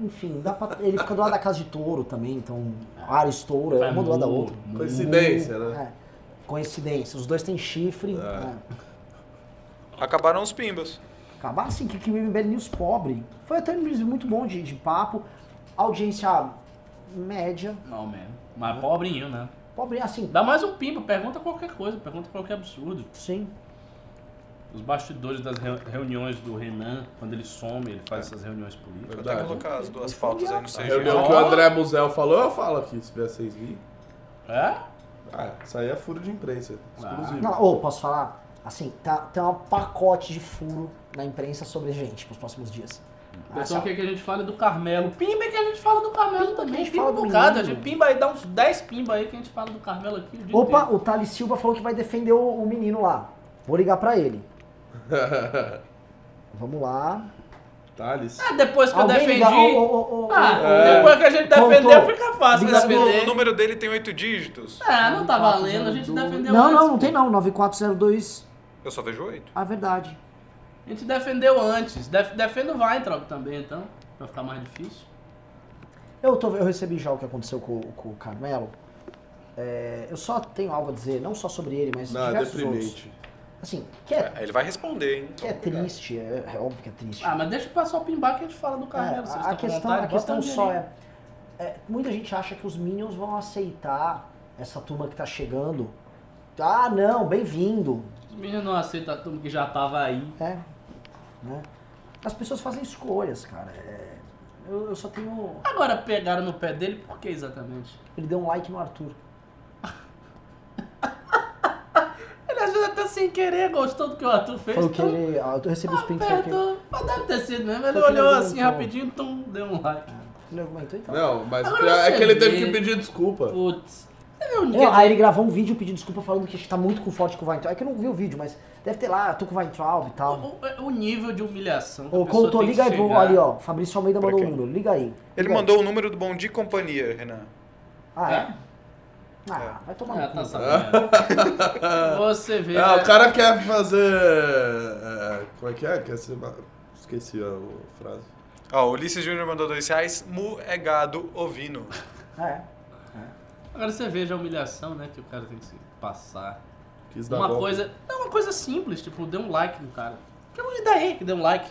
Speaker 1: enfim, dá pra, ele fica do lado da casa de touro também, então Ares touro é uma do lado da
Speaker 3: mu,
Speaker 1: outra.
Speaker 3: mu.
Speaker 2: Coincidência, né?
Speaker 1: É, coincidência. Os dois têm chifre. né?
Speaker 5: Acabaram os pimbas.
Speaker 1: Acabar assim, que, que o MBL News pobre. Foi até um muito bom de, de papo. Audiência média.
Speaker 3: Não, man. Mas pobrinho, né?
Speaker 1: Pobre, assim,
Speaker 3: Dá mais um pimba, pergunta qualquer coisa, pergunta qualquer absurdo.
Speaker 1: sim.
Speaker 3: Os bastidores das reu- reuniões do Renan, quando ele some, ele faz essas reuniões políticas.
Speaker 5: Vou até
Speaker 2: Verdade.
Speaker 5: colocar as duas fotos aí no
Speaker 2: A
Speaker 5: CG.
Speaker 2: reunião que o André Musel falou, eu falo aqui, se vocês virem.
Speaker 3: É?
Speaker 2: Ah, isso aí é furo de imprensa, exclusivo.
Speaker 1: Não, ou posso falar? Assim, tá, tem um pacote de furo na imprensa sobre a gente pros próximos dias.
Speaker 3: O pessoal quer que a gente fale do Carmelo. Pimba é que a gente fala do Carmelo
Speaker 1: Pimba
Speaker 3: também.
Speaker 1: gente
Speaker 3: Pimba
Speaker 1: fala do
Speaker 3: bocado. A gente pimba aí, dá uns 10 pimba aí que a gente fala do Carmelo aqui. O
Speaker 1: Opa,
Speaker 3: inteiro.
Speaker 1: o Thales Silva falou que vai defender o, o menino lá. Vou ligar pra ele. [LAUGHS] Vamos lá.
Speaker 2: Thales.
Speaker 3: Ah, depois que eu
Speaker 1: Alguém
Speaker 3: defendi.
Speaker 1: liga- ô, ô, ô,
Speaker 3: Ah,
Speaker 2: É.
Speaker 3: depois que a gente
Speaker 1: Contou.
Speaker 3: defendeu, fica fácil
Speaker 1: Liga-
Speaker 3: defender.
Speaker 5: O número dele tem oito dígitos.
Speaker 3: Ah, não tá valendo, a gente
Speaker 1: 9402.
Speaker 3: defendeu
Speaker 1: Não,
Speaker 3: antes.
Speaker 1: não, não tem não. 9402.
Speaker 5: Eu só vejo oito.
Speaker 1: Ah, verdade.
Speaker 3: A gente defendeu antes. Def, defenda o Weintraub também, então. Pra ficar mais difícil.
Speaker 1: Eu, tô, eu recebi já o que aconteceu com, com o Carmelo. É, eu só tenho algo a dizer, não só sobre ele, mas
Speaker 2: Não, é
Speaker 1: diversos outros.
Speaker 2: deprimente.
Speaker 1: Assim, que é,
Speaker 5: É, ele vai responder, hein?
Speaker 1: que é triste, é, é óbvio que é triste.
Speaker 3: Ah, mas deixa passar o pimbar que a gente fala do
Speaker 1: É,
Speaker 3: Carmelo.
Speaker 1: a,
Speaker 3: com
Speaker 1: questão, a questão só é, é, Muita gente acha que os Minions vão aceitar essa turma que tá chegando. Ah, não, bem-vindo.
Speaker 3: Os meninos não aceitam a turma que já tava aí.
Speaker 1: É. Né? As pessoas fazem escolhas, cara. É, eu, eu só tenho.
Speaker 3: Agora pegaram no pé dele, por que exatamente?
Speaker 1: Ele deu um like no Arthur. [LAUGHS]
Speaker 3: Ele às vezes até sem querer gostou do que o Arthur fez.
Speaker 1: Foi o que
Speaker 3: tum,
Speaker 1: ele. ah, Eu recebi os prints aqui.
Speaker 3: Mas deve ter sido mesmo. Ele
Speaker 1: Foi o que ele
Speaker 3: olhou assim rapidinho, tum, deu um like.
Speaker 1: Ele argumentou então.
Speaker 2: Não, mas
Speaker 3: Agora
Speaker 2: é que ele teve que pedir desculpa.
Speaker 3: Putz.
Speaker 1: Não,
Speaker 3: quer
Speaker 1: aí ele gravou um vídeo pedindo desculpa falando que a gente tá muito com forte com o Weintraub. É que eu não vi o vídeo, mas deve ter lá, tô com o Weintraub e tal.
Speaker 3: o, o- o nível de humilhação. que a
Speaker 1: Ô,
Speaker 3: que
Speaker 1: liga aí pro ali, ó. Fabrício Almeida
Speaker 5: Pra
Speaker 1: mandou o número. Liga aí.
Speaker 5: Ele
Speaker 1: Liga aí.
Speaker 5: mandou o número do Bom Dia e Companhia, Renan.
Speaker 1: Ah, é?
Speaker 3: É?
Speaker 1: Ah, vai tomar
Speaker 3: Ah,
Speaker 1: no
Speaker 3: tá
Speaker 1: cu.
Speaker 3: sabendo. [LAUGHS] Você vê.
Speaker 2: É,
Speaker 3: né?
Speaker 2: o cara quer fazer. é, como é que é? Quer ser. Esqueci a frase.
Speaker 5: Ó, o Ulisses Júnior mandou dois reais. Mu é gado ovino.
Speaker 1: É.
Speaker 3: Agora você veja a humilhação, né, que o cara tem que se passar.
Speaker 2: Quis dar
Speaker 3: Uma
Speaker 2: golpe.
Speaker 3: coisa. Não, uma coisa simples, tipo, dê um like no cara. Que e daí que deu um like?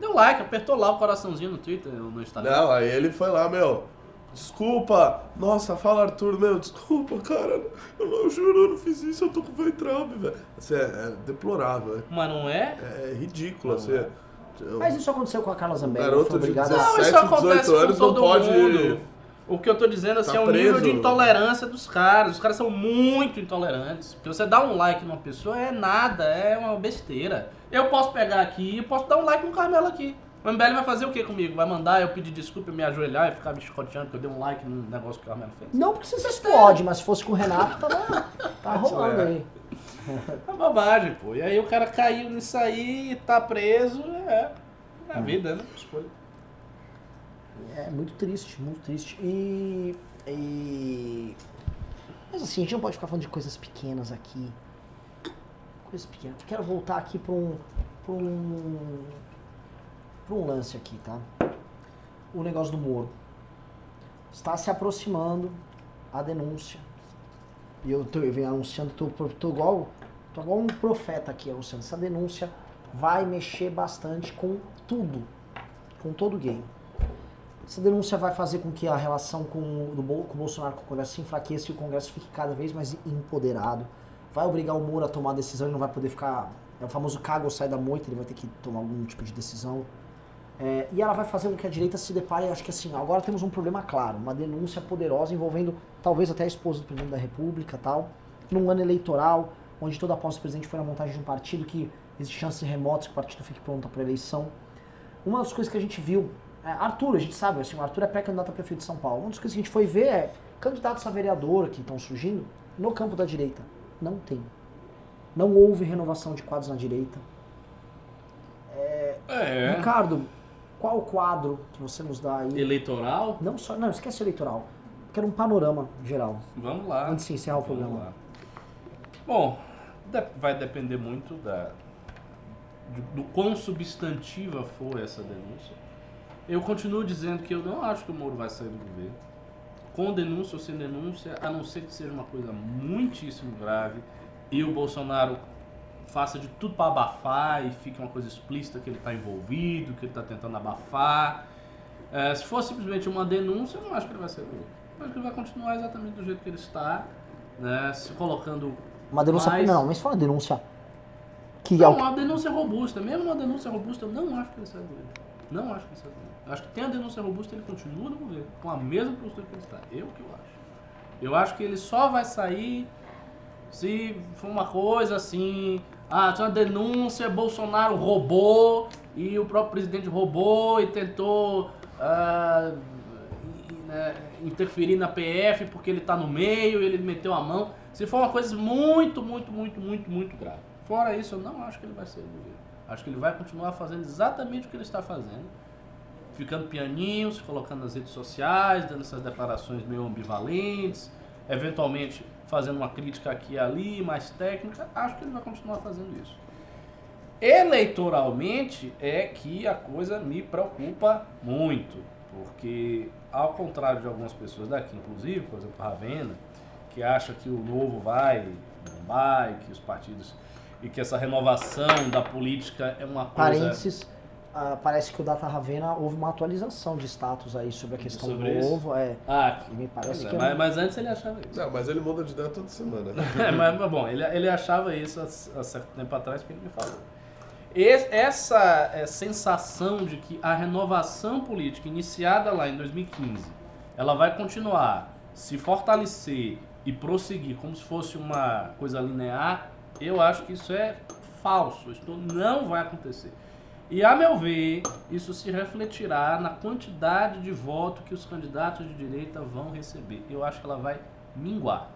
Speaker 3: Deu um like, apertou lá o coraçãozinho no Twitter, no Instagram.
Speaker 2: Não, aí ele foi lá, meu. Desculpa! Nossa, fala Arthur, meu, desculpa, cara. Eu, não, eu juro, eu não fiz isso, eu tô com Veitraub, velho. Assim, é, é deplorável,
Speaker 3: Mas não é?
Speaker 2: é, é ridículo, assim. é- eu-
Speaker 1: Mas isso aconteceu com a Carla Zambelli. foi
Speaker 2: de
Speaker 1: obrigada
Speaker 2: 17,
Speaker 3: Não, isso acontece
Speaker 2: 18
Speaker 3: com
Speaker 2: anos não
Speaker 3: todo
Speaker 2: pode-
Speaker 3: mundo. O que eu tô dizendo assim,
Speaker 2: Tá
Speaker 3: é o nível
Speaker 2: preso.
Speaker 3: de intolerância dos caras. Os caras são muito intolerantes. Porque você dá um like numa pessoa é nada, é uma besteira. Eu posso pegar aqui e posso dar um like no Carmelo aqui. O MBL vai fazer o que comigo? Vai mandar eu pedir desculpa, eu me ajoelhar e ficar me chicoteando porque eu dei um like no negócio que o Carmelo fez?
Speaker 1: Não porque você se explode, mas se fosse com o Renato, tava, [LAUGHS] tava rolando aí.
Speaker 3: É bobagem, pô. E aí o cara caiu nisso aí e tá preso. É. É a vida, né? Escolha.
Speaker 1: É muito triste, muito triste. E, e. Mas assim, a gente não pode ficar falando de coisas pequenas aqui. Coisas pequenas. Quero voltar aqui para um. para um. para um lance aqui, tá? O negócio do Moro. Está se aproximando a denúncia. E eu, tô, eu venho anunciando, tô, tô igual. tô igual um profeta aqui anunciando. Essa denúncia vai mexer bastante com tudo. Com todo o game. Essa denúncia vai fazer com que a relação com, o- do, com o Bolsonaro com o Congresso se enfraqueça e o Congresso fique cada vez mais empoderado. Vai obrigar o Moro a tomar decisão, ele não vai poder ficar. É o famoso caga ou sai da moita, ele vai ter que tomar algum tipo de decisão. É, e ela vai fazer com que a direita se depare, acho que assim, agora temos um problema claro, uma denúncia poderosa envolvendo talvez até a esposa do presidente da República tal, num ano eleitoral, onde toda a posse do presidente foi na montagem de um partido que existe chances remotas que o partido fique pronto para eleição. Uma das coisas que a gente viu, é, Arthur, a gente sabe, assim, o Arthur é pré-candidato a prefeito de São Paulo. Uma das coisas que a gente foi ver é candidatos a vereador que estão surgindo no campo da direita. Não tem. Não houve renovação de quadros na direita.
Speaker 3: É.
Speaker 1: Ricardo, qual quadro que você nos dá aí?
Speaker 3: Eleitoral?
Speaker 1: Não só, não, esquece o eleitoral. Quero um panorama geral.
Speaker 3: Vamos lá.
Speaker 1: Antes de encerrar o
Speaker 3: Vamos
Speaker 1: programa.
Speaker 3: lá. Bom, vai depender muito da, de- do quão substantiva for essa denúncia. Eu continuo dizendo que eu não acho que o Moro vai sair do governo. Com denúncia ou sem denúncia, a não ser que seja uma coisa muitíssimo grave e o Bolsonaro faça de tudo para abafar e fique uma coisa explícita que ele está envolvido, que ele está tentando abafar. É, se for simplesmente uma denúncia, eu não acho que ele vai sair do governo. Eu acho que ele vai continuar exatamente do jeito que ele está, né, se colocando
Speaker 1: Uma denúncia.
Speaker 3: Mas-
Speaker 1: Não, mas fala uma denúncia. Que é
Speaker 3: Não, uma denúncia robusta. Mesmo uma denúncia robusta, eu não acho que ele sai do governo. Não acho que ele sai do. Acho que tem a denúncia robusta ele continua no governo, com a mesma postura que ele está. Eu que eu acho. Eu acho que ele só vai sair se for uma coisa assim. Ah, tinha uma denúncia, Bolsonaro roubou. e o próprio presidente roubou e tentou ah, né, interferir na PF porque ele está no meio, ele meteu a mão. Se for uma coisa muito, muito, muito, muito, muito grave. Fora isso, eu não acho que ele vai ser removido. Acho que ele vai continuar fazendo exatamente o que ele está fazendo. Ficando pianinho, se colocando nas redes sociais, dando essas declarações meio ambivalentes, eventualmente fazendo uma crítica aqui e ali, mais técnica. Acho que ele vai continuar fazendo isso. Eleitoralmente é que a coisa me preocupa muito, porque ao contrário de algumas pessoas daqui, inclusive, por exemplo, Ravena, que acha que o novo vai bombar e que os partidos e que essa renovação da política é uma coisa
Speaker 1: Parênteses, ah, parece que o Data Ravena houve uma atualização de status aí sobre a questão
Speaker 3: Sobre
Speaker 1: do
Speaker 3: isso?
Speaker 1: ovo. É,
Speaker 3: Ah,
Speaker 1: me parece
Speaker 3: é,
Speaker 1: que é
Speaker 3: mas,
Speaker 1: um-
Speaker 3: mas antes ele achava isso.
Speaker 2: Não, mas ele muda de ideia toda semana. [LAUGHS]
Speaker 3: É, mas, mas bom, ele, ele achava isso há, há certo tempo atrás, porque ele me falou. Es- essa é, sensação de que a renovação política iniciada lá em 2015, ela vai continuar, se fortalecer e prosseguir como se fosse uma coisa linear, eu acho que isso é falso. Isso não vai acontecer. E a meu ver, isso se refletirá na quantidade de voto que os candidatos de direita vão receber. Eu acho que ela vai minguar.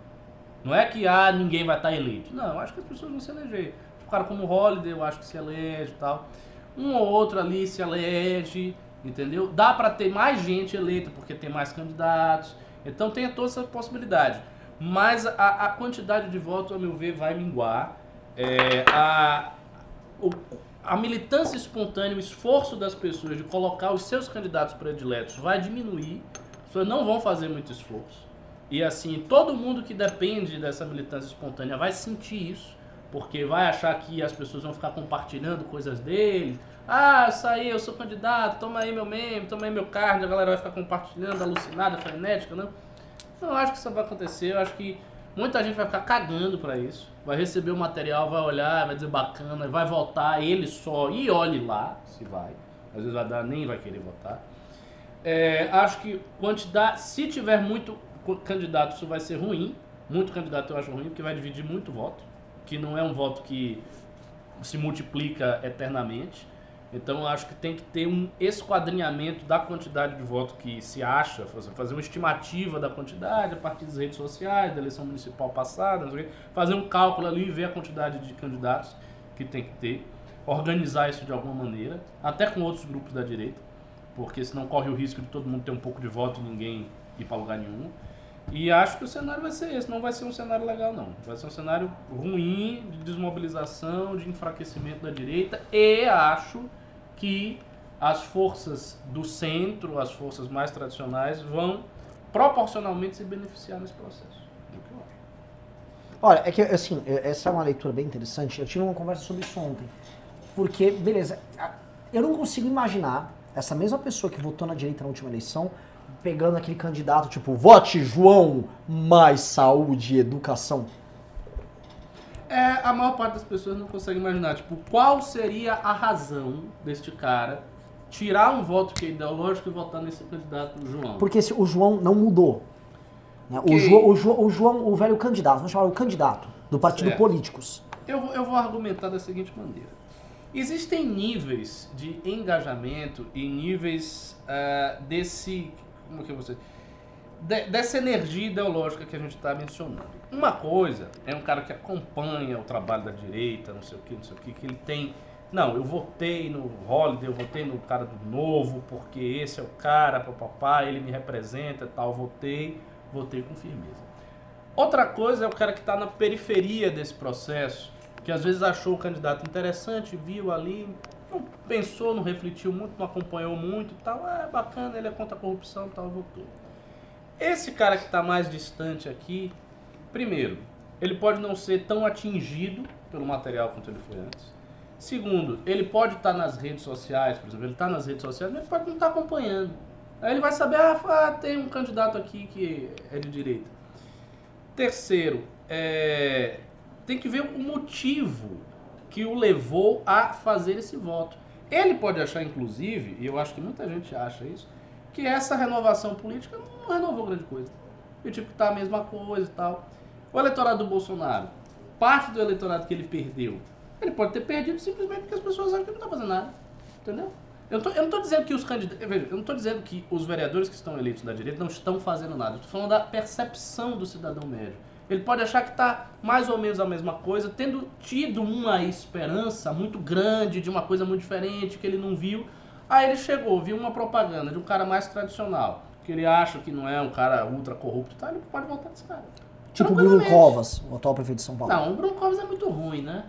Speaker 3: Não é que ah, ninguém vai estar eleito. Não, eu acho que as pessoas vão se eleger. Um cara como o Holiday, eu acho que se elege e tal. Um ou outro ali se elege, entendeu? Dá para ter mais gente eleita porque tem mais candidatos. Então tem toda essa possibilidade. Mas a, a quantidade de votos, a meu ver, vai minguar. É, a, o- a militância espontânea, o esforço das pessoas de colocar os seus candidatos prediletos vai diminuir. As pessoas não vão fazer muito esforço. E assim, todo mundo que depende dessa militância espontânea vai sentir isso, porque vai achar que as pessoas vão ficar compartilhando coisas dele. Ah, isso aí, eu sou candidato, toma aí meu meme, toma aí meu card, a galera vai ficar compartilhando, alucinada, frenética, não? Não acho que isso vai acontecer, eu acho que muita gente vai ficar cagando pra isso. Vai receber o material, vai olhar, vai dizer bacana, vai votar ele só e olhe lá se vai. Às vezes vai dar, nem vai querer votar. É, acho que quantidade, se tiver muito candidato, isso vai ser ruim. Muito candidato eu acho ruim, porque vai dividir muito voto, que não é um voto que se multiplica eternamente. Então acho que tem que ter um esquadrinhamento da quantidade de voto que se acha, fazer uma estimativa da quantidade a partir das redes sociais, da eleição municipal passada, fazer um cálculo ali e ver a quantidade de candidatos que tem que ter, organizar isso de alguma maneira, até com outros grupos da direita porque senão corre o risco de todo mundo ter um pouco de voto e ninguém ir para lugar nenhum. E acho que o cenário vai ser esse, não vai ser um cenário legal não. Vai ser um cenário ruim de desmobilização, de enfraquecimento da direita e acho que as forças do centro, as forças mais tradicionais vão proporcionalmente se beneficiar nesse processo.
Speaker 1: Olha, é que assim, é- essa é uma leitura bem interessante. Eu tive uma conversa sobre isso ontem. Porque, beleza, eu não consigo imaginar essa mesma pessoa que votou na direita na última eleição pegando aquele candidato tipo, vote João, mais saúde e educação.
Speaker 3: É, a maior parte das pessoas não consegue imaginar, tipo, qual seria a razão deste cara tirar um voto que é ideológico e votar nesse candidato João.
Speaker 1: Porque se o João não mudou. né? O. João, o, João, o João, o velho candidato, vamos chamar o candidato do Partido
Speaker 3: Certo.
Speaker 1: Políticos.
Speaker 3: Eu, vou- eu vou argumentar da seguinte maneira. Existem níveis de engajamento e níveis ah, desse. Como que você. de- dessa energia ideológica que a gente está mencionando. Uma coisa é um cara que acompanha o trabalho da direita, não sei o que, não sei o que, que ele tem. Não, eu votei no Holiday, eu votei no cara do novo, porque esse é o cara, papapá, ele me representa tal, votei, votei com firmeza. Outra coisa é o cara que está na periferia desse processo, que às vezes achou o candidato interessante, viu ali, não pensou, não refletiu muito, não acompanhou muito tal. Ah, é bacana, ele é contra a corrupção tal, votou. Esse cara que está mais distante aqui, primeiro, ele pode não ser tão atingido pelo material quanto ele foi antes. Segundo, ele pode estar nas redes sociais, por exemplo, ele está nas redes sociais, mas ele pode não estar acompanhando. Aí ele vai saber, ah, ah, tem um candidato aqui que é de direita. Terceiro, é, tem que ver o motivo que o levou a fazer esse voto. Ele pode achar, inclusive, e eu acho que muita gente acha isso, que essa renovação política não renovou grande coisa. E tipo, tá a mesma coisa e tal. O eleitorado do Bolsonaro, parte do eleitorado que ele perdeu, ele pode ter perdido simplesmente porque as pessoas acham que ele não tá fazendo nada. Entendeu? Eu, tô- eu não tô dizendo que os candidatos. Veja, eu não tô dizendo que os vereadores que estão eleitos da direita não estão fazendo nada. Tô falando da percepção do cidadão médio. Ele pode achar que está mais ou menos a mesma coisa, tendo tido uma esperança muito grande de uma coisa muito diferente que ele não viu. Aí ele chegou, viu uma propaganda de um cara mais tradicional, que ele acha que não é um cara ultra corrupto, tá? Ele pode votar nesse cara.
Speaker 1: Tipo o Bruno. Covas, o atual prefeito de São Paulo.
Speaker 3: Não, o Bruno Covas é muito ruim, né?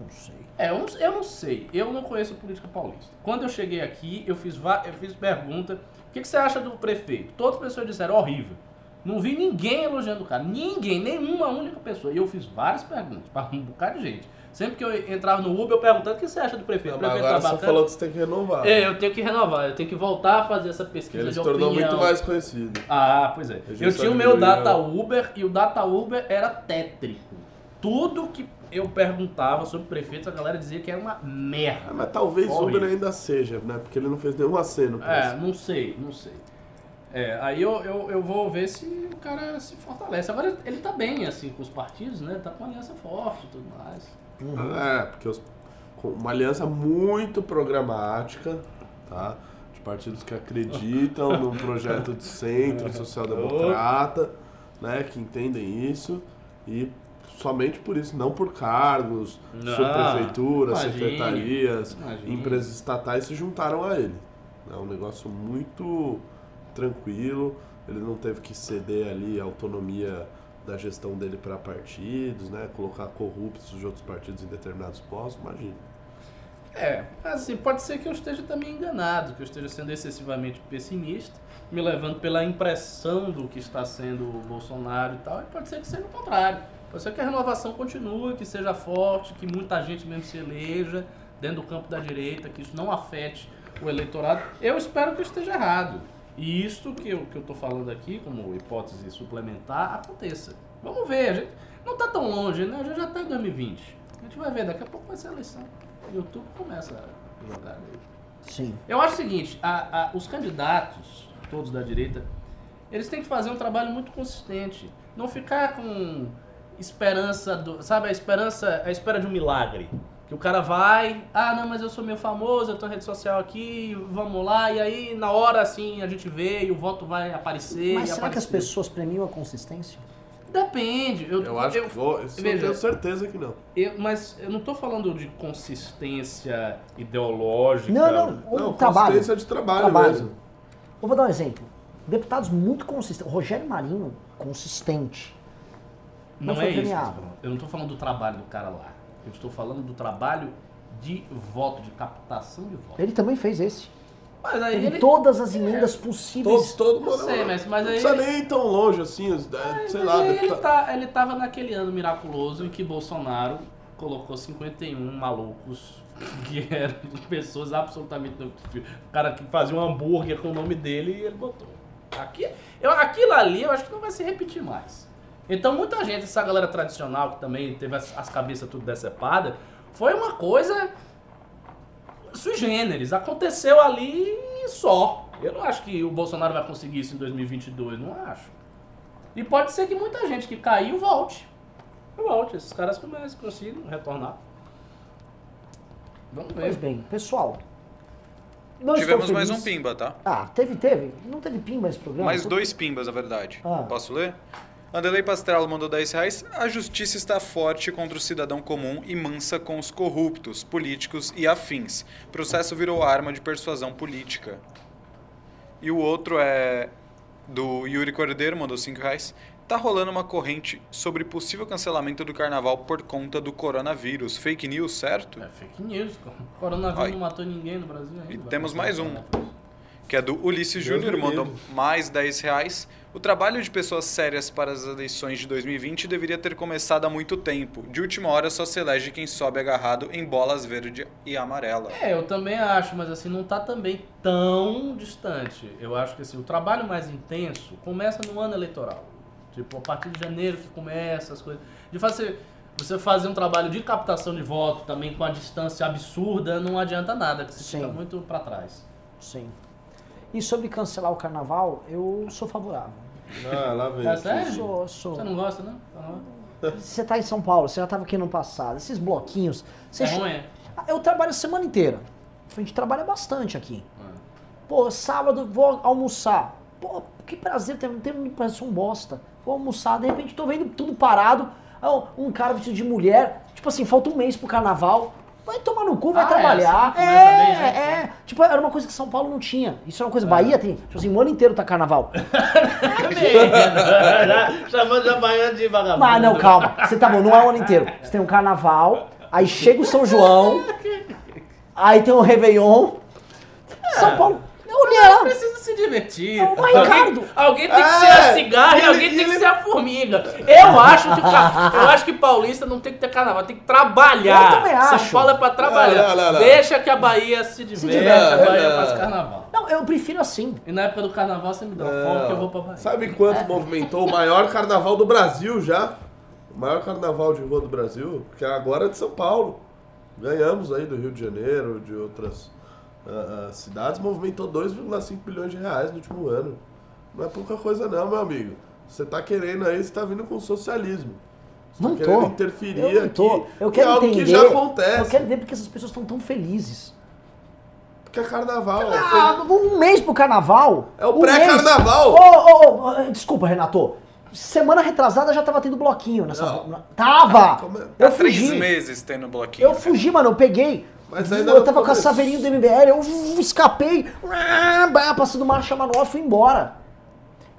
Speaker 1: Não sei.
Speaker 3: É, eu não, eu não sei. Eu não conheço a política paulista. Quando eu cheguei aqui, eu fiz, eu fiz pergunta: o que, que você acha do prefeito? Todas as pessoas disseram horrível. Não vi ninguém elogiando o cara. Ninguém, nenhuma única pessoa. E eu fiz várias perguntas para um bocado de gente. Sempre que eu entrava no Uber, eu perguntava: o que você acha do prefeito?
Speaker 2: Não,
Speaker 3: prefeito
Speaker 2: agora
Speaker 3: tá
Speaker 2: você falou que você tem que renovar.
Speaker 3: É, eu tenho que renovar. Eu tenho que voltar a fazer essa pesquisa
Speaker 2: ele se tornou
Speaker 3: opinião.
Speaker 2: muito mais conhecido.
Speaker 3: Ah, pois é. Eu
Speaker 2: Registro
Speaker 3: tinha o meu. Data Uber e o Data Uber era tétrico. Tudo que eu perguntava sobre o prefeito, a galera dizia que era uma
Speaker 2: Ah,
Speaker 3: merda.
Speaker 2: mas talvez o. Uber ainda seja, né? Porque ele não fez nenhum aceno
Speaker 3: É, não sei, não sei. É, aí eu, eu, eu vou ver se o cara se fortalece. Agora ele tá bem, assim, com os partidos, né? Tá com aliança forte e tudo mais.
Speaker 2: É, porque os- uma aliança muito programática, tá? De partidos que acreditam [LAUGHS] num projeto de centro social-democrata, né? Que entendem isso e somente por isso, não por cargos,
Speaker 3: Não,
Speaker 2: subprefeituras,
Speaker 3: imagine,
Speaker 2: secretarias,
Speaker 3: imagine.
Speaker 2: empresas estatais se juntaram a ele. É um negócio muito tranquilo, ele não teve que ceder ali a autonomia da gestão dele para partidos, né? Colocar corruptos de outros partidos em determinados postos, imagina.
Speaker 3: É, assim, pode ser que eu esteja também enganado, que eu esteja sendo excessivamente pessimista, me levando pela impressão do que está sendo o Bolsonaro e tal, e pode ser que seja o contrário. Pode ser que a renovação continue, que seja forte, que muita gente mesmo se eleja dentro do campo da direita, que isso não afete o eleitorado. Eu espero que eu esteja errado. E isto que eu, que eu tô falando aqui, como hipótese suplementar, aconteça. Vamos ver, a gente não tá tão longe, né? A gente já tá em 2020. A gente vai ver, daqui a pouco vai ser a eleição. O YouTube começa a jogar aí.
Speaker 1: Sim.
Speaker 3: Eu acho o seguinte, a- a- os candidatos, todos da direita, eles têm que fazer um trabalho muito consistente. Não ficar com esperança, do, sabe, a esperança, a espera de um milagre. Que o cara vai, ah, não, mas eu sou meio famoso, eu tô em rede social aqui, vamos lá, e aí na hora assim a gente vê e o voto vai aparecer.
Speaker 1: Mas
Speaker 3: e
Speaker 1: será que as
Speaker 3: aparecer.
Speaker 1: pessoas premiam a consistência?
Speaker 3: Depende. Eu,
Speaker 2: Eu acho
Speaker 3: eu-
Speaker 2: que vou, isso eu
Speaker 3: veja,
Speaker 2: tenho certeza que não.
Speaker 3: eu- mas eu não tô falando de consistência ideológica.
Speaker 1: Não, não.
Speaker 2: Não,
Speaker 1: trabalho.
Speaker 2: consistência de trabalho,
Speaker 1: Trabalho.
Speaker 2: mesmo.
Speaker 1: Eu vou dar um exemplo. Deputados muito consistentes. Rogério Marinho, consistente.
Speaker 3: Não,
Speaker 1: Não
Speaker 3: é isso. Eu não estou falando do trabalho do cara lá. Eu estou falando do trabalho de voto, de captação de voto.
Speaker 1: Ele também fez esse.
Speaker 3: Mas aí
Speaker 1: Teve
Speaker 3: ele.
Speaker 1: todas as emendas possíveis.
Speaker 2: Todos, todo mundo.
Speaker 3: Eu sei, mas- mas
Speaker 2: não
Speaker 3: aí
Speaker 2: precisa
Speaker 3: ele-
Speaker 2: nem ir tão longe assim, os- é, sei
Speaker 3: Mas
Speaker 2: lá.
Speaker 3: ele,
Speaker 2: deputado-
Speaker 3: tá, ele tava naquele ano miraculoso em que Bolsonaro colocou 51 malucos [LAUGHS] que eram pessoas absolutamente. O cara que fazia um hambúrguer com o nome dele e ele botou. Aqui, eu, aquilo ali eu acho que não vai se repetir mais. Então muita gente, essa galera tradicional que também teve as, as cabeças tudo decepada, foi uma coisa sui generis. Aconteceu ali só. Eu não acho que o Bolsonaro vai conseguir isso em 2022, não acho. E pode ser que muita gente que caiu volte. Volte, esses caras comecem, consigam retornar. Vamos
Speaker 1: Pois
Speaker 3: ver.
Speaker 1: bem, pessoal. Não
Speaker 5: Tivemos mais um pimba, tá?
Speaker 1: Ah, teve, teve. Não teve pimba esse programa?
Speaker 5: Mais dois pimbas, na verdade.
Speaker 1: Ah.
Speaker 5: Posso ler? Anderlei Pastrello mandou 10 reais. A justiça está forte contra o cidadão comum e mansa com os corruptos, políticos e afins. Processo virou arma de persuasão política. E o outro é do Yuri Cordeiro, mandou 5 reais. Tá rolando uma corrente sobre possível cancelamento do carnaval por conta do coronavírus. Fake news, certo?
Speaker 3: É fake news. O coronavírus
Speaker 5: Ai.
Speaker 3: não matou ninguém no Brasil ainda.
Speaker 5: E temos mais um. Que é do Ulisses Júnior, mandou mais 10 reais. O trabalho de pessoas sérias para as eleições de 2020 deveria ter começado há muito tempo. De última hora só se elege quem sobe agarrado em bolas verde e amarela.
Speaker 3: É, eu também acho, mas assim, não tá também tão distante. Eu acho que assim, o trabalho mais intenso começa no ano eleitoral. Tipo, a partir de janeiro que começa as coisas. De fazer, você fazer um trabalho de captação de voto também com a distância absurda não adianta nada, que você
Speaker 1: Sim.
Speaker 3: fica muito pra trás.
Speaker 1: Sim. E sobre cancelar o carnaval, eu sou favorável.
Speaker 2: Ah, lá vem.
Speaker 3: É sério?
Speaker 1: Sou, sou.
Speaker 3: Você não gosta, não? Tá?
Speaker 1: Você tá em São Paulo, você já tava aqui no passado. Esses bloquinhos. Você
Speaker 3: É ruim, é?
Speaker 1: Eu trabalho a semana inteira. A gente trabalha bastante aqui. Pô, sábado vou almoçar. Pô, que prazer, tem, tem, me parece um bosta. Vou almoçar, de repente tô vendo tudo parado. Ah, Um cara vestido de mulher, tipo assim, falta um mês pro carnaval. Vai tomar no cu, vai
Speaker 3: Ah, é?
Speaker 1: trabalhar.
Speaker 3: Bem,
Speaker 1: É,
Speaker 3: gente,
Speaker 1: é. Tipo, era uma coisa que São Paulo não tinha. Isso é uma coisa. Bahia tem. Tipo assim, o ano inteiro tá carnaval. [LAUGHS]
Speaker 3: Chamando a baiana de vagabundo.
Speaker 1: Mas não, calma. Você tá bom, não é o ano inteiro. Você tem um carnaval, aí chega o São João, [LAUGHS] aí tem o Réveillon. São Paulo. Olha,
Speaker 3: Precisa se divertir.
Speaker 1: Mas, Ricardo-
Speaker 3: alguém, alguém tem que
Speaker 2: É,
Speaker 3: ser a cigarra e
Speaker 2: ele-
Speaker 3: alguém tem que
Speaker 2: ele-
Speaker 3: ser a formiga. Eu acho que o eu acho que paulista não tem que ter carnaval, tem que trabalhar.
Speaker 1: Eu também acho.
Speaker 3: São Paulo é pra trabalhar.
Speaker 2: Não, não, não, não.
Speaker 3: Deixa que a Bahia se diverte,
Speaker 1: diverte.
Speaker 3: a Bahia
Speaker 2: Não.
Speaker 3: faz carnaval.
Speaker 1: Não, eu prefiro assim.
Speaker 3: E na época do carnaval você me dá uma folga que eu vou pra Bahia.
Speaker 2: Sabe quanto movimentou o maior carnaval do Brasil já? O maior carnaval de rua do Brasil, que agora é de São Paulo. Ganhamos aí do Rio de Janeiro, de outras ah, cidades, movimentou 2,5 bilhões de reais no último ano. Não é pouca coisa não, meu amigo. Você tá querendo aí, você tá vindo com socialismo. Você
Speaker 1: Não
Speaker 2: tá querendo
Speaker 1: tô.
Speaker 2: interferir
Speaker 1: Eu não tô.
Speaker 2: aqui.
Speaker 1: Eu
Speaker 2: que
Speaker 1: quero
Speaker 2: é algo
Speaker 1: entender.
Speaker 2: que já acontece.
Speaker 1: Eu quero entender porque essas pessoas estão tão felizes.
Speaker 2: Porque é carnaval.
Speaker 1: Ah, um mês pro carnaval.
Speaker 2: É o
Speaker 1: Um
Speaker 2: pré-carnaval.
Speaker 1: Ô, ô, ô, desculpa, Renato. Semana retrasada já tava tendo bloquinho nessa.
Speaker 2: Não.
Speaker 1: Tava!
Speaker 2: Como é?
Speaker 1: Eu
Speaker 5: três
Speaker 1: fugi.
Speaker 5: meses tem no bloquinho.
Speaker 1: Eu fugi, mano, eu peguei.
Speaker 2: Mas ainda
Speaker 1: eu tava com a
Speaker 2: começou.
Speaker 1: saveirinho do MBL, eu escapei, ah, passando marcha manual, fui embora.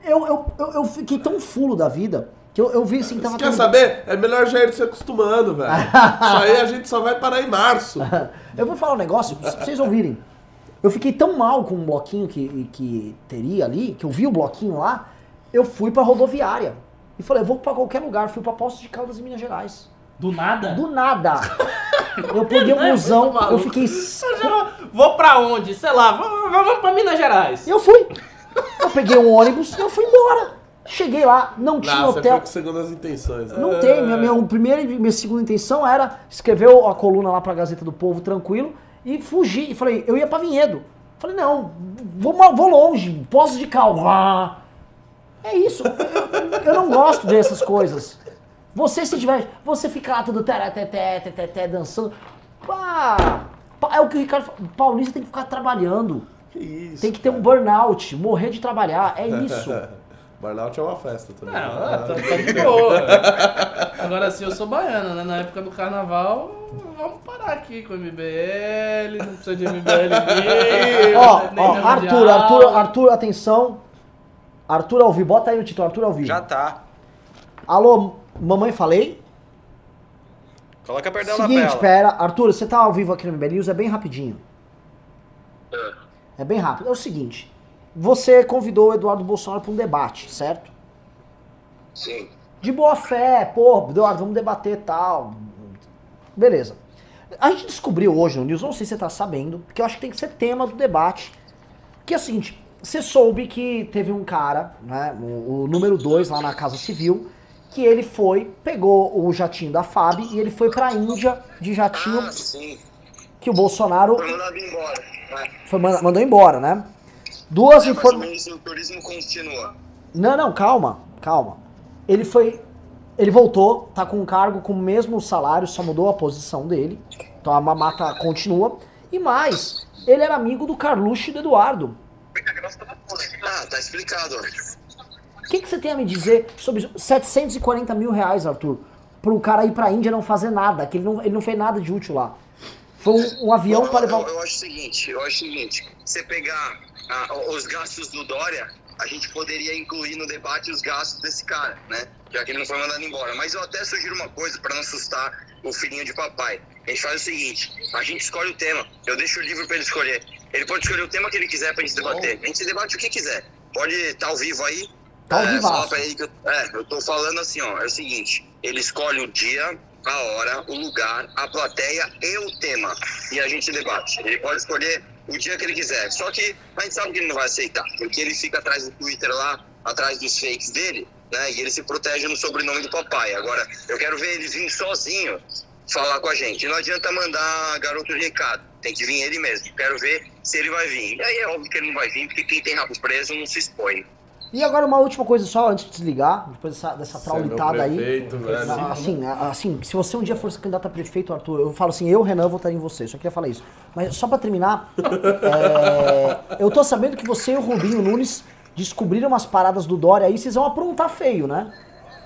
Speaker 1: Eu, eu, eu, eu fiquei tão fulo da vida que eu, eu vi assim que tava
Speaker 2: Você quer saber? É melhor já ir se acostumando, velho. [LAUGHS] Isso aí a gente só vai parar em março. [LAUGHS]
Speaker 1: Eu vou falar um negócio pra vocês ouvirem. Eu fiquei tão mal com o bloquinho que, que teria ali, que eu vi o bloquinho lá, eu fui pra rodoviária. E falei, eu vou pra qualquer lugar. Fui pra Poços de Caldas em Minas Gerais.
Speaker 3: Do nada?
Speaker 1: Do nada. [LAUGHS] Eu peguei um
Speaker 3: É,
Speaker 1: busão, eu fiquei.
Speaker 3: Eu já- Vou pra onde? Sei lá, vamos, pra Minas Gerais.
Speaker 1: Eu fui. Eu peguei um ônibus e eu fui embora. Cheguei lá, não tinha
Speaker 2: Não, você
Speaker 1: hotel.
Speaker 2: foi com segundas intenções. né?
Speaker 1: Não tem. Minha, minha primeira e minha segunda intenção era escrever a coluna lá pra Gazeta do Povo tranquilo e fugir. E falei, eu ia pra Vinhedo. Falei, não, vou, vou longe, Poços de Calvá. É isso. Eu, eu não gosto dessas coisas. Você se tiver. Você fica lá tudo terateté, teteté, dançando. Pá, pá, é o que o Ricardo fala. Paulista tem que ficar trabalhando.
Speaker 2: Que isso.
Speaker 1: Tem que ter um burnout, morrer de trabalhar. É [LAUGHS] isso.
Speaker 2: Burnout é uma festa também.
Speaker 3: Não, tá, tá de [LAUGHS] boa. Agora sim, eu sou baiano, né? Na época do carnaval, vamos parar aqui com o MBL, não precisa de MBL aqui. [LAUGHS]
Speaker 1: Ó,
Speaker 3: nem
Speaker 1: ó, Arthur,
Speaker 3: Mundial.
Speaker 1: Arthur, Arthur, atenção. Arthur ao vivo, bota aí o título, Arthur ao vivo.
Speaker 5: Já tá.
Speaker 1: Alô, mamãe falei?
Speaker 5: Coloca perto dela
Speaker 1: Seguinte, pera, Arthur, você tá ao vivo aqui no MBL News, é bem rapidinho. É bem rápido. É o seguinte, você convidou o Eduardo Bolsonaro para um debate, certo?
Speaker 6: Sim.
Speaker 1: De boa fé, pô, Eduardo, vamos debater tal. Beleza. A gente descobriu hoje no News, não sei se você tá sabendo, porque eu acho que tem que ser tema do debate. Que é o seguinte, você soube que teve um cara, né, o, o número 2 lá na Casa Civil, que ele foi, pegou o jatinho da FAB e ele foi pra Índia de jatinho
Speaker 6: Ah, sim.
Speaker 1: que o Bolsonaro
Speaker 6: Foi mandado embora. né?
Speaker 1: foi, mandou embora, né? Duas
Speaker 6: o
Speaker 1: informações.
Speaker 6: do turismo continua.
Speaker 1: Não, não, calma, calma. Ele foi. Ele voltou, tá com um cargo com o mesmo salário, só mudou a posição dele. Então a mamata continua. E mais, ele era amigo do Carluxo e do Eduardo.
Speaker 6: Ah, tá explicado.
Speaker 1: O que, que você tem a me dizer sobre 740 mil reais, Arthur? Para um cara ir pra Índia e não fazer nada, que ele não, ele não fez nada de útil lá. Foi um, um avião para levar.
Speaker 6: eu, eu acho o seguinte, eu acho o seguinte, você pegar ah, os gastos do Dória, a gente poderia incluir no debate os gastos desse cara, né? Já que ele não foi mandado embora. Mas eu até sugiro uma coisa para não assustar o filhinho de papai. A gente faz o seguinte, a gente escolhe o tema, eu deixo o livro para ele escolher. Ele pode escolher o tema que ele quiser pra gente debater. A gente debate o que quiser. Pode estar ao vivo aí.
Speaker 1: Tá
Speaker 6: é, pra ele que eu, é, eu tô falando assim, ó, é o seguinte, ele escolhe o dia, a hora, o lugar, a plateia e o tema. E a gente debate. Ele pode escolher o dia que ele quiser. Só que a gente sabe que ele não vai aceitar, porque ele fica atrás do Twitter lá, atrás dos fakes dele, né? E ele se protege no sobrenome do papai. Agora, eu quero ver ele vir sozinho falar com a gente. Não adianta mandar garoto de recado. Tem que vir ele mesmo. Quero ver se ele vai vir. E aí é óbvio que ele não vai vir, porque quem tem rabo preso não se expõe.
Speaker 1: E agora uma última coisa só, antes de desligar, depois dessa, dessa
Speaker 2: é
Speaker 1: traulitada aí.
Speaker 2: velho.
Speaker 1: Não, assim, a- assim, se você um dia fosse candidato a prefeito, Arthur, eu falo assim, eu, Renan, votaria em você. Só queria falar isso. Mas só pra terminar, [LAUGHS] é, eu tô sabendo que você e o Rubinho Nunes descobriram umas paradas do Dória aí, vocês vão aprontar feio, né?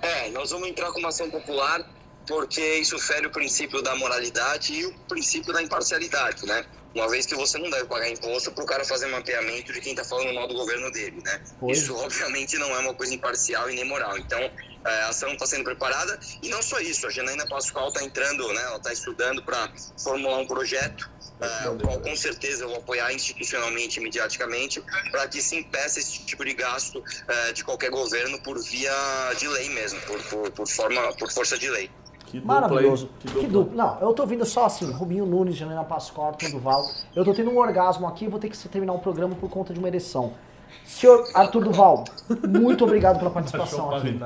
Speaker 6: É, nós vamos entrar com uma ação popular porque isso fere o princípio da moralidade e o princípio da imparcialidade, né? Uma vez que você não deve pagar imposto para o cara fazer mapeamento de quem está falando mal do governo dele, né?
Speaker 1: Pois.
Speaker 6: Isso, obviamente, não é uma coisa imparcial e nem moral. Então, é, a ação está sendo preparada e não só isso, a Janaína Pascoal está entrando, né? Ela está estudando para formular um projeto é, o qual com certeza eu vou apoiar institucionalmente e mediaticamente para que se impeça esse tipo de gasto é, de qualquer governo por via de lei mesmo, por, por, por forma, por força de lei.
Speaker 2: Que dupla?
Speaker 1: Maravilhoso.
Speaker 2: Que
Speaker 1: Que
Speaker 2: dupla.
Speaker 1: dupla. Não, eu tô ouvindo só assim, Rubinho Nunes, Janela Arthur Duval. Eu tô tendo um orgasmo aqui, vou ter que terminar o programa por conta de uma ereção. Senhor Arthur Duval, muito obrigado pela participação aqui.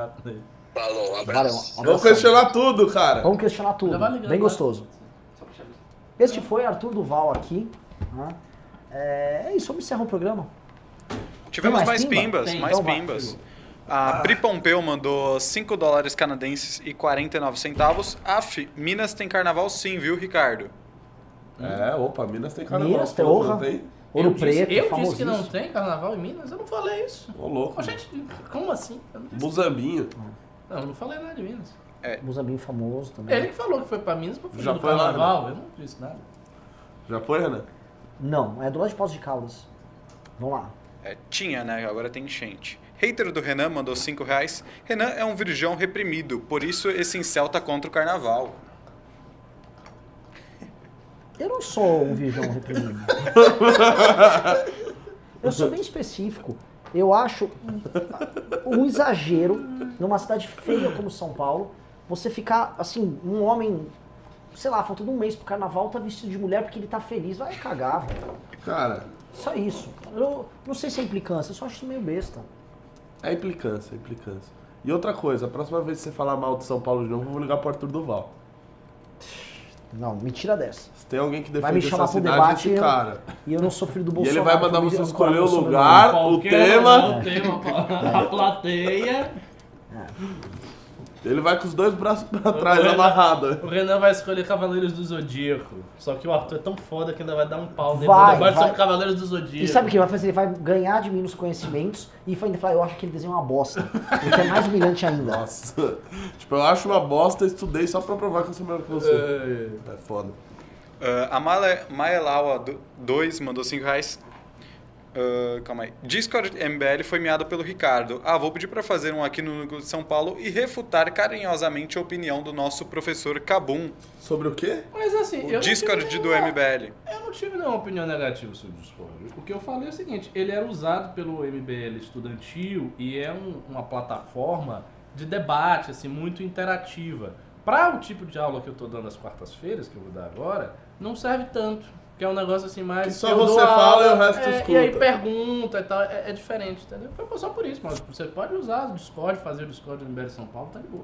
Speaker 6: Falou, um abraço.
Speaker 1: Valeu, um
Speaker 2: Vamos questionar tudo, cara.
Speaker 1: Vamos questionar tudo.
Speaker 3: Ligando,
Speaker 1: Bem
Speaker 3: né?
Speaker 1: gostoso. Este foi Arthur Duval aqui. né? É, é isso, vamos encerrar o programa.
Speaker 5: Tivemos
Speaker 1: Tem
Speaker 5: mais,
Speaker 1: mais pimba?
Speaker 5: pimbas,
Speaker 3: Tem.
Speaker 5: mais
Speaker 1: Então vai.
Speaker 5: A Pri Pompeu mandou 5 dólares canadenses e 49 centavos. Af, Minas tem carnaval sim, viu, Ricardo?
Speaker 2: É, opa, Minas tem carnaval.
Speaker 1: Minas, tem honra.
Speaker 2: não tem?
Speaker 1: Ouro
Speaker 3: eu
Speaker 1: Preto,
Speaker 3: disse, eu disse que não tem carnaval em Minas? Eu não falei isso.
Speaker 2: Ô, louco.
Speaker 3: Ô, gente, como assim? Eu não, disse.
Speaker 2: Muzambinho.
Speaker 3: não, eu não falei nada de Minas.
Speaker 1: Muzambinho famoso também.
Speaker 3: Ele que falou que foi pra Minas pra fazer
Speaker 2: Já
Speaker 3: do
Speaker 2: foi lá,
Speaker 3: carnaval. Eu não disse nada.
Speaker 2: Já foi, Renan?
Speaker 1: Não, é do lado de Poços de Caldas. Vamos lá.
Speaker 5: É, tinha, né? Agora tem enchente. Hater do Renan mandou 5 reais. Renan é um virgão reprimido, por isso esse incel tá contra o carnaval.
Speaker 1: Eu não sou um virgão reprimido. Eu sou bem específico. Eu acho um exagero numa cidade feia como São Paulo, você ficar, assim, um homem, sei lá, faltando um mês pro carnaval, tá vestido de mulher porque ele tá feliz. Vai cagar, velho.
Speaker 2: Cara,
Speaker 1: Só isso. Eu não sei se é implicância, eu só acho isso meio besta.
Speaker 2: É implicância, é implicância. E outra coisa, a próxima vez que você falar mal de São Paulo de novo, eu vou ligar pro Arthur Duval.
Speaker 1: Não, mentira dessa.
Speaker 2: Se tem alguém que defende essa cidade,
Speaker 1: debate
Speaker 2: esse cara.
Speaker 1: E eu não filho do
Speaker 2: E
Speaker 1: Bolsonaro.
Speaker 2: ele vai mandar você
Speaker 1: me-
Speaker 2: escolher o lugar, o tema.
Speaker 3: o tema, [LAUGHS] a plateia.
Speaker 2: Ele vai com os dois braços pra trás,
Speaker 3: Renan-
Speaker 2: amarrado.
Speaker 3: O Renan vai escolher Cavaleiros do Zodíaco. Só que o Arthur é tão foda que ainda vai dar um pau nele
Speaker 1: Vai, vai.
Speaker 3: sobre Cavaleiros do Zodíaco.
Speaker 1: E sabe o que ele vai fazer? Ele vai ganhar de mim nos conhecimentos e vai ainda falar, eu acho que ele desenho é uma bosta. O que é mais humilhante ainda.
Speaker 2: Nossa. tipo, eu acho uma bosta, estudei só pra provar que eu sou melhor que você. É foda.
Speaker 5: Ah, a Maelawa 2 mandou 5 reais. Ah, calma aí. Discord MBL foi meado pelo Ricardo. Ah, vou pedir pra fazer um aqui no Núcleo de São Paulo e refutar carinhosamente a opinião do nosso professor Cabum.
Speaker 2: Sobre o quê?
Speaker 3: Mas assim,
Speaker 5: O Discord
Speaker 3: tive
Speaker 5: do MBL.
Speaker 3: Eu não tive nenhuma opinião negativa sobre o Discord. O que eu falei é o seguinte, ele era usado pelo MBL estudantil e é um- uma plataforma de debate, assim, muito interativa. Para o tipo de aula que eu tô dando às quartas-feiras, que eu vou dar agora, não serve tanto. Que é um negócio assim mais.
Speaker 2: Que só você fala e o resto
Speaker 3: é,
Speaker 2: escuta.
Speaker 3: E aí pergunta e tal. É, é diferente, entendeu? Foi só por isso, mas você pode usar o Discord, fazer o Discord do MBL São Paulo, tá de boa.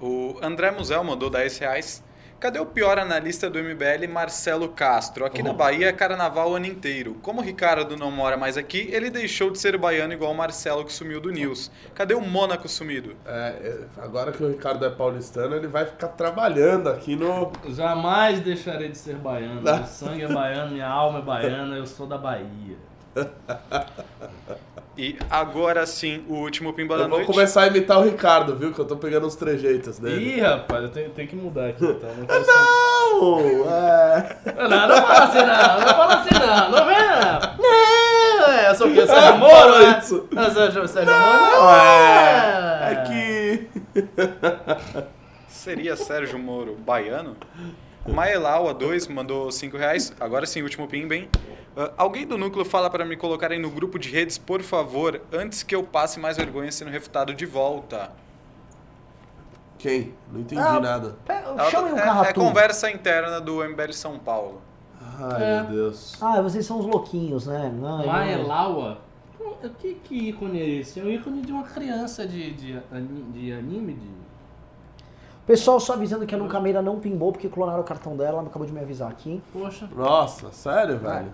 Speaker 5: O André Musel mandou 10 reais. Cadê o pior analista do MBL, Marcelo Castro? Aqui na Bahia é carnaval o ano inteiro. Como o Ricardo não mora mais aqui, ele deixou de ser baiano igual o Marcelo que sumiu do News. Cadê o Mônaco sumido?
Speaker 2: É, é, agora que o Ricardo é paulistano, ele vai ficar trabalhando aqui no.
Speaker 3: Jamais deixarei de ser baiano. Meu sangue é baiano, minha alma é baiana, eu sou da Bahia. [LAUGHS]
Speaker 5: E agora sim, o último Pimba da
Speaker 2: Eu vou
Speaker 5: Noite.
Speaker 2: começar a imitar o Ricardo, viu? Que eu tô pegando os trejeitos dele.
Speaker 3: Ih, rapaz, eu tenho, tenho que mudar aqui então. Não, ser-
Speaker 2: Não! É.
Speaker 3: não, não fala assim não, não fala assim não, não vem não. Não, é, eu sou o quê? Sérgio Moro, né?
Speaker 2: isso.
Speaker 3: Não, Sérgio, Sérgio Moro, não.
Speaker 2: Não é. É que.
Speaker 5: Seria Sérgio Moro baiano? Maelaua 2 mandou 5 reais. Agora sim, último pimba, hein? Ah, alguém do núcleo fala para me colocarem no grupo de redes, por favor, antes que eu passe mais vergonha sendo refutado de volta.
Speaker 2: Quem? Não entendi
Speaker 1: Ah,
Speaker 2: nada.
Speaker 1: Chame um
Speaker 5: é, é conversa interna do MBL São Paulo.
Speaker 2: Ai,
Speaker 3: É.
Speaker 2: meu Deus.
Speaker 1: Ah, vocês são os louquinhos, né? Não,
Speaker 3: Maelaua? Que, que ícone é esse? É um ícone de uma criança de, de, de anime, de...
Speaker 1: Pessoal, só avisando que a Nuncameira não pimbou porque clonaram o cartão dela, ela acabou de me avisar aqui.
Speaker 3: Poxa.
Speaker 2: Nossa, sério, velho?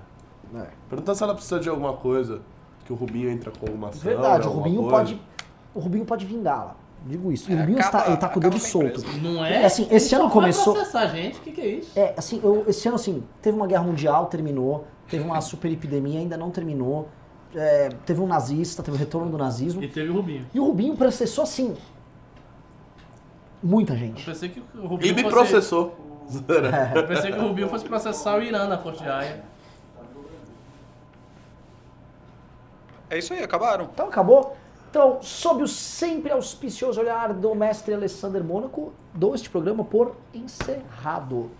Speaker 1: É.
Speaker 2: Pergunta se ela precisa de alguma coisa. que o Rubinho entra com uma ação.
Speaker 1: Verdade, o Rubinho
Speaker 2: apoio.
Speaker 1: pode. O Rubinho pode vingá-la. Digo isso. E o
Speaker 7: É,
Speaker 1: Rubinho
Speaker 7: acaba-
Speaker 1: está, ele tá com o dedo solto.
Speaker 3: Não
Speaker 1: É,
Speaker 3: é?
Speaker 1: assim, esse
Speaker 3: Ele
Speaker 1: ano começou-
Speaker 3: processar a gente, o que, que é isso?
Speaker 1: É, assim, eu- esse ano, assim, teve uma guerra mundial, terminou. Teve uma [LAUGHS] super epidemia, ainda não terminou. É, teve um nazista, teve o retorno do nazismo.
Speaker 3: E teve o Rubinho.
Speaker 1: E o Rubinho processou, assim, muita
Speaker 3: Eu
Speaker 1: gente.
Speaker 3: pensei que o Rubinho
Speaker 2: E me
Speaker 3: fosse...
Speaker 2: processou. [LAUGHS]
Speaker 3: Eu pensei que o Rubinho fosse processar o Irã na corte de Haia.
Speaker 5: É isso aí, acabaram.
Speaker 1: Então, acabou? Então, sob o sempre auspicioso olhar do mestre Alessander Mônaco, dou este programa por encerrado.